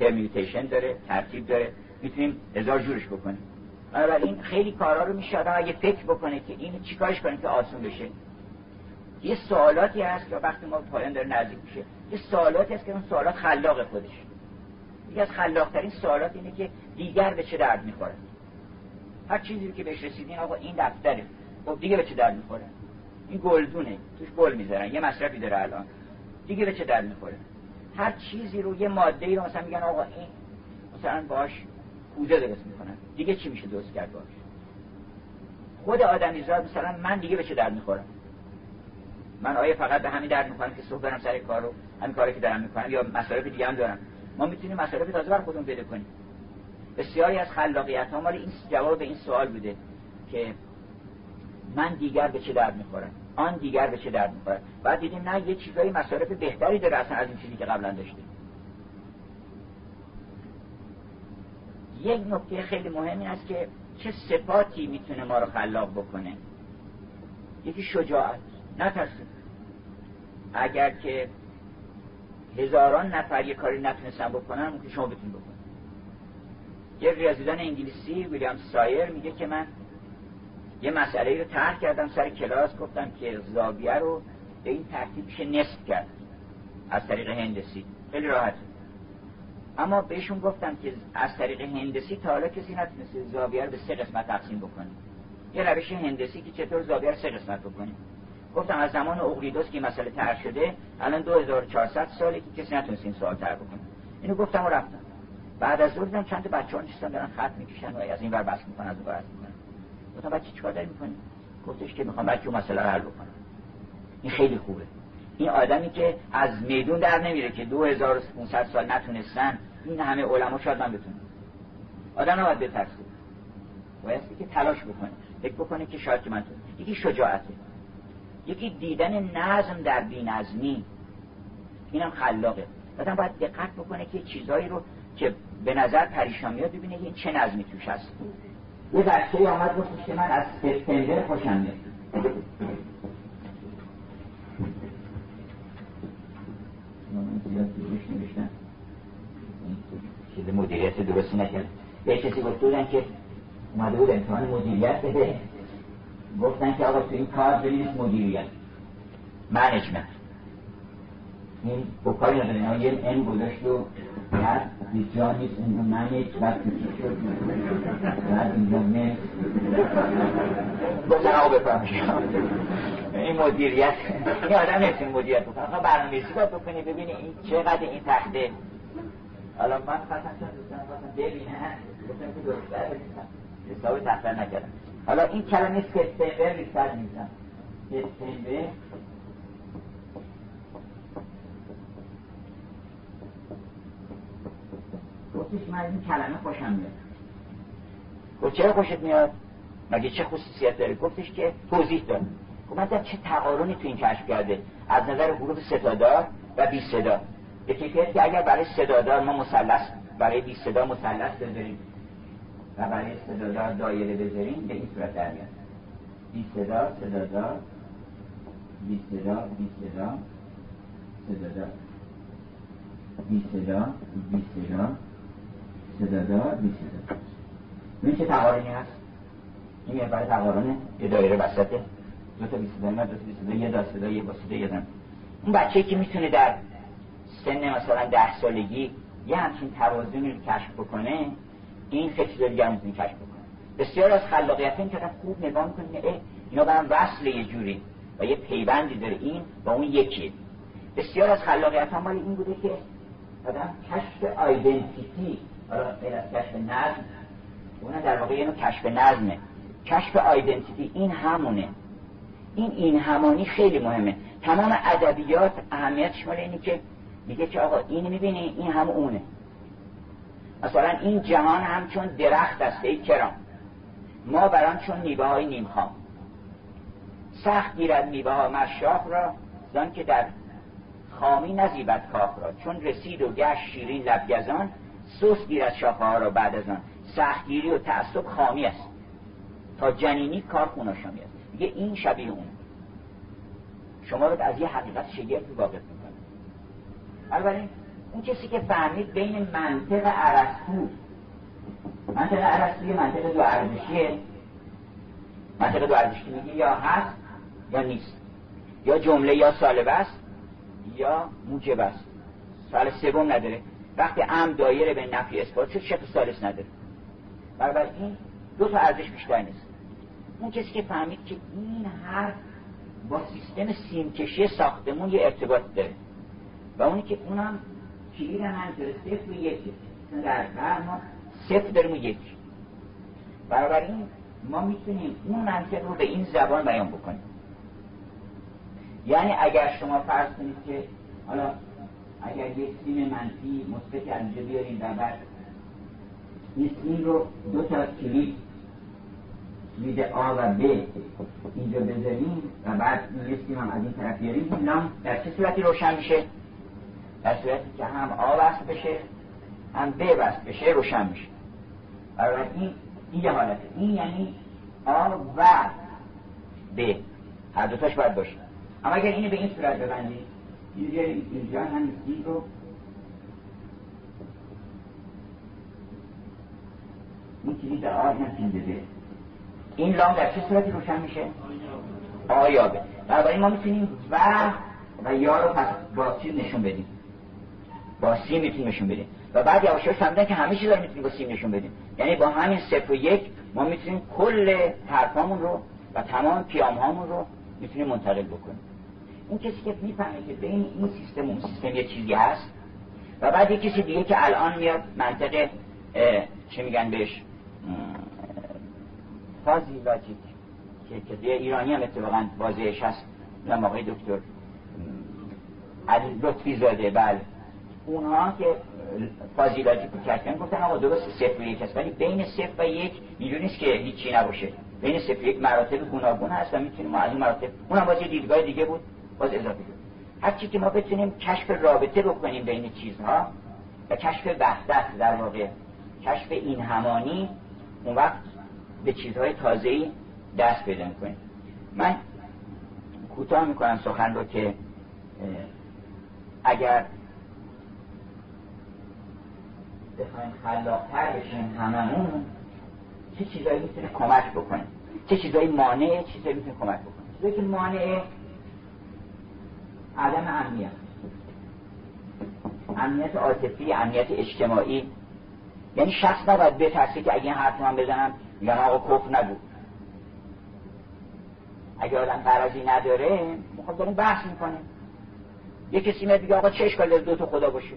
پرمیوتیشن داره ترتیب داره. می‌تونیم هزار جورش بکنیم. این خیلی کارا رو میشه آدم اگه فکر بکنه که اینو چیکارش کنیم که آسون بشه. یه سوالاتی هست که وقتی ما پایان داره نزدیک میشه. یه سوالاتی هست که اون سوالات خلاق خودش یکی از خلاقترین سوالات اینه که دیگر به چه درد می‌خوره؟ هر چیزی که بهش رسیدین آقا این دفتره. خب دیگه به چه درد می‌خوره؟ این گلدونه. توش گل می‌ذارن یه مصرفی داره الان. دیگه به چه درد می‌خوره؟ هر چیزی رو یه ماده ای رو مثلا میگن آقا این مثلا باش کوزه درست می‌کنن دیگه چی میشه درست کرد باش؟ خود آدمی زاد مثلا من دیگه به چه درد می‌خورم من آیا فقط به همین درد می‌خورم که صبح برم سر کار رو همین کاری که دارم می‌کنم یا مسائل دیگه هم دارم؟ ما می‌تونیم مسائل تازه بر خودمون بده کنیم. بسیاری از خلاقیت ها مال این جواب این سوال بوده که من دیگر به چه درد می‌خورم؟ آن دیگر به چه درد می‌خورد؟ بعد دیدیم نه یه چیزای مصارف بهتری داره اصلا از این چیزی که قبلا داشتیم یک نکته خیلی مهم این است که چه صفاتی می‌تونه ما رو خلاق بکنه. یکی شجاعت نترسیم اگر که هزاران نفر یه کاری نتونستن بکنن ممکن شما بتونید بکنید. یه ریاضیدان انگلیسی ویلیام سایر میگه که من یه مسئله رو طرح کردم سر کلاس گفتم که زاویه رو به این ترتیب میشه نصف کرد. از طریق هندسی. خیلی راحت. اما بهشون گفتم که از طریق هندسی تا حالا کسی نتونسته زاویه رو به سه قسمت تقسیم بکنه. یه روش هندسی که چطور زاویه رو سه قسمت بکنه. گفتم از زمان اقلیدوس که مسئله طرح شده الان 2400 ساله که کسی نتونست این سوال طرح بکنه. اینو گفتم و رفتم. بعد از دیدم چند بچه‌ها نشستن دارن خط می‌کشن و از این ور بس می‌کنن از اون ور می‌کنن. گفتم بچه چیکار داری می‌کنی؟ گفتش که می‌خوام بچه مسئله رو حل بکنم. این خیلی خوبه. این آدمی که از میدون در نمیره که 2500 سال نتونستن این همه علما شاید من بتونم. آدم نباید بترسه. بایستی که تلاش بکنه. فکر بکنه که شاید که من تونم یکی شجاعته. یکی دیدن نظم در بینظمی. اینم خلاقه. آدم باید دقت بکنه که چیزایی رو که به نظر پریشان میاد ببینه این چه نظمی توش هست. یه بچه آمد گفتش که من از سپتامبر خوشم میاد. چیز مدیریت درستی نکرد. یه کسی گفت بودن که اومده بود امتحان مدیریت بده. گفتن که آقا تو این کار ببینید مدیریت. منیجمنت این با کاری نداره یه ان گذاشت و بعد بسیار نیست. این منیج بعد کسی شد؟ بعد اینجا من گفتن آقا بفرمش این مدیریت. این آدم نیست این مدیریت بکنه. برنامه‌ریزی باید بکنی ببینی این چقدر این تخته. حالا من خواستم چون دوستان خواستم ببینن گفتم که بکنم حساب تخته نکردم. حالا این کلمه سپتامبر ریستر میزن سپتامبر. گفتش من این کلمه خوشم میاد. گفت چرا خوشت میاد؟ مگه چه خصوصیت داره؟ گفتش که توضیح داد. گفت مثلا چه تقارنی تو این کشف کرده. از نظر حروف ستادار و بی صدا. به که اگر برای صدادار ما مثلث برای بی صدا مثلث بذاریم. و برای صدادار دایره بذاریم به این صورت در میاد. بی صدا صدادار بی صدا بی صدا صدادار بی صدا بی صدا صدادار بی صدا این چه تقارنی هست؟ این یه برای تقارنه یه دایره وسطه دو تا بی صدا دو تا بی صدا یه دا صدا یه با صدا یه دن اون بچه که می‌تونه در سن مثلا ده سالگی یه همچین توازنی رو کشف بکنه این دیگه می‌تونه کشف بکنه. بسیار از خلاقیت این که خوب نگاه می‌کنه اه اینا برام وصل یه جوری و یه پیوندی داره این با اون یکی. بسیار از خلاقیت هم این بوده که آدم کشف آیدنتیتی حالا غیر کشف نظم اون در واقع یه کشف نظمه. کشف آیدنتیتی این همونه. این این همانی خیلی مهمه. تمام ادبیات اهمیتش مال اینه که میگه که آقا این می‌بینی این هم اونه. مثلا این جهان هم چون درخت است ای کرام. ما بران چون میوه های نیم خام سخت گیرد میوه ها مشاق را زن که در خامی نزیبت کاخ را. چون رسید و گشت شیرین لبگزان سوس گیرد شاخه ها را بعد از آن. سختگیری و تعصب خامی است. تا جنینی کار خوناشامی است. میگه این شبیه اون. شما رو از یه حقیقت شگفتی واقف می‌کنه. بنابراین اون کسی که فهمید بین منطق عرستو منطق عرستو یه منطق دو ارزشیه. منطق دو ارزشی میگه یا هست یا نیست. یا جمله یا سالبه است یا موجب است. سال سوم نداره. وقتی ام دایره به نفی اثبات شد شک سالس نداره. برای این دو تا ارزش بیشتر نیست. اون کسی که فهمید که این هر با سیستم سیمکشی ساختمون یه ارتباط داره و اونی که اونم کلید منظر صفر یکی در ما صفر داریم و یکی این ما می‌تونیم اون منطق رو به این زبان بیان بکنیم. یعنی اگر شما فرض کنید که حالا اگر یک سیم منفی مثبت اینجا بیاریم و بعد این سیم رو دو تا کلید کلید آ و ب اینجا بذاریم و بعد این سیم هم از این طرف بیاریم این در چه صورتی روشن میشه؟ در صورتی که هم آ وصل بشه هم ب وصل بشه روشن میشه. برای این این یه حالته این یعنی آ و ب هر دوتاش باید باشه. اما اگر اینو به این صورت ببندیم اینجا اینجا هم این رو این کلید در آ این این لام در چه صورتی روشن میشه؟ آیا به. برای ما می‌تونیم و و یا رو پس با چیز نشون بدیم. با سیم می‌تونیم نشون بدیم. و بعد یواش فهمیدن که همه چیز رو می‌تونیم با سیم نشون بدیم. یعنی با همین صفر و یک ما می‌تونیم کل حرفامون رو و تمام پیام هامون رو می‌تونیم منتقل بکنیم. این کسی که می‌فهمه که بین این سیستم اون سیستم یه چیزی هست و بعد یه کسی دیگه که الان میاد منطقه چه میگن بهش؟ فازی لاجیک که که ایرانی هم اتفاقا واضحش هست اونم آقای دکتر علی لطفی زاده. بله. اونها که فازی لاجیک رو کردن گفتن آقا درست صفر و یک هست ولی بین صفر و یک اینجوری نیست که هیچی نباشه. بین صفر و یک مراتب گوناگون هست و می‌تونیم از این مراتب اونم باز یه دیدگاه دیگه بود باز اضافه شد. هر چی که ما بتونیم کشف رابطه بکنیم بین چیزها و کشف وحدت در واقع کشف این همانی اون وقت به چیزهای تازه‌ای دست پیدا می‌کنیم. من کوتاه می‌کنم سخن رو که اگر بخوایم خلاقتر بشیم هممون چه چیزایی می‌تونه کمک بکنه؟ چه چیزایی مانع چیزایی می‌تونه کمک بکنه؟ چیزایی که مانع عدم امنیت امنیت عاطفی امنیت اجتماعی. یعنی شخص نباید بترسه که اگه این حرف من بزنم میگن آقا کف نگو. اگه آدم قرضی نداره می‌خواد داریم بحث می‌کنه یه کسی میاد بگه آقا چه اشکال داره؟ دو تا خدا باشه.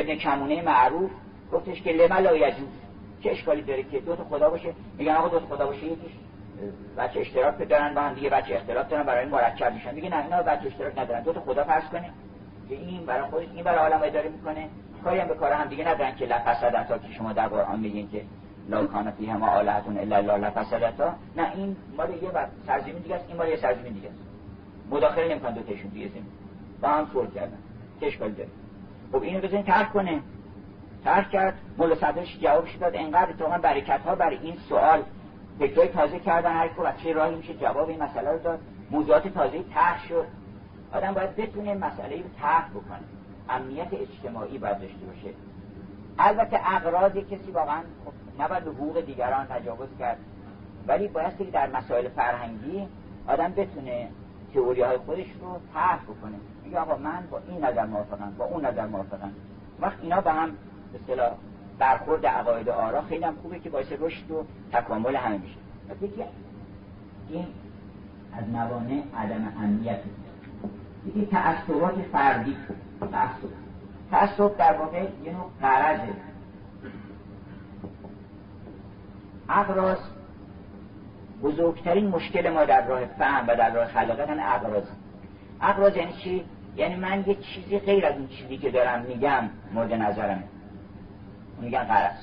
ابن کمونه معروف گفتش که لما لا یجوز. چه اشکالی داره که دو تا خدا باشه؟ میگن آقا دو تا خدا باشه یکیش بچه اشتراک دارن با هم دیگه بچه اختلاف دارن برای مرکب میشن. میگه نه اینا بچه اشتراک ندارن. دو تا خدا فرض کنه که این برای خودش این برای عالم اداره می‌کنه. کاری هم به کار هم دیگه ندارن که لفسدتا که شما در قرآن میگین که لا کان فیه ما آلهتون الا الله لفسدتا نه این مال یه سرزمین دیگه است این مال یه سرزمین دیگه است. مداخله نمی‌کنن دو تاشون دیگه. با هم صلح کردن. چه اشکالی داره؟ خب اینو بزنین ترک کنه. ترک کرد. مولا صدرش جوابش داد. انقدر تو برکت ها برای این سوال فکرهای تازه کردن. هر کو چه راهی میشه جواب این مسئله رو داد. موضوعات تازه طرح شد. آدم باید بتونه مسئله رو طرح بکنه. امنیت اجتماعی باید داشته باشه. البته اقراض کسی واقعا خب نباید به حقوق دیگران تجاوز کرد. ولی باید که در مسائل فرهنگی آدم بتونه تئوری های خودش رو طرح بکنه. میگه آقا من با این نظر موافقم با اون نظر موافقم. وقت اینا به هم به اصطلاح برخورد عقاید آرا خیلی هم خوبه که باعث رشد و تکامل همه میشه. یکی این از موانع عدم امنیت یکی تعصبات فردی تعصب. تعصب در واقع یه نوع قرضه اقراض بزرگترین مشکل ما در راه فهم و در راه خلاقت هم اقراض اقراض یعنی چی؟ یعنی من یه چیزی غیر از اون چیزی که دارم میگم مورد نظرمه. میگن قرض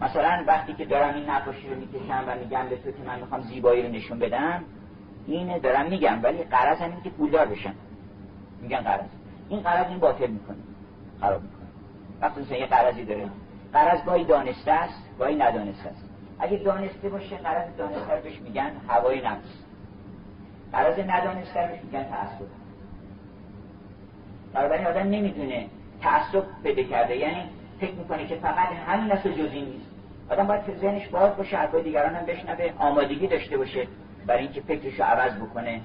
مثلا وقتی که دارم این نقاشی رو می‌کشم و میگم به تو که من می‌خوام زیبایی رو نشون بدم اینه دارم میگم ولی قرض هم این که پولدار بشن میگن قرض این قرض این باطل می‌کنه. خراب می‌کنه. وقتی مثلا یه قرضی داره. قرض گاهی دانسته است گاهی ندانسته است. اگه دانسته باشه قرض دانسته بهش میگن هوای نفس. قرض ندانسته بهش میگن تعصب. بنابراین آدم نمی‌دونه تعصب بده کرده. یعنی فکر می‌کنه که فقط همین است جزی نیست. آدم باید ذهنش باز باشه حرفای دیگران هم بشنوه آمادگی داشته باشه برای اینکه فکرشو عوض بکنه.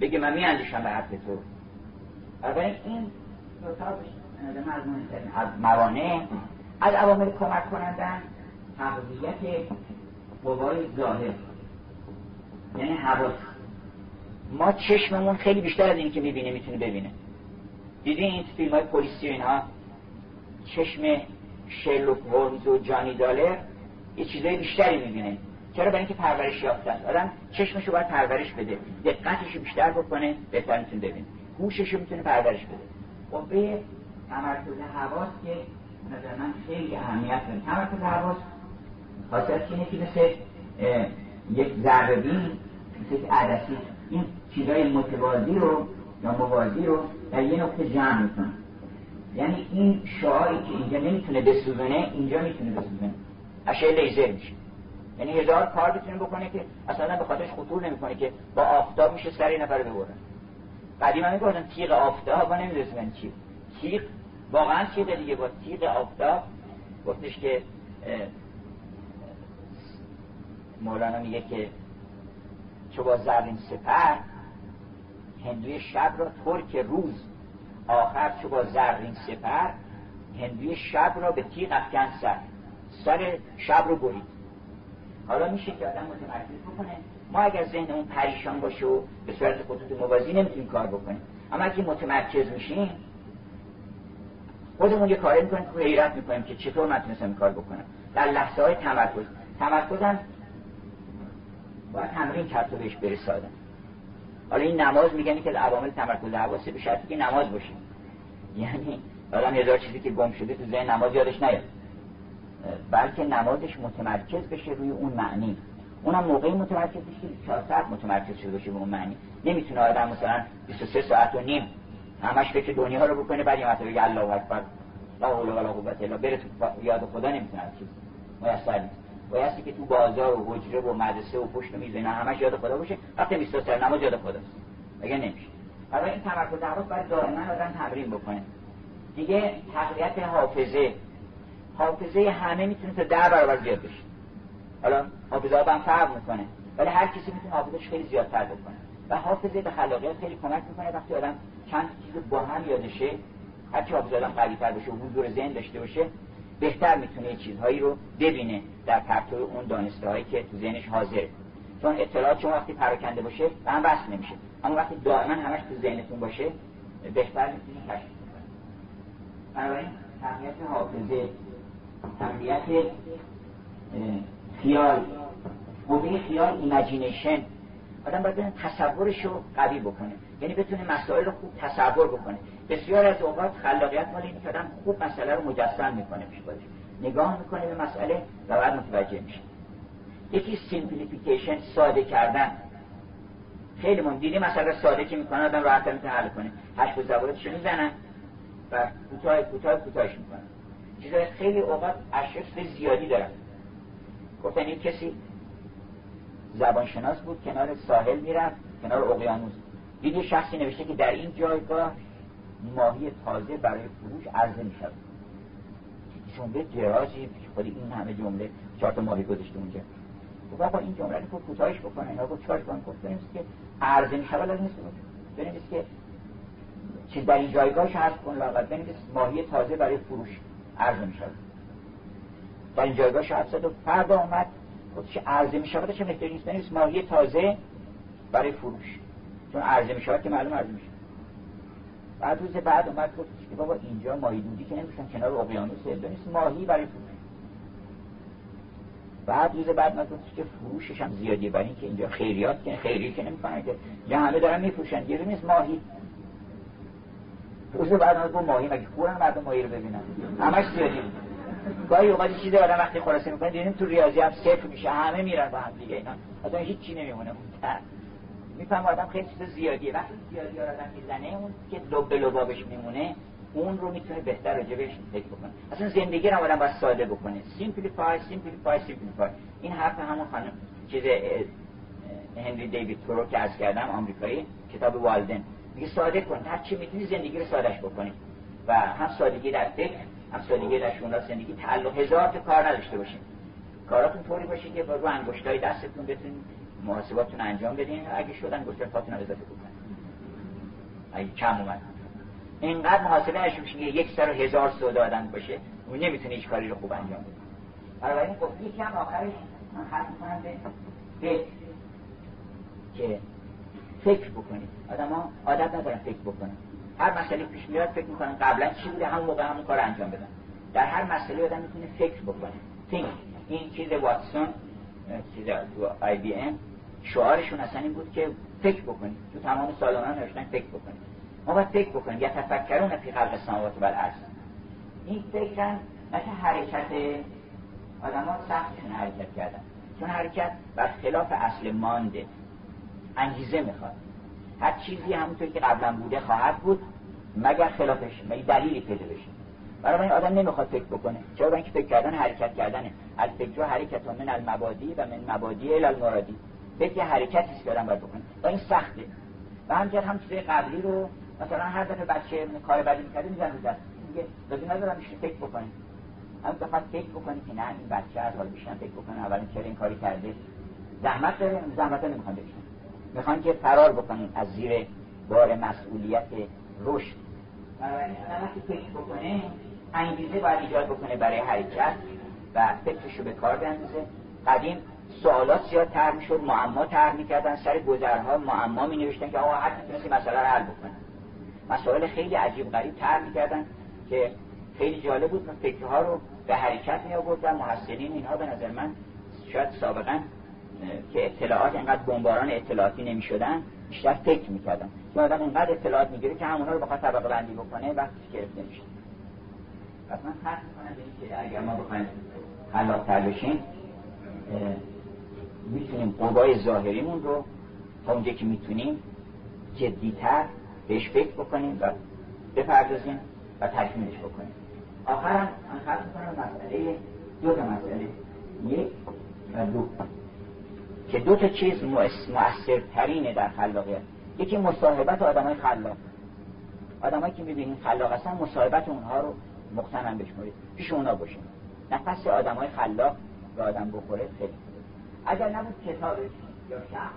بگه من میاندیشم به حرف تو. بنابراین این از موانع از عوامل کمک کنندن تقویت قوای ظاهر. یعنی حواس. ما چشممون خیلی بیشتر از این که می‌بینه می‌تونه ببینه. دیدین این فیلم های پلیسی اینها چشم شرلوک هولمز و جانی دالر یه چیزای بیشتری می‌بینه. چرا؟ برای اینکه پرورش یافته است آدم چشمشو باید پرورش بده. دقتشو بیشتر بکنه بهتر می‌تونه ببینه. گوششو می‌تونه پرورش بده. قوه تمرکز حواس که نظر من خیلی اهمیت داره. تمرکز حواس خاصیت اینه که مثل یک ذره بین مثل یک عدسی این چیزای متوازی رو یا موازی رو در یه نقطه جمع می‌کنه یعنی این شعایی که اینجا نمی‌تونه بسوزونه اینجا می‌تونه بسوزونه. اشعه لیزر میشه. یعنی هزار کار بتونه بکنه که اصلا به خاطرش خطور نمی‌کنه که با آفتاب میشه سر این نفر ببرن. قدیم هم می‌گفتن تیغ آفتاب و نمی‌دونستن چی تیغ واقعا تیغ دیگه با تیغ آفتاب؟ گفتش که مولانا میگه که چو با زرین سپر هندوی شب را ترک روز آخر چو با زرین سپر هندوی شب را به تیغ افکن سر سر شب رو برید. حالا میشه که آدم متمرکز بکنه. ما اگر ذهنمون پریشان باشه و به صورت خطوط موازی نمی‌تونیم کار بکنیم. اما اگه متمرکز میشیم خودمون یه کاری می‌کنیم که حیرت می‌کنیم که چطور من تونستم کار بکنم. در لحظه های تمرکز. تمرکز هم باید تمرین کرد تو بهش برسادم. حالا این نماز میگن که عوامل تمرکز حواسه به شرطی که نماز باشیم یعنی آدم هزار چیزی که گم شده تو ذهن نماز یادش نیاد. بلکه نمازش متمرکز بشه روی اون معنی. اونم موقعی متمرکز بشه که 4 ساعت متمرکز شده باشه به اون معنی. نمی‌تونه آدم مثلا 23 ساعت و نیم همش فکر دنیا رو بکنه بعد یه مرتبه بگه الله اکبر لا حول ولا قوت الا بره تو یاد خدا نمی‌تونه چیز میسر. بایستی که تو بازار و حجره و مدرسه و پشت میز اینا همش یاد خدا باشه. وقتی 23 ساعت نماز یاد خداست اگه نمیشه؟ برای این تمرکز حواس باید دائما آدم تمرین بکنه. دیگه تقویت حافظه. حافظه همه می‌تونه تا ده برابر زیاد بشه. حالا حافظه هم فرق می‌کنه. ولی هر کسی می‌تونه حافظش خیلی زیادتر بکنه. و حافظه به خلاقیت خیلی کمک می‌کنه وقتی آدم چند چیز با هم یادشه. هرچی حافظه آدم قوی تر بشه و حضور ذهن داشته باشه بهتر می‌تونه چیزهایی رو ببینه در پرتو اون دانسته هایی که تو ذهنش حاضره. چون اطلاعات شما وقتی پراکنده باشه به هم وصل نمیشه. اما وقتی دائما همش تو ذهنتون باشه بهتر می‌تونید کشف کنید بنابراین تقویت حافظه تقویت خیال قوه خیال imagination آدم باید تصورش رو قوی بکنه. یعنی بتونه مسائل رو خوب تصور بکنه. بسیار از اوقات خلاقیت مال اینه که آدم خوب مسئله رو مجسم می‌کنه پیش نگاه می‌کنه به مسئله و بعد متوجه میشه یکی simplification ساده کردن. خیلی مهم. دیدی مسئله ساده که می‌کنه آدم راحت می‌تونه حل کنه. حشو زوایدش می‌زنن و کوتاه کوتاه کوتاهش می‌کنن چیزای خیلی اوقات حشو زیادی دارن. گفتن این کسی زبانشناس بود کنار ساحل می‌رفت کنار اقیانوس. دید شخصی نوشته که در این جایگاه ماهی تازه برای فروش عرضه می شود جمله درازی خود این همه جمله چهار تا ماهی گذاشته اونجا. گفت آقا این جمله رو کوتاهش بکنه. اینا گفت چهار کنن گفت بنویس که عرضه می شود نیست بنویس که چیز در این جایگاهش عرض کن لاغت بنویس ماهی تازه برای فروش عرضه می شود در این جایگاهش عرض و اومد گفت چه عرضه می شود چه مقداری نیست. بنویس ماهی تازه برای فروش. چون عرضه می شود که معلوم عرضه می شود بعد روز بعد اومد گفت که بابا اینجا ماهی دودی که نمیشن کنار اقیانوس بنویس ماهی برای فروش بعد روز بعد گفت که فروشش هم زیادیه برای اینکه اینجا خیریات که خیری که نمی‌کنن که. یا همه دارن میفروشن یه نیست ماهی. روز بعد گفت ماهی مگه خورن مردم ماهی رو ببینن؟ همش زیادی. بود گاهی اوقات چیزی آدم وقتی خلاصه می‌کنه دیدیم تو ریاضی هم صفر میشه همه میرن با هم دیگه اینا. اصلا هیچ چی نمیمونه. میفهم آدم خیلی چیز زیادیه. وقتی زیادی آدم می‌زنه اون که لب لبابش میمونه اون رو می‌تونه بهتر راجبش فکر بکنه. اصلا زندگی رو آدم باید ساده بکنه. simplify simplify simplify این حرف همون خانم چیز هنری دیوید تورو که عرض کردم آمریکایی کتاب والدن. میگه ساده کن. هر چی می‌تونی زندگی رو سادهش بکنی. و هم سادگی در فکر هم سادگی در شئون زندگی. تعلق هزار تا کار نداشته باشین کاراتون طوری باشه که با رو انگشتای دستتون بتونید محاسباتتون انجام بدین. اگه شدن گفتن فاتون اضافه بکنید اگه کم اومد. اینقدر محاسبه نشه میشه یک سر و هزار سودا آدم باشه اون نمی‌تونه هیچ کاری رو خوب انجام بده. بنابراین گفت یکی هم آخرش من خط می‌کنم به که فکر بکنید. آدم ها عادت ندارن فکر بکنن. هر مسئله پیش میاد فکر می‌کنن قبلا چی بوده همون موقع همون کار انجام بدن. در هر مسئله آدم می‌تونه فکر بکنه. Think. این چیز واتسون چیز تو آی بی ام. شعارشون اصلا این بود که فکر بکنید. تو تمام سالانان نوشتن فکر بکنید. ما باید فکر بکنیم. یا تفکرون فی خلق السماوات و این فکرن مثل حرکت آدم ها سختشون حرکت کردن. چون حرکت بر خلاف اصل مانده. انگیزه می‌خواد. هر چیزی همونطور که قبلا بوده خواهد بود مگر خلافش مگر دلیلی پیدا بشه. برای این آدم نمی‌خواد فکر بکنه. چرا؟ اینکه فکر کردن حرکت کردنه. الفکر حرکت من المبادی و من مبادی ال المرادی. فکر حرکتی است که باید بکنه. و این سخته. و همچنین هم چیزای قبلی رو مثلا هر دفعه بچه کار بدی می‌کرده میزن رو دست. میگه لازم ندارم میشه فکر بکنی هم دفعه فکر بکنی که نه این بچه از حال بیشتر فکر بکنه. اولین چرا این کاری کرده؟ زحمت داره. زحمت نمی‌خوان بکشن می‌خوان که فرار بکنیم از زیر بار مسئولیت رشد. بنابراین وقتی فکر بکنه انگیزه باید ایجاد بکنه برای حرکت و فکرش رو به کار بیندازه. قدیم سوالات زیاد تر می‌شد معما تر می‌کردن سر گذرها معما می نوشتن که آقا هر تونستی مسئله رو حل بکنه. مسائل خیلی عجیب غریب تر می‌کردن که خیلی جالب بود من فکرها رو به حرکت می آوردن محسنین اینها به نظر من شاید سابقا که اطلاعات اینقدر بمباران اطلاعاتی نمی شدن بیشتر فکر می‌کردن. که آدم اینقدر اطلاعات می‌گیره که همونها رو بخواد طبقه بندی بکنه وقتی گرفته میشه. پس من خط می‌کنم که اگر ما بخوایم خلاقتر بشیم می‌تونیم قوای ظاهریمون رو تا اونجا که می‌تونیم جدیتر بهش فکر بکنیم و بپردازیم و تکمیلش بکنیم. آخرم من خط می‌کنم مسئله دو تا مسئله یک و دو که دو تا چیز مؤثرترینه در خلاقیت. یکی مصاحبت آدم های خلاق. آدمایی که می‌بینیم خلاق هستن مصاحبت اونها رو مقتنم بشمارید. پیش اونا باشیم نفس آدم های خلاق به آدم بخوره خیلی. اگر نبود کتاب یا شخص.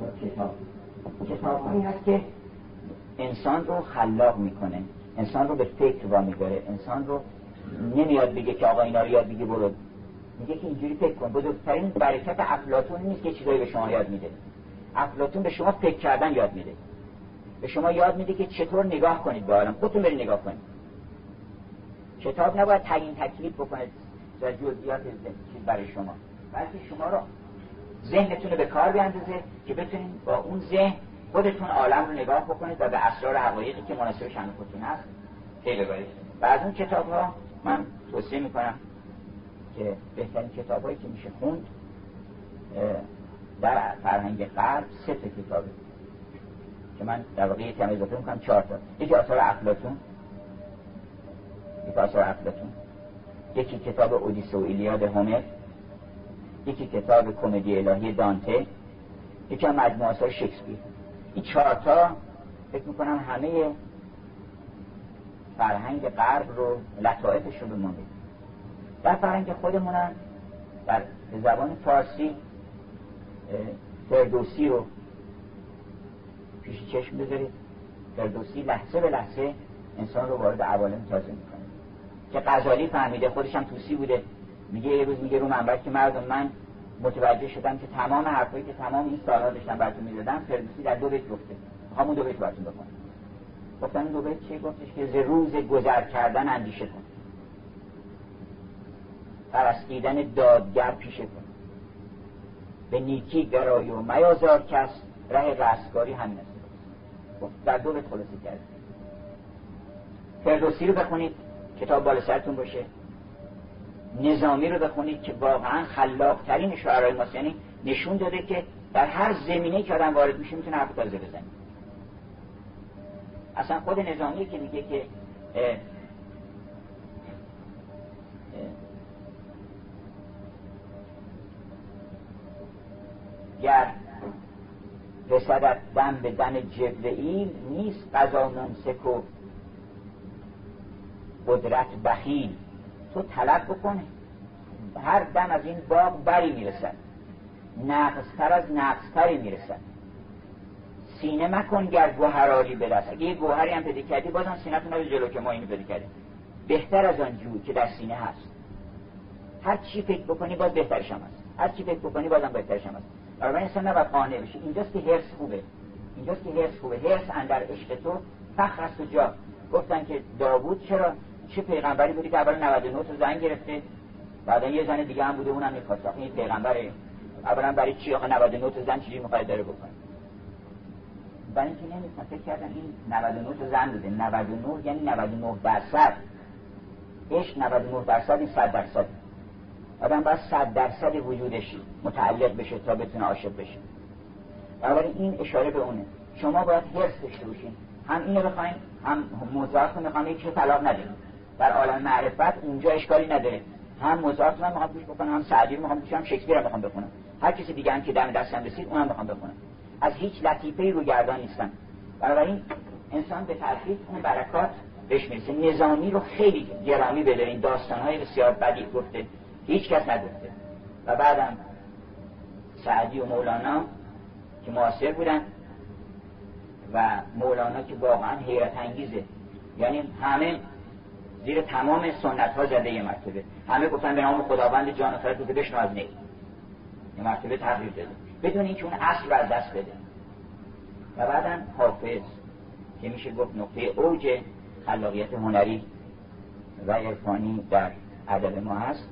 یا کتاب. کتاب هایی هست که انسان رو خلاق می‌کنه. انسان رو به فکر با میداره. انسان رو نمیاد بگه که آقا اینا رو یاد بگی برو. میگه که اینجوری فکر کن. بزرگترین برکت افلاتون نیست که چیزایی به شما یاد میده. افلاتون به شما فکر کردن یاد میده. به شما یاد میده که چطور نگاه کنید به عالم خودتون برید نگاه کنید. کتاب نباید تعیین تکلیف بکنه. در جزئیات چیز برای شما. بلکه شما رو ذهنتون رو به کار بیاندازه که بتونید با اون ذهن خودتون عالم رو نگاه بکنید و به اسرار حقایقی که مناسب شأن خودتون هست پی ببرید و از اون کتاب من توصیه می‌کنم که بهترین کتاب هایی که میشه خوند در فرهنگ غرب سه تا کتابه که من در واقع یکی هم اضافه می‌کنم چهار تا. یکی آثار افلاتون یکی آثار افلاتون یکی کتاب اودیسه و ایلیاد هومر یکی کتاب کمدی الهی دانته یکی هم مجموعه آثار شکسپیر. این چهار تا فکر می‌کنم همه فرهنگ غرب رو لطائفش رو به ما در فرهنگ خودمونم در زبان فارسی فردوسی رو پیش چشم بذارید. فردوسی لحظه به لحظه انسان رو وارد عوالم تازه می‌کنه. که غزالی فهمیده خودش هم توسی بوده. میگه یه روز میگه رو منبر که مردم من متوجه شدم که تمام حرفایی که تمام این سالها داشتم براتون می‌دادم فردوسی در دو بیت گفته. می‌خوام اون دو بیت براتون بکنم گفتن دو بیت چی؟ گفتش که ز روز گذر کردن اندیشه کن. پرستیدن دادگر پیشه کن. به نیکی گرای و میازار کس ره رستگاری همین است. در دو بیت خلاصی کرد فردوسی رو بخونید. کتاب بالا سرتون باشه. نظامی رو بخونید که واقعا خلاقترین شعرهای ماست. یعنی نشون داده که در هر زمینه که آدم وارد میشه می‌تونه حرف تازه بزنه. اصلا خود نظامی که میگه که گر رسدت دم به دم جبرئیل نیست قضا ممسک و قدرت بخیل. تو طلب بکنه. هر دم از این باغ بری می‌رسد. نقصتر از نقصتری می‌رسد. سینه مکن گر گوهراری برس اگه یه گوهری هم پیدا کردی بازم سینه رو جلو که ما اینو پیدا کردیم. بهتر از آن جوی که در سینه هست. هر چی فکر بکنی باز بهترش هم هست. هر چی فکر بکنی بازم بهترش هم هست. برای انسان نباید قانع بشه اینجاست که هرس خوبه. اینجاست که هرس خوبه. هرس اندر عشق تو فخر است و جا. گفتن که داوود چرا چه پیغمبری بودی که اول 99 تا زن گرفته؟ بعدا یه زن دیگه هم بوده اونم می‌خواست این پیغمبره. اولا برای چی آخه 99 تا زن چیزی می‌خواد داره بکنه؟ برای اینکه نمی‌تونم فکر کردن این 99 تا زن بوده. 99 یعنی 99 درصد. عشق 99 درصد این 100 درصد. آدم باید 100 درصد وجودش متعلق بشه تا بتونه عاشق بشه. بنابراین این اشاره به اونه. شما باید حرص داشته باشین. هم اینو بخواین هم موزارت رو می‌خوام یک طلاق ندیم در عالم معرفت اونجا اشکالی نداره. هم موزارت رو می‌خوام گوش بکنم هم سعدی رو می‌خوام هم شکسپیر رو می‌خوام بخونم. هر کسی دیگه هم که دم دستم رسید اونم می‌خوام بخونم. از هیچ لطیفه رو گردان نیستم. بنابراین انسان به ترتیب اون برکات بهش می‌رسه. نظامی رو خیلی گرامی بدارین داستانهای بسیار بدی گفته. هیچ کس نگفته. و بعدم سعدی و مولانا که معاصر بودن و مولانا که واقعا حیرت انگیزه. یعنی همه زیر تمام سنت ها زده یه مرتبه. همه گفتن به نام خداوند جان آخرت رو بشنو از نی. یه مرتبه تغییر داده. بدون اینکه اون اصل از دست بده. و بعدا حافظ که میشه گفت نقطه اوج خلاقیت هنری و عرفانی در ادب ما هست.